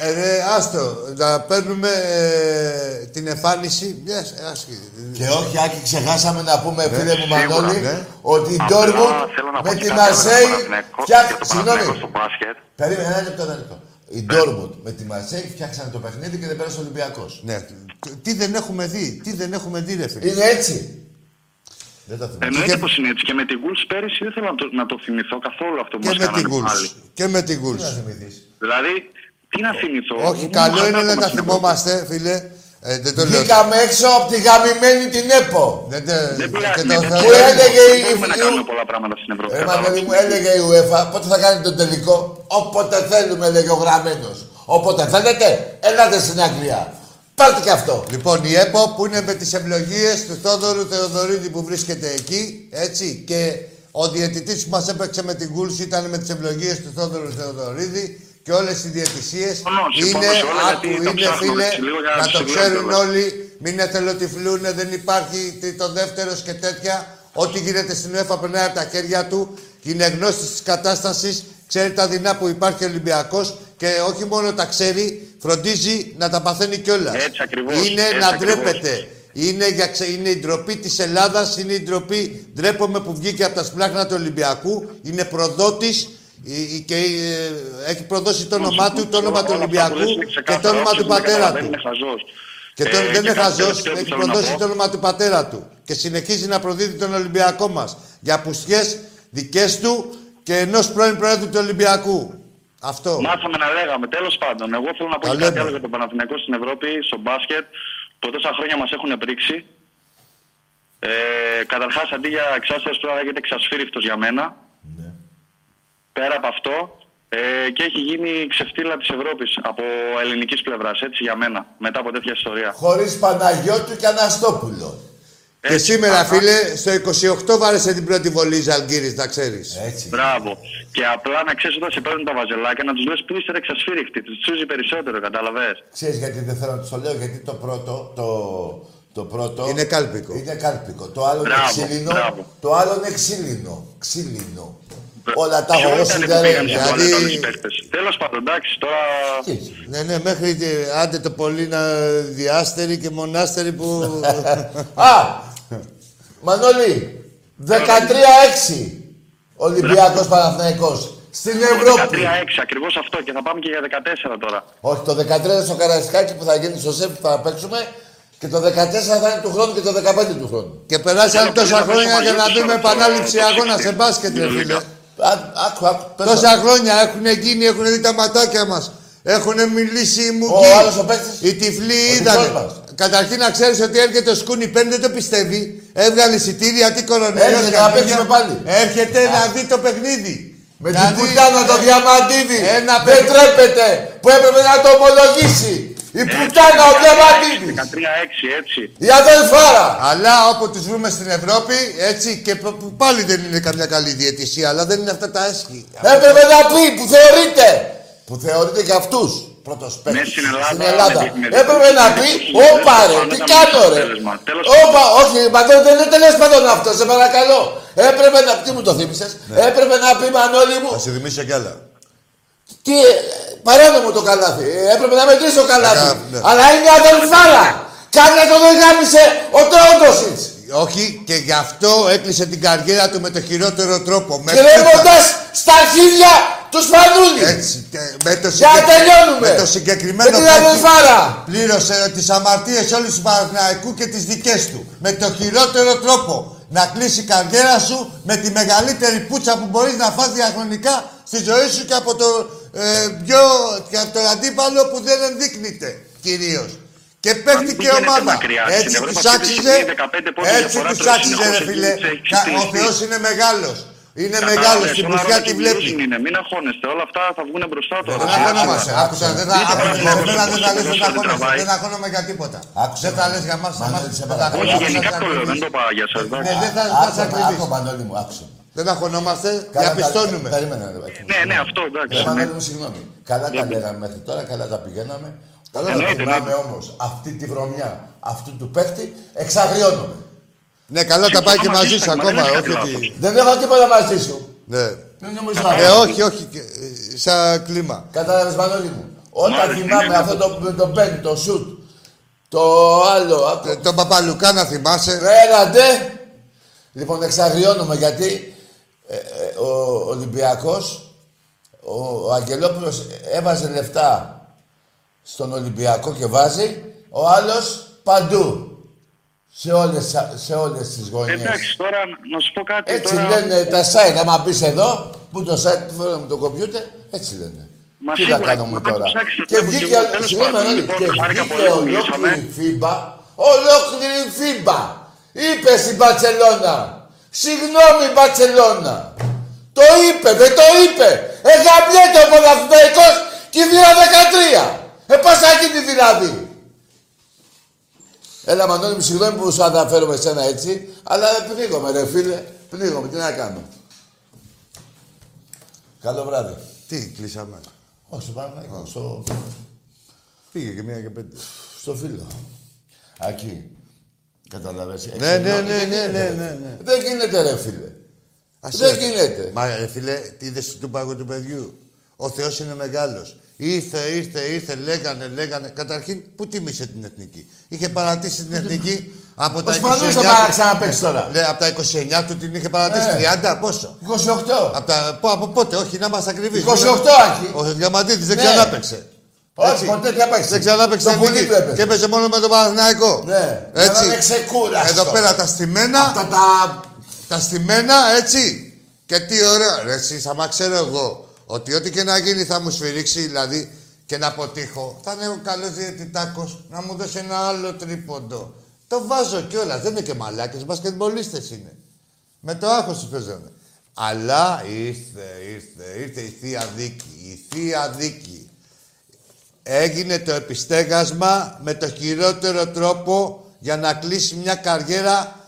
B: Ε, ρε, άστο, να παίρνουμε ε, την εμφάνιση μιας άσχη.
A: Και όχι, Άκη, ξεχάσαμε να πούμε, φίλε μου
C: Σίγουρα,
A: Μανώλη,
B: ναι.
A: ότι η
C: Απλά
A: Ντόρμουντ
C: θέλω να πω
A: με
C: και
A: τη
C: κάτι άλλο για τον
A: Μαρσέη
C: Παναθηναϊκό-
A: φτιάχνει...
C: για τον
A: Συγγνώμη,
C: Παναθηναϊκό στο μπάσκετ.
A: περίμενε ένα λεπτό, ένα λεπτό. Η Ντόρμουντ με τη Μαρσέη φτιάξανε το παιχνίδι και δεν πέρασε ο Ολυμπιακός.
B: Ναι, τι δεν έχουμε δει, τι δεν έχουμε δει, ρε φίλε.
A: Είναι έτσι. Δεν το θυμάμαι.
C: Εννοείται
B: Και-
C: πως είναι έτσι. Και με την Wolves πέρυσι δεν θέλω να το, να το θυμηθώ καθόλου αυτό που
B: Και
C: μας
B: με την
C: κάνανε πάλι.
B: Γουλς. Και με την
A: Τι
B: Γουλς.
A: να θυμηθείς.
C: Δηλαδή, τι να θυμηθώ;
B: Όχι,
C: Ήμουν
B: καλό είναι
C: χαρτάκο
B: να
C: με
B: τα
C: στην
B: θυμόμαστε, φίλε. Ε, δεν το λέω.
A: Βγήκαμε έξω από τη γαμημένη την ΕΠΟ.
B: Δεν τε-
C: Δεν
B: και
C: πειράζει.
B: το
C: ναι,
B: θα-
A: Που έλεγε η-
C: Δεν μπορούμε να
A: η-
C: κάνουμε πολλά πράγματα στην Ευρώπη.
A: Ρε
C: κατάλαβες.
A: Μανώλη μου, έλεγε η UEFA, πότε θα κάνει τον τελικό; Όποτε θέλουμε, έλεγε ο γραμμένος. Όποτε θέλετε, ελάτε στην Αγγλία. Πάρτε και αυτό.
B: Λοιπόν, η ΕΠΟ που είναι με τις ευλογίες του Θόδωρου Θεοδωρίδη που βρίσκεται εκεί, έτσι, και ο διαιτητής που μας έπαιξε με την Γουλς ήταν με τις ευλογίες του Θόδωρου Θεοδωρίδη και όλες οι διαιτησίες
C: Συμφωνώ, συμφωνώ
B: είναι,
C: σε όλα,
B: άκου,
C: γιατί το
B: είναι
C: ψάχνω,
B: φίλε,
C: έτσι, λίγο για να
B: να
C: τους
B: το
C: συμβουλεύω
B: ξέρουν
C: κιόλας.
B: όλοι, μην εθελοτυφλούνε, δεν υπάρχει τι- το δεύτερος και τέτοια. Ό,τι γίνεται στην UEFA περνάει από τα χέρια του, είναι γνώστης της κατάστασης, ξέρει τα δεινά που υπάρχει ο Ολυμπιακός και όχι μόνο τα ξέρει, φροντίζει να τα παθαίνει κιόλας.
C: Έτσι ακριβώς,
B: Είναι
C: έτσι
B: να
C: ακριβώς.
B: ντρέπεται. Είναι, για, ξε- είναι η ντροπή της Ελλάδας, είναι η ντροπή. Ντρέπομαι που βγήκε από τα σπλάχνα του Ολυμπιακού. Είναι προδότης και ε, έχει προδώσει το όνομά του, το όνομα του
C: Όλα αυτά
B: Ολυμπιακού
C: που λες είναι
B: και
C: ξεκάθαρα.
B: το όνομα
C: Όποιος
B: του
C: δεν
B: πατέρα
C: καταλαβαίνει
B: του.
C: είναι χαζός.
B: Και το,
C: Ε,
B: δεν
C: και
B: είναι
C: κάτι
B: χαζός,
C: τελευταίο που
B: έχει
C: θέλω να
B: προδώσει
C: πω.
B: το όνομα του πατέρα του. Και συνεχίζει να προδίδει τον Ολυμπιακό μας για απουσιές δικές του και ενός πρώην Προέδρου του Ολυμπιακού. Αυτό.
C: Μάθαμε να λέγαμε. Τέλος πάντων, εγώ θέλω να πω
B: Τα
C: και κάτι
B: λέμε.
C: άλλο για τον Παναθηναϊκό στην Ευρώπη, στο μπάσκετ, που τόσα χρόνια μας έχουν πρίξει. Ε, Καταρχάς, αντί για εξάστερο, τώρα λέγεται εξασφύρικτο για μένα.
B: Ναι.
C: Πέρα από αυτό, ε, και έχει γίνει ξεφτύλα της Ευρώπης από ελληνικής πλευράς, έτσι για μένα, μετά από τέτοια ιστορία.
A: Χωρίς Παναγιώτου και Αναστόπουλο.
B: Και
C: Έτσι,
B: σήμερα,
C: αχα.
B: φίλε, στο 28 βάρεσε την πρώτη βολή Ζαλγκύρης, να ξέρεις.
A: Έτσι.
C: Μπράβο. Και απλά να ξέρεις όταν σε παίρνουν τα βαζελάκια να τους λες που είστε εξασφύρικτοι. Τους τσούζει περισσότερο, κατάλαβε.
A: Ξέρεις γιατί δεν θέλω να τους το λέω, γιατί το πρώτο, το, το πρώτο...
B: Είναι κάλπικο.
A: Είναι κάλπικο. Το άλλο είναι
C: Μπράβο,
A: ξύλινο.
C: μπράβο.
A: Το άλλο είναι ξύλινο. Ξύλινο. Όλα τα
C: Ποιο
A: έχω εγώ
C: ήταν που
A: σιδερένια.
C: πήγαν σε
B: Δηλαδή-
C: τουαλέτα οι παίκτες. Τέλος πάντων, εντάξει, τώρα...
B: Ναι, ναι, μέχρι τε- άντε το πολύ να διάστεροι και μονάστεροι που.
A: Α! Μανώλη, 13-6 Ολυμπιακός Παναθηναϊκός. Στην Ευρώπη.
C: 13-6, ακριβώς αυτό και θα πάμε και για 14 τώρα.
A: Όχι, το 13 στο Καραϊσκάκι που θα γίνει στο ΣΕΠ που θα παίξουμε και το 14 θα είναι του χρόνου και το 15 του χρόνου.
B: και περάσαν
C: Θέλω
B: τόσα
C: πολύ να
B: χρόνια
C: πέσω
B: για να
C: μαζί
B: δούμε
C: στο-
B: επανάληψη
C: στο-
B: αγώνα
C: στο-
B: σε μπάσκετ, ρε
C: στο-
B: φίλε.
A: Α, άκου, άκου, πες το.
B: Τόσα χρόνια έχουν γίνει, έχουν δει τα ματάκια μας. Έχουν μιλήσει οι μου.
A: Ο άλλος ο παίκτης;
B: Οι τυφλοί
A: Ο
B: ήταν.
A: δικός μας.
B: Καταρχήν να ξέρεις ότι έρχεται ο Σκούνι πέντε, δεν το πιστεύει. Έβγαλε εισιτήρια, τι κορονοϊός.
A: Έρχεται να παίξουμε πάλι.
B: Έρχεται να δει το παιχνίδι.
A: Με
B: Να
A: την
B: δει-
A: πουτάνα το διαμαντίδη.
B: Ένα
A: Δεν
B: παιδί-
A: τρέπεται που έπρεπε να το ομολογήσει. Η πουτάνα ο διαμαντίδης.
C: 13-6, έτσι.
A: Η αδελφάρα.
B: Αλλά όπου του βρούμε στην Ευρώπη, έτσι και π- που πάλι δεν είναι καμιά καλή διαιτησία, αλλά δεν είναι αυτά τα έσχη.
A: Έπρεπε να πει που θεωρείται. Που θεωρείται για αυτούς. Πρώτος
C: Ναι,
A: παίκτης.
C: στην Ελλάδα,
A: Στην Ελλάδα.
C: με- με-
A: Έπρεπε να πει,
C: με-
A: όπα ρε,
C: με-
A: τι
C: με-
A: κάνω ρε.
C: αποτέλεσμα. Τέλος
A: Όπα, όχι, μα δεν δεν είναι τέλος πάντων αυτό, σε παρακαλώ. Έπρεπε να, τι μου το θύμισες, έπρεπε να πει Μανώλη μου,
B: Θα σε θυμίσω κι άλλα.
A: Τι, παράνομο το καλάθι, ε, έπρεπε να μετρήσει το καλάθι.
B: Ακα- ναι.
A: Αλλά είναι αδελφάρα. Κάνε το δεν γάμισε ο Τρόντοσιτς.
B: Όχι, και γι' αυτό έκλεισε την καριέρα του με το χειρότερο τρόπο. Με
A: Κρέμοντας στα χίλια τους Σπανούλη.
B: Έτσι, και με το,
A: Για να
B: συγκεκ-
A: τελειώνουμε.
B: με το συγκεκριμένο
A: Με την
B: παίκτη
A: αδελφάρα.
B: πλήρωσε τις αμαρτίες όλους του Παναθηναϊκού και τις δικές του. Με το χειρότερο τρόπο. Να κλείσει η καριέρα σου με τη μεγαλύτερη πουτσα που μπορείς να φας διαχρονικά στη ζωή σου και από το, ε, πιο, και από τον αντίπαλο που δεν ενδείκνυται κυρίως. Και παίχτη
C: μην
B: και
C: πηγαίνετε
B: ομάδα.
C: μακριά. Στην
B: Έτσι
C: Ευρώπη
B: τους
C: αυτή τη
B: άξιζε,
C: στιγμή 15 πόντους
B: έτσι
C: διαφορά
B: τους
C: τώρα
B: άξιζε ρε
C: συνεχώς
B: φίλε.
C: έχει
B: Κα- Ο
C: ξυπνήσει.
B: Θεός είναι μεγάλος. Είναι
D: Κατάλαβες,
B: μεγάλος, στην
D: όλα
B: πουσιά
D: όλα
B: τη
D: και
B: βλέπει.
D: βιώσιμη είναι. Μην αγχώνεστε, όλα αυτά θα βγουν μπροστά τώρα.
B: Δεν αγχωνόμαστε. Άκουσα, δεν θα
D: Είτε
B: άκουσα,
D: θα
B: εμένα δεν θα λες, δεν θα
D: θα
B: αγχώνεσαι.
D: τραβάει.
B: Δεν αγχώνομαι για τίποτα.
A: Άκουσα.
B: Δεν θα λες για μας, θα μας-
A: Μανώλη, σε
B: δεν θα
A: παρακαλώ.
D: Όχι,
B: αγχωνόμαστε,
D: γενικά
B: θα
D: το λέω, δεν
B: ακριβείς.
D: το πάω για σας.
B: Ναι,
D: εντάξει.
B: δεν θα θα
A: Άκου,
B: ακριβείς.
A: άκου, Μανώλη μου, άκουσε.
B: Δεν αγχωνόμαστε,
A: Καλά τα-
B: διαπιστώνουμε.
A: Περίμενε, ρε παιδάκι.
D: Ναι, ναι, αυτό εντάξει.
A: Ρε Μανώλη μου, συγγνώμη. Καλά τα λέγαμε μέχρι τώρα, καλά τα πηγαίναμε. Όταν
D: Εννοείται,
A: θυμάμαι
D: εννοείται.
A: όμως αυτή τη βρωμιά αυτού του παίχτη, εξαγριώνομαι.
B: Ναι, καλά τα πάει και
D: Συμφωνώ
B: μαζί σου
D: μαζί σας, μα
B: ακόμα,
D: δεν είναι
B: όχι
D: κάτι
B: ότι...
A: Δεν έχω τίποτα μαζί σου.
B: Ναι.
A: Δεν νομίζω
B: Ε, όχι, όχι, και- ε, σαν κλίμα.
A: Κατάλαβες Μανώλη μου. Όταν
D: Μάλιστα,
A: θυμάμαι
D: είναι
A: αυτό το, με τον Μπεν, το σουτ, το άλλο, άκου-
B: Ε, Τον Παπαλουκά να θυμάσαι.
A: Έλα ντε! Λοιπόν, εξαγριώνομαι γιατί ε, ε, ο Ολυμπιακός, ο, ο Αγγελόπουλος έβαζε λεφτά στον Ολυμπιακό και βάζει, ο άλλος παντού. Σε όλες, σε όλες τις γωνιές.
D: Εντάξει, τώρα να σου πω κάτι.
A: Έτσι
D: τώρα...
A: λένε τα site, άμα μπεις εδώ, που το site που φέρω με το κομπιούτερ, έτσι λένε.
D: Μα
A: Τι θα
D: σίγουρα,
A: κάνουμε
D: να πάτε
A: τώρα.
D: ψάξετε,
A: Και
D: βλέπω
A: βγήκε,
D: και εγώ, τέλος
A: συγγνώμη,
D: πάντων,
A: Μανώλη,
D: λοιπόν,
A: και
D: χάρηκα
A: βγήκε
D: πολύ που
A: ολόκληρη
D: μιλήσαμε.
A: φίμπα, ολόκληρη φίμπα. Είπε στην Μπαρτσελώνα. Συγγνώμη Μπαρτσελώνα. Το είπε, δεν το είπε. Εγαμιέται ο Παναθηναϊκός και η 13. Ε, πασάκι δηλαδή. Έλα Μανώλη μου, συγγνώμη που σου αναφέρομαι εσένα έτσι, αλλά πνίγομαι ρε φίλε. Πνίγομαι, τι να κάνω. Καλό βράδυ.
B: Τι, κλείσαμε;
A: Όχι, στο Παναθηναϊκό, στο,
B: Πήγε και μία και πέντε.
A: στο φίλο. Εκεί. Καταλαβες.
B: Ναι,
A: έτσι,
B: ναι,
A: ενώ-
B: ναι,
A: δεν
B: ναι,
A: γίνεται,
B: ναι,
A: ρε.
B: ναι, ναι.
A: Δεν γίνεται ρε φίλε.
B: Ας
A: Δεν
B: έρθει.
A: γίνεται.
B: Μα ρε φίλε, τι είδες του πάγου του παιδιού; Ο Θεός είναι μεγάλος. Ήρθε, ήρθε, ήρθε, λέγανε, λέγανε. Καταρχήν, πού τίμησε την εθνική; Είχε παρατήσει την εθνική από τα
A: Ο Σπανούς θα
B: 29
A: πάει να
B: του-
A: ξαναπαίξει τώρα.
B: Ναι, από τα 29 του την είχε παρατήσει.
A: Ε.
B: 30, πόσο;
A: 28.
B: Από, τα, πού- από πότε, όχι, να είμαστε ακριβείς.
A: 28 Άκη.
B: Ο Διαμαντίδης δεν
A: Ναι.
B: ξανάπαιξε.
A: Όχι,
B: Έτσι.
A: ποτέ δεν έπαιξε.
B: Δεν ξανάπαιξε
A: Το
B: την
A: πουλί
B: εθνική.
A: του έπαιζε.
B: Και έπαιζε μόνο με τον Παναθηναϊκό.
A: Ναι.
B: Έτσι.
A: Για να είναι ξεκούραστο.
B: Εδώ πέρα τα στημένα.
A: Αυτά τα...
B: Τα στημένα, έτσι. Και τι ωραίο. Ρε, εσείς, άμα ξέρω εγώ ότι ό,τι και να γίνει θα μου σφυρίξει, δηλαδή, και να αποτύχω, θα είναι ο καλός διαιτητάκος να μου δώσει ένα άλλο τρίποντο. Το βάζω κιόλα. Δεν είναι και μαλάκες, μπασκετμπολίστες είναι. Με το άγχος τους παίζανε. Αλλά ήρθε, ήρθε, ήρθε η Θεία Δίκη. Η Θεία Δίκη. Έγινε το επιστέγασμα με το χειρότερο τρόπο για να κλείσει μια καριέρα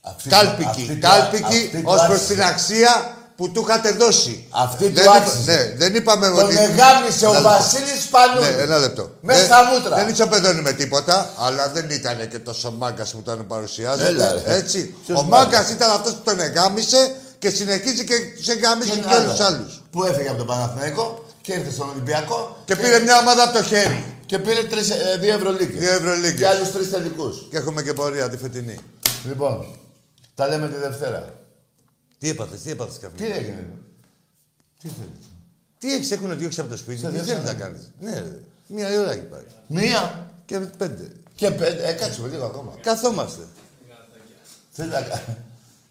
A: Αυτή-
B: κάλπικη.
A: αυτή του-
B: Κάλπικη
A: αυτή του
B: ως προς
A: άξιζε.
B: την αξία που του είχατε δώσει.
A: Αυτή του
B: δεν, είπα-
A: άξιζε.
B: ναι, δεν είπαμε
A: Τον
B: ότι...
A: εγάμισε ο
B: Ένα λεπτό.
A: Βασίλης Πανούλης.
B: Ναι, ένα λεπτό.
A: Μέσα
B: Δεν-
A: στα μούτρα.
B: Δεν ισοπεδώνει με τίποτα, αλλά δεν ήταν και τόσο μάγκας που τον παρουσιάζεται.
A: Έλα, ρε.
B: έτσι.
A: Ποιος
B: ο
A: μάγκας;
B: μάγκας ήταν αυτός που τον εγάμισε και συνεχίζει και του εγάμισε
A: Και
B: και
A: ένα
B: όλους
A: άλλο.
B: άλλους.
A: Που έφυγε από τον Παναθηναϊκό και ήρθε στον Ολυμπιακό
B: Και πήρε μια ομάδα από το χέρι.
A: και πήρε τρεις, ε, δύο Ευρωλίγκες.
B: Δύο Ευρωλίγκες.
A: Και άλλους τρεις τελικούς.
B: Και έχουμε και πορεία τη φετινή.
A: Λοιπόν, τα λέμε τη Δευτέρα.
B: Τι έπαθες, τι έπαθες
A: Τι
B: καφέ.
A: έγινε. Τι θέλεις.
B: Τι έχεις, έχουν διώξει από το σπίτι,
A: Σε
B: τι
A: διώξανε.
B: θέλεις να κάνεις. Ναι, ρε. μία ώρα έχει πάει.
A: Μία;
B: Και πέντε.
A: και πέντε. Ε, κάτσουμε λίγο ακόμα.
B: Καθόμαστε.
A: Θέλει να κάνει.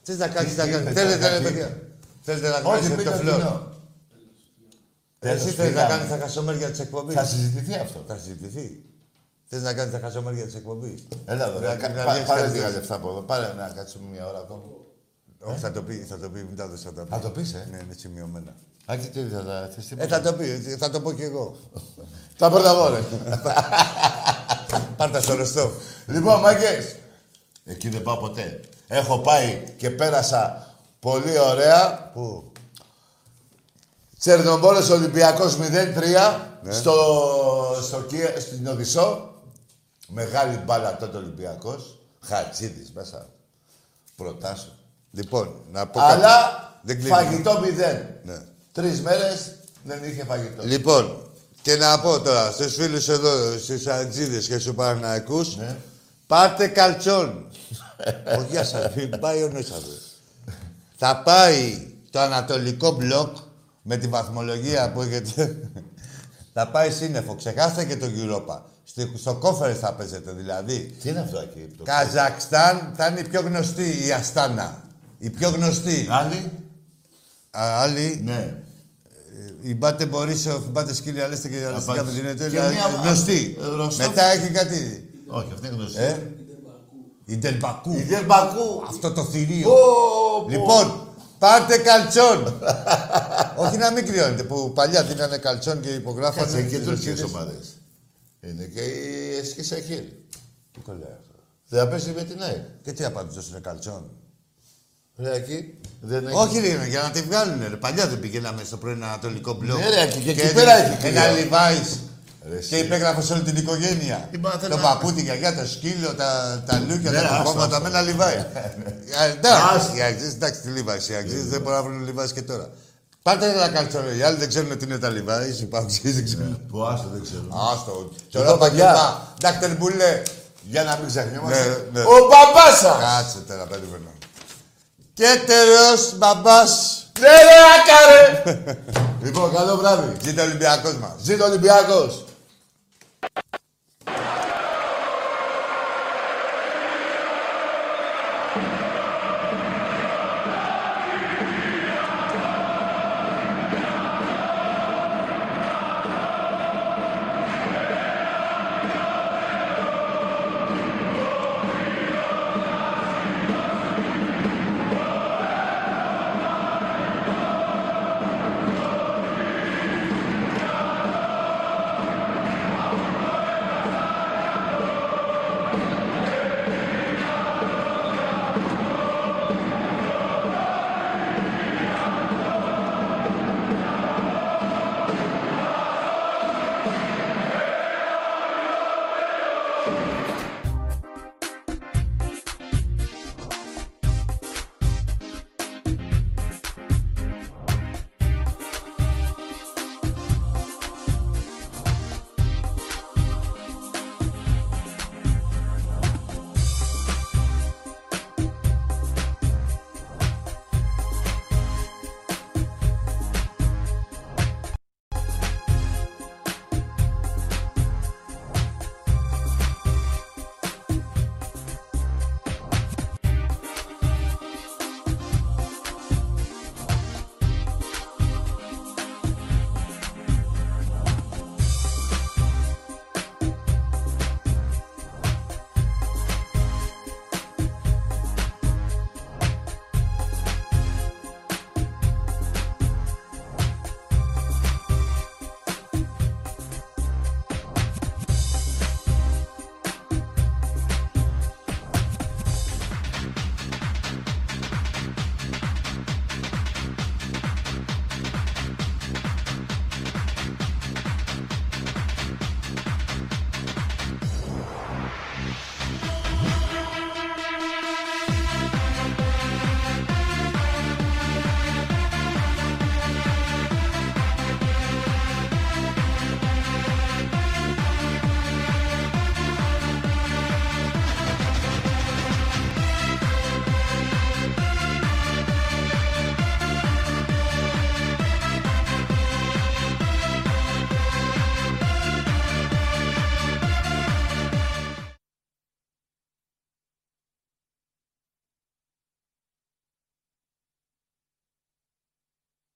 B: Τι να κάνεις, να
A: Τι
B: κάνεις.
A: είπε,
B: Θέλετε,
A: τι
B: ρε
A: είπε.
B: παιδιά. Θέλετε να
A: Όχι,
B: κάνετε
A: πείτε
B: το
A: το
B: φλόρ.
A: κοινό.
B: Εσύ
A: Τέλος,
B: θέλεις να
A: πήγαμε.
B: κάνεις τα χασομέρια της εκπομπής.
A: Θα συζητηθεί αυτό.
B: Θα συζητηθεί. Θες να κάνεις τα χασομέρια της εκπομπής.
A: Έλα εδώ.
B: Να-
A: να-
B: να
A: πά-
B: βγεις
A: Πάρε
B: κάτι
A: λίγα
B: τέτοιο.
A: λεφτά από εδώ. Πάρε να κάτσουμε μια ώρα ακόμα.
B: Όχι, θα το πει, θα το πει, μην τα δώσει, θα τα πει.
A: Θα το πεις, ε.
B: Ναι, είναι σημειωμένα.
A: Άκη, τι θα τα θες
B: Ε,
A: τίποτα.
B: θα το πει, θα το πω κι εγώ.
A: Τα πρώτα εγώ, ρε.
B: Πάρτα στο ρωστό.
A: Λοιπόν, μάγκες. Εκεί δεν πάω ποτέ. Έχω πάει και πέρασα πολύ ωραία.
B: Πού;
A: Τσερνομπόλος Ολυμπιακός 0-3
B: Ναι.
A: στο, στο, Κία- στην Οδυσσό. Μεγάλη μπάλα τότε Ολυμπιακός. Χατζίδης μέσα. Προτάσω.
B: Λοιπόν, να πω κάτι.
A: Αλλά
B: Δεν κλείνει.
A: φαγητό 0.
B: Ναι.
A: Τρεις μέρες δεν είχε φαγητό.
B: Λοιπόν, και να πω τώρα στους φίλους εδώ, στους ατζίδες και στους Παναθηναϊκούς,
A: Ναι.
B: πάρτε καλτσόν. Όχι για σας, μην πάει ο νους σας. Θα πάει το ανατολικό μπλοκ με τη βαθμολογία που έχετε. θα πάει σύννεφο. Ξεχάστε και το Europa. Στο, στο κόφερες θα παίζετε δηλαδή.
A: Τι είναι αυτό εκεί. Το...
B: Καζακστάν θα είναι η πιο γνωστή η Αστάνα. Η πιο γνωστή.
A: Άλλη.
B: Α, άλλη.
A: Ναι.
B: Η Μπάτε Μπορίσοφ, η Μπάτε Σκύλια, λέστε και λέστε
A: Απάντηση.
B: με την
A: Και
B: εταιρεία.
A: μία-
B: Γνωστή.
A: ε, Ρωστόφ.
B: Μετά έχει κάτι.
A: Όχι, αυτή είναι γνωστή.
B: Ε; Η Ντελμπακού.
A: Η Δερμπακού.
B: Αυτό το θηρίο.
A: Πω, πω.
B: Λοιπόν, Πάρτε καλτσόν. Όχι να μην κρυώνετε, που παλιά δίνανε καλτσόν και υπογράφανε.
A: Κάτσε και
B: τις
A: τουρκικές
B: ρωσίδες.
A: ομάδες. Είναι και η Εσκή Σαχίλ.
B: Τι κολλάει αυτό;
A: Δεν θα πέσει με την ΑΕΚ.
B: Και τι απάντησε είναι καλτσόν;
A: Ρε, εκεί δεν έχει.
B: Όχι, ρε, για να τη βγάλουν. Ρε. Παλιά δεν πηγαίναμε στο πρώην Ανατολικό μπλοκ.
A: Ναι, ρε, και εκεί
B: έδινε
A: πέρα έχει
B: Ένα
A: κρύο.
B: Λιβάης.
A: Ρε, εσύ.
B: Και υπέγραφε σε όλη την οικογένεια.
A: Τι πάθαινα.
B: Το παππού, τη γιαγιά, το σκύλο, τα, τα λούκια,
A: Ναι,
B: τα
A: άστο,
B: κόμματα
A: άστο.
B: με ένα Λιβάη. Ε, Εντάξει, οι Αγγλίδες, εντάξει, τι Λιβάης. Οι Αγγλίδες δεν μπορούν να βρουν Λιβάης και τώρα. Πάτε ένα καλτσόν, οι άλλοι δεν ξέρουν τι είναι τα Λιβάης, οι παγκοσμίοι δεν ξέρουν.
A: Που άστο δεν ξέρω.
B: Άστο.
A: εδώ,
B: Τώρα
A: παιδιά.
B: παγιά. Ντάκτελ Μπουλέ.
A: Για να μην ξεχνιόμαστε.
B: Ναι, ναι.
A: Ο μπαμπάς σας.
B: Κάτσε τώρα, περίμενα. Και τέλος, μπαμπάς.
A: Ναι, ρε, άκαρε. λοιπόν, καλό βράδυ.
B: Ζήτω ο Ολυμπιακός μας.
A: Ζήτω ο Ολυμπιακός.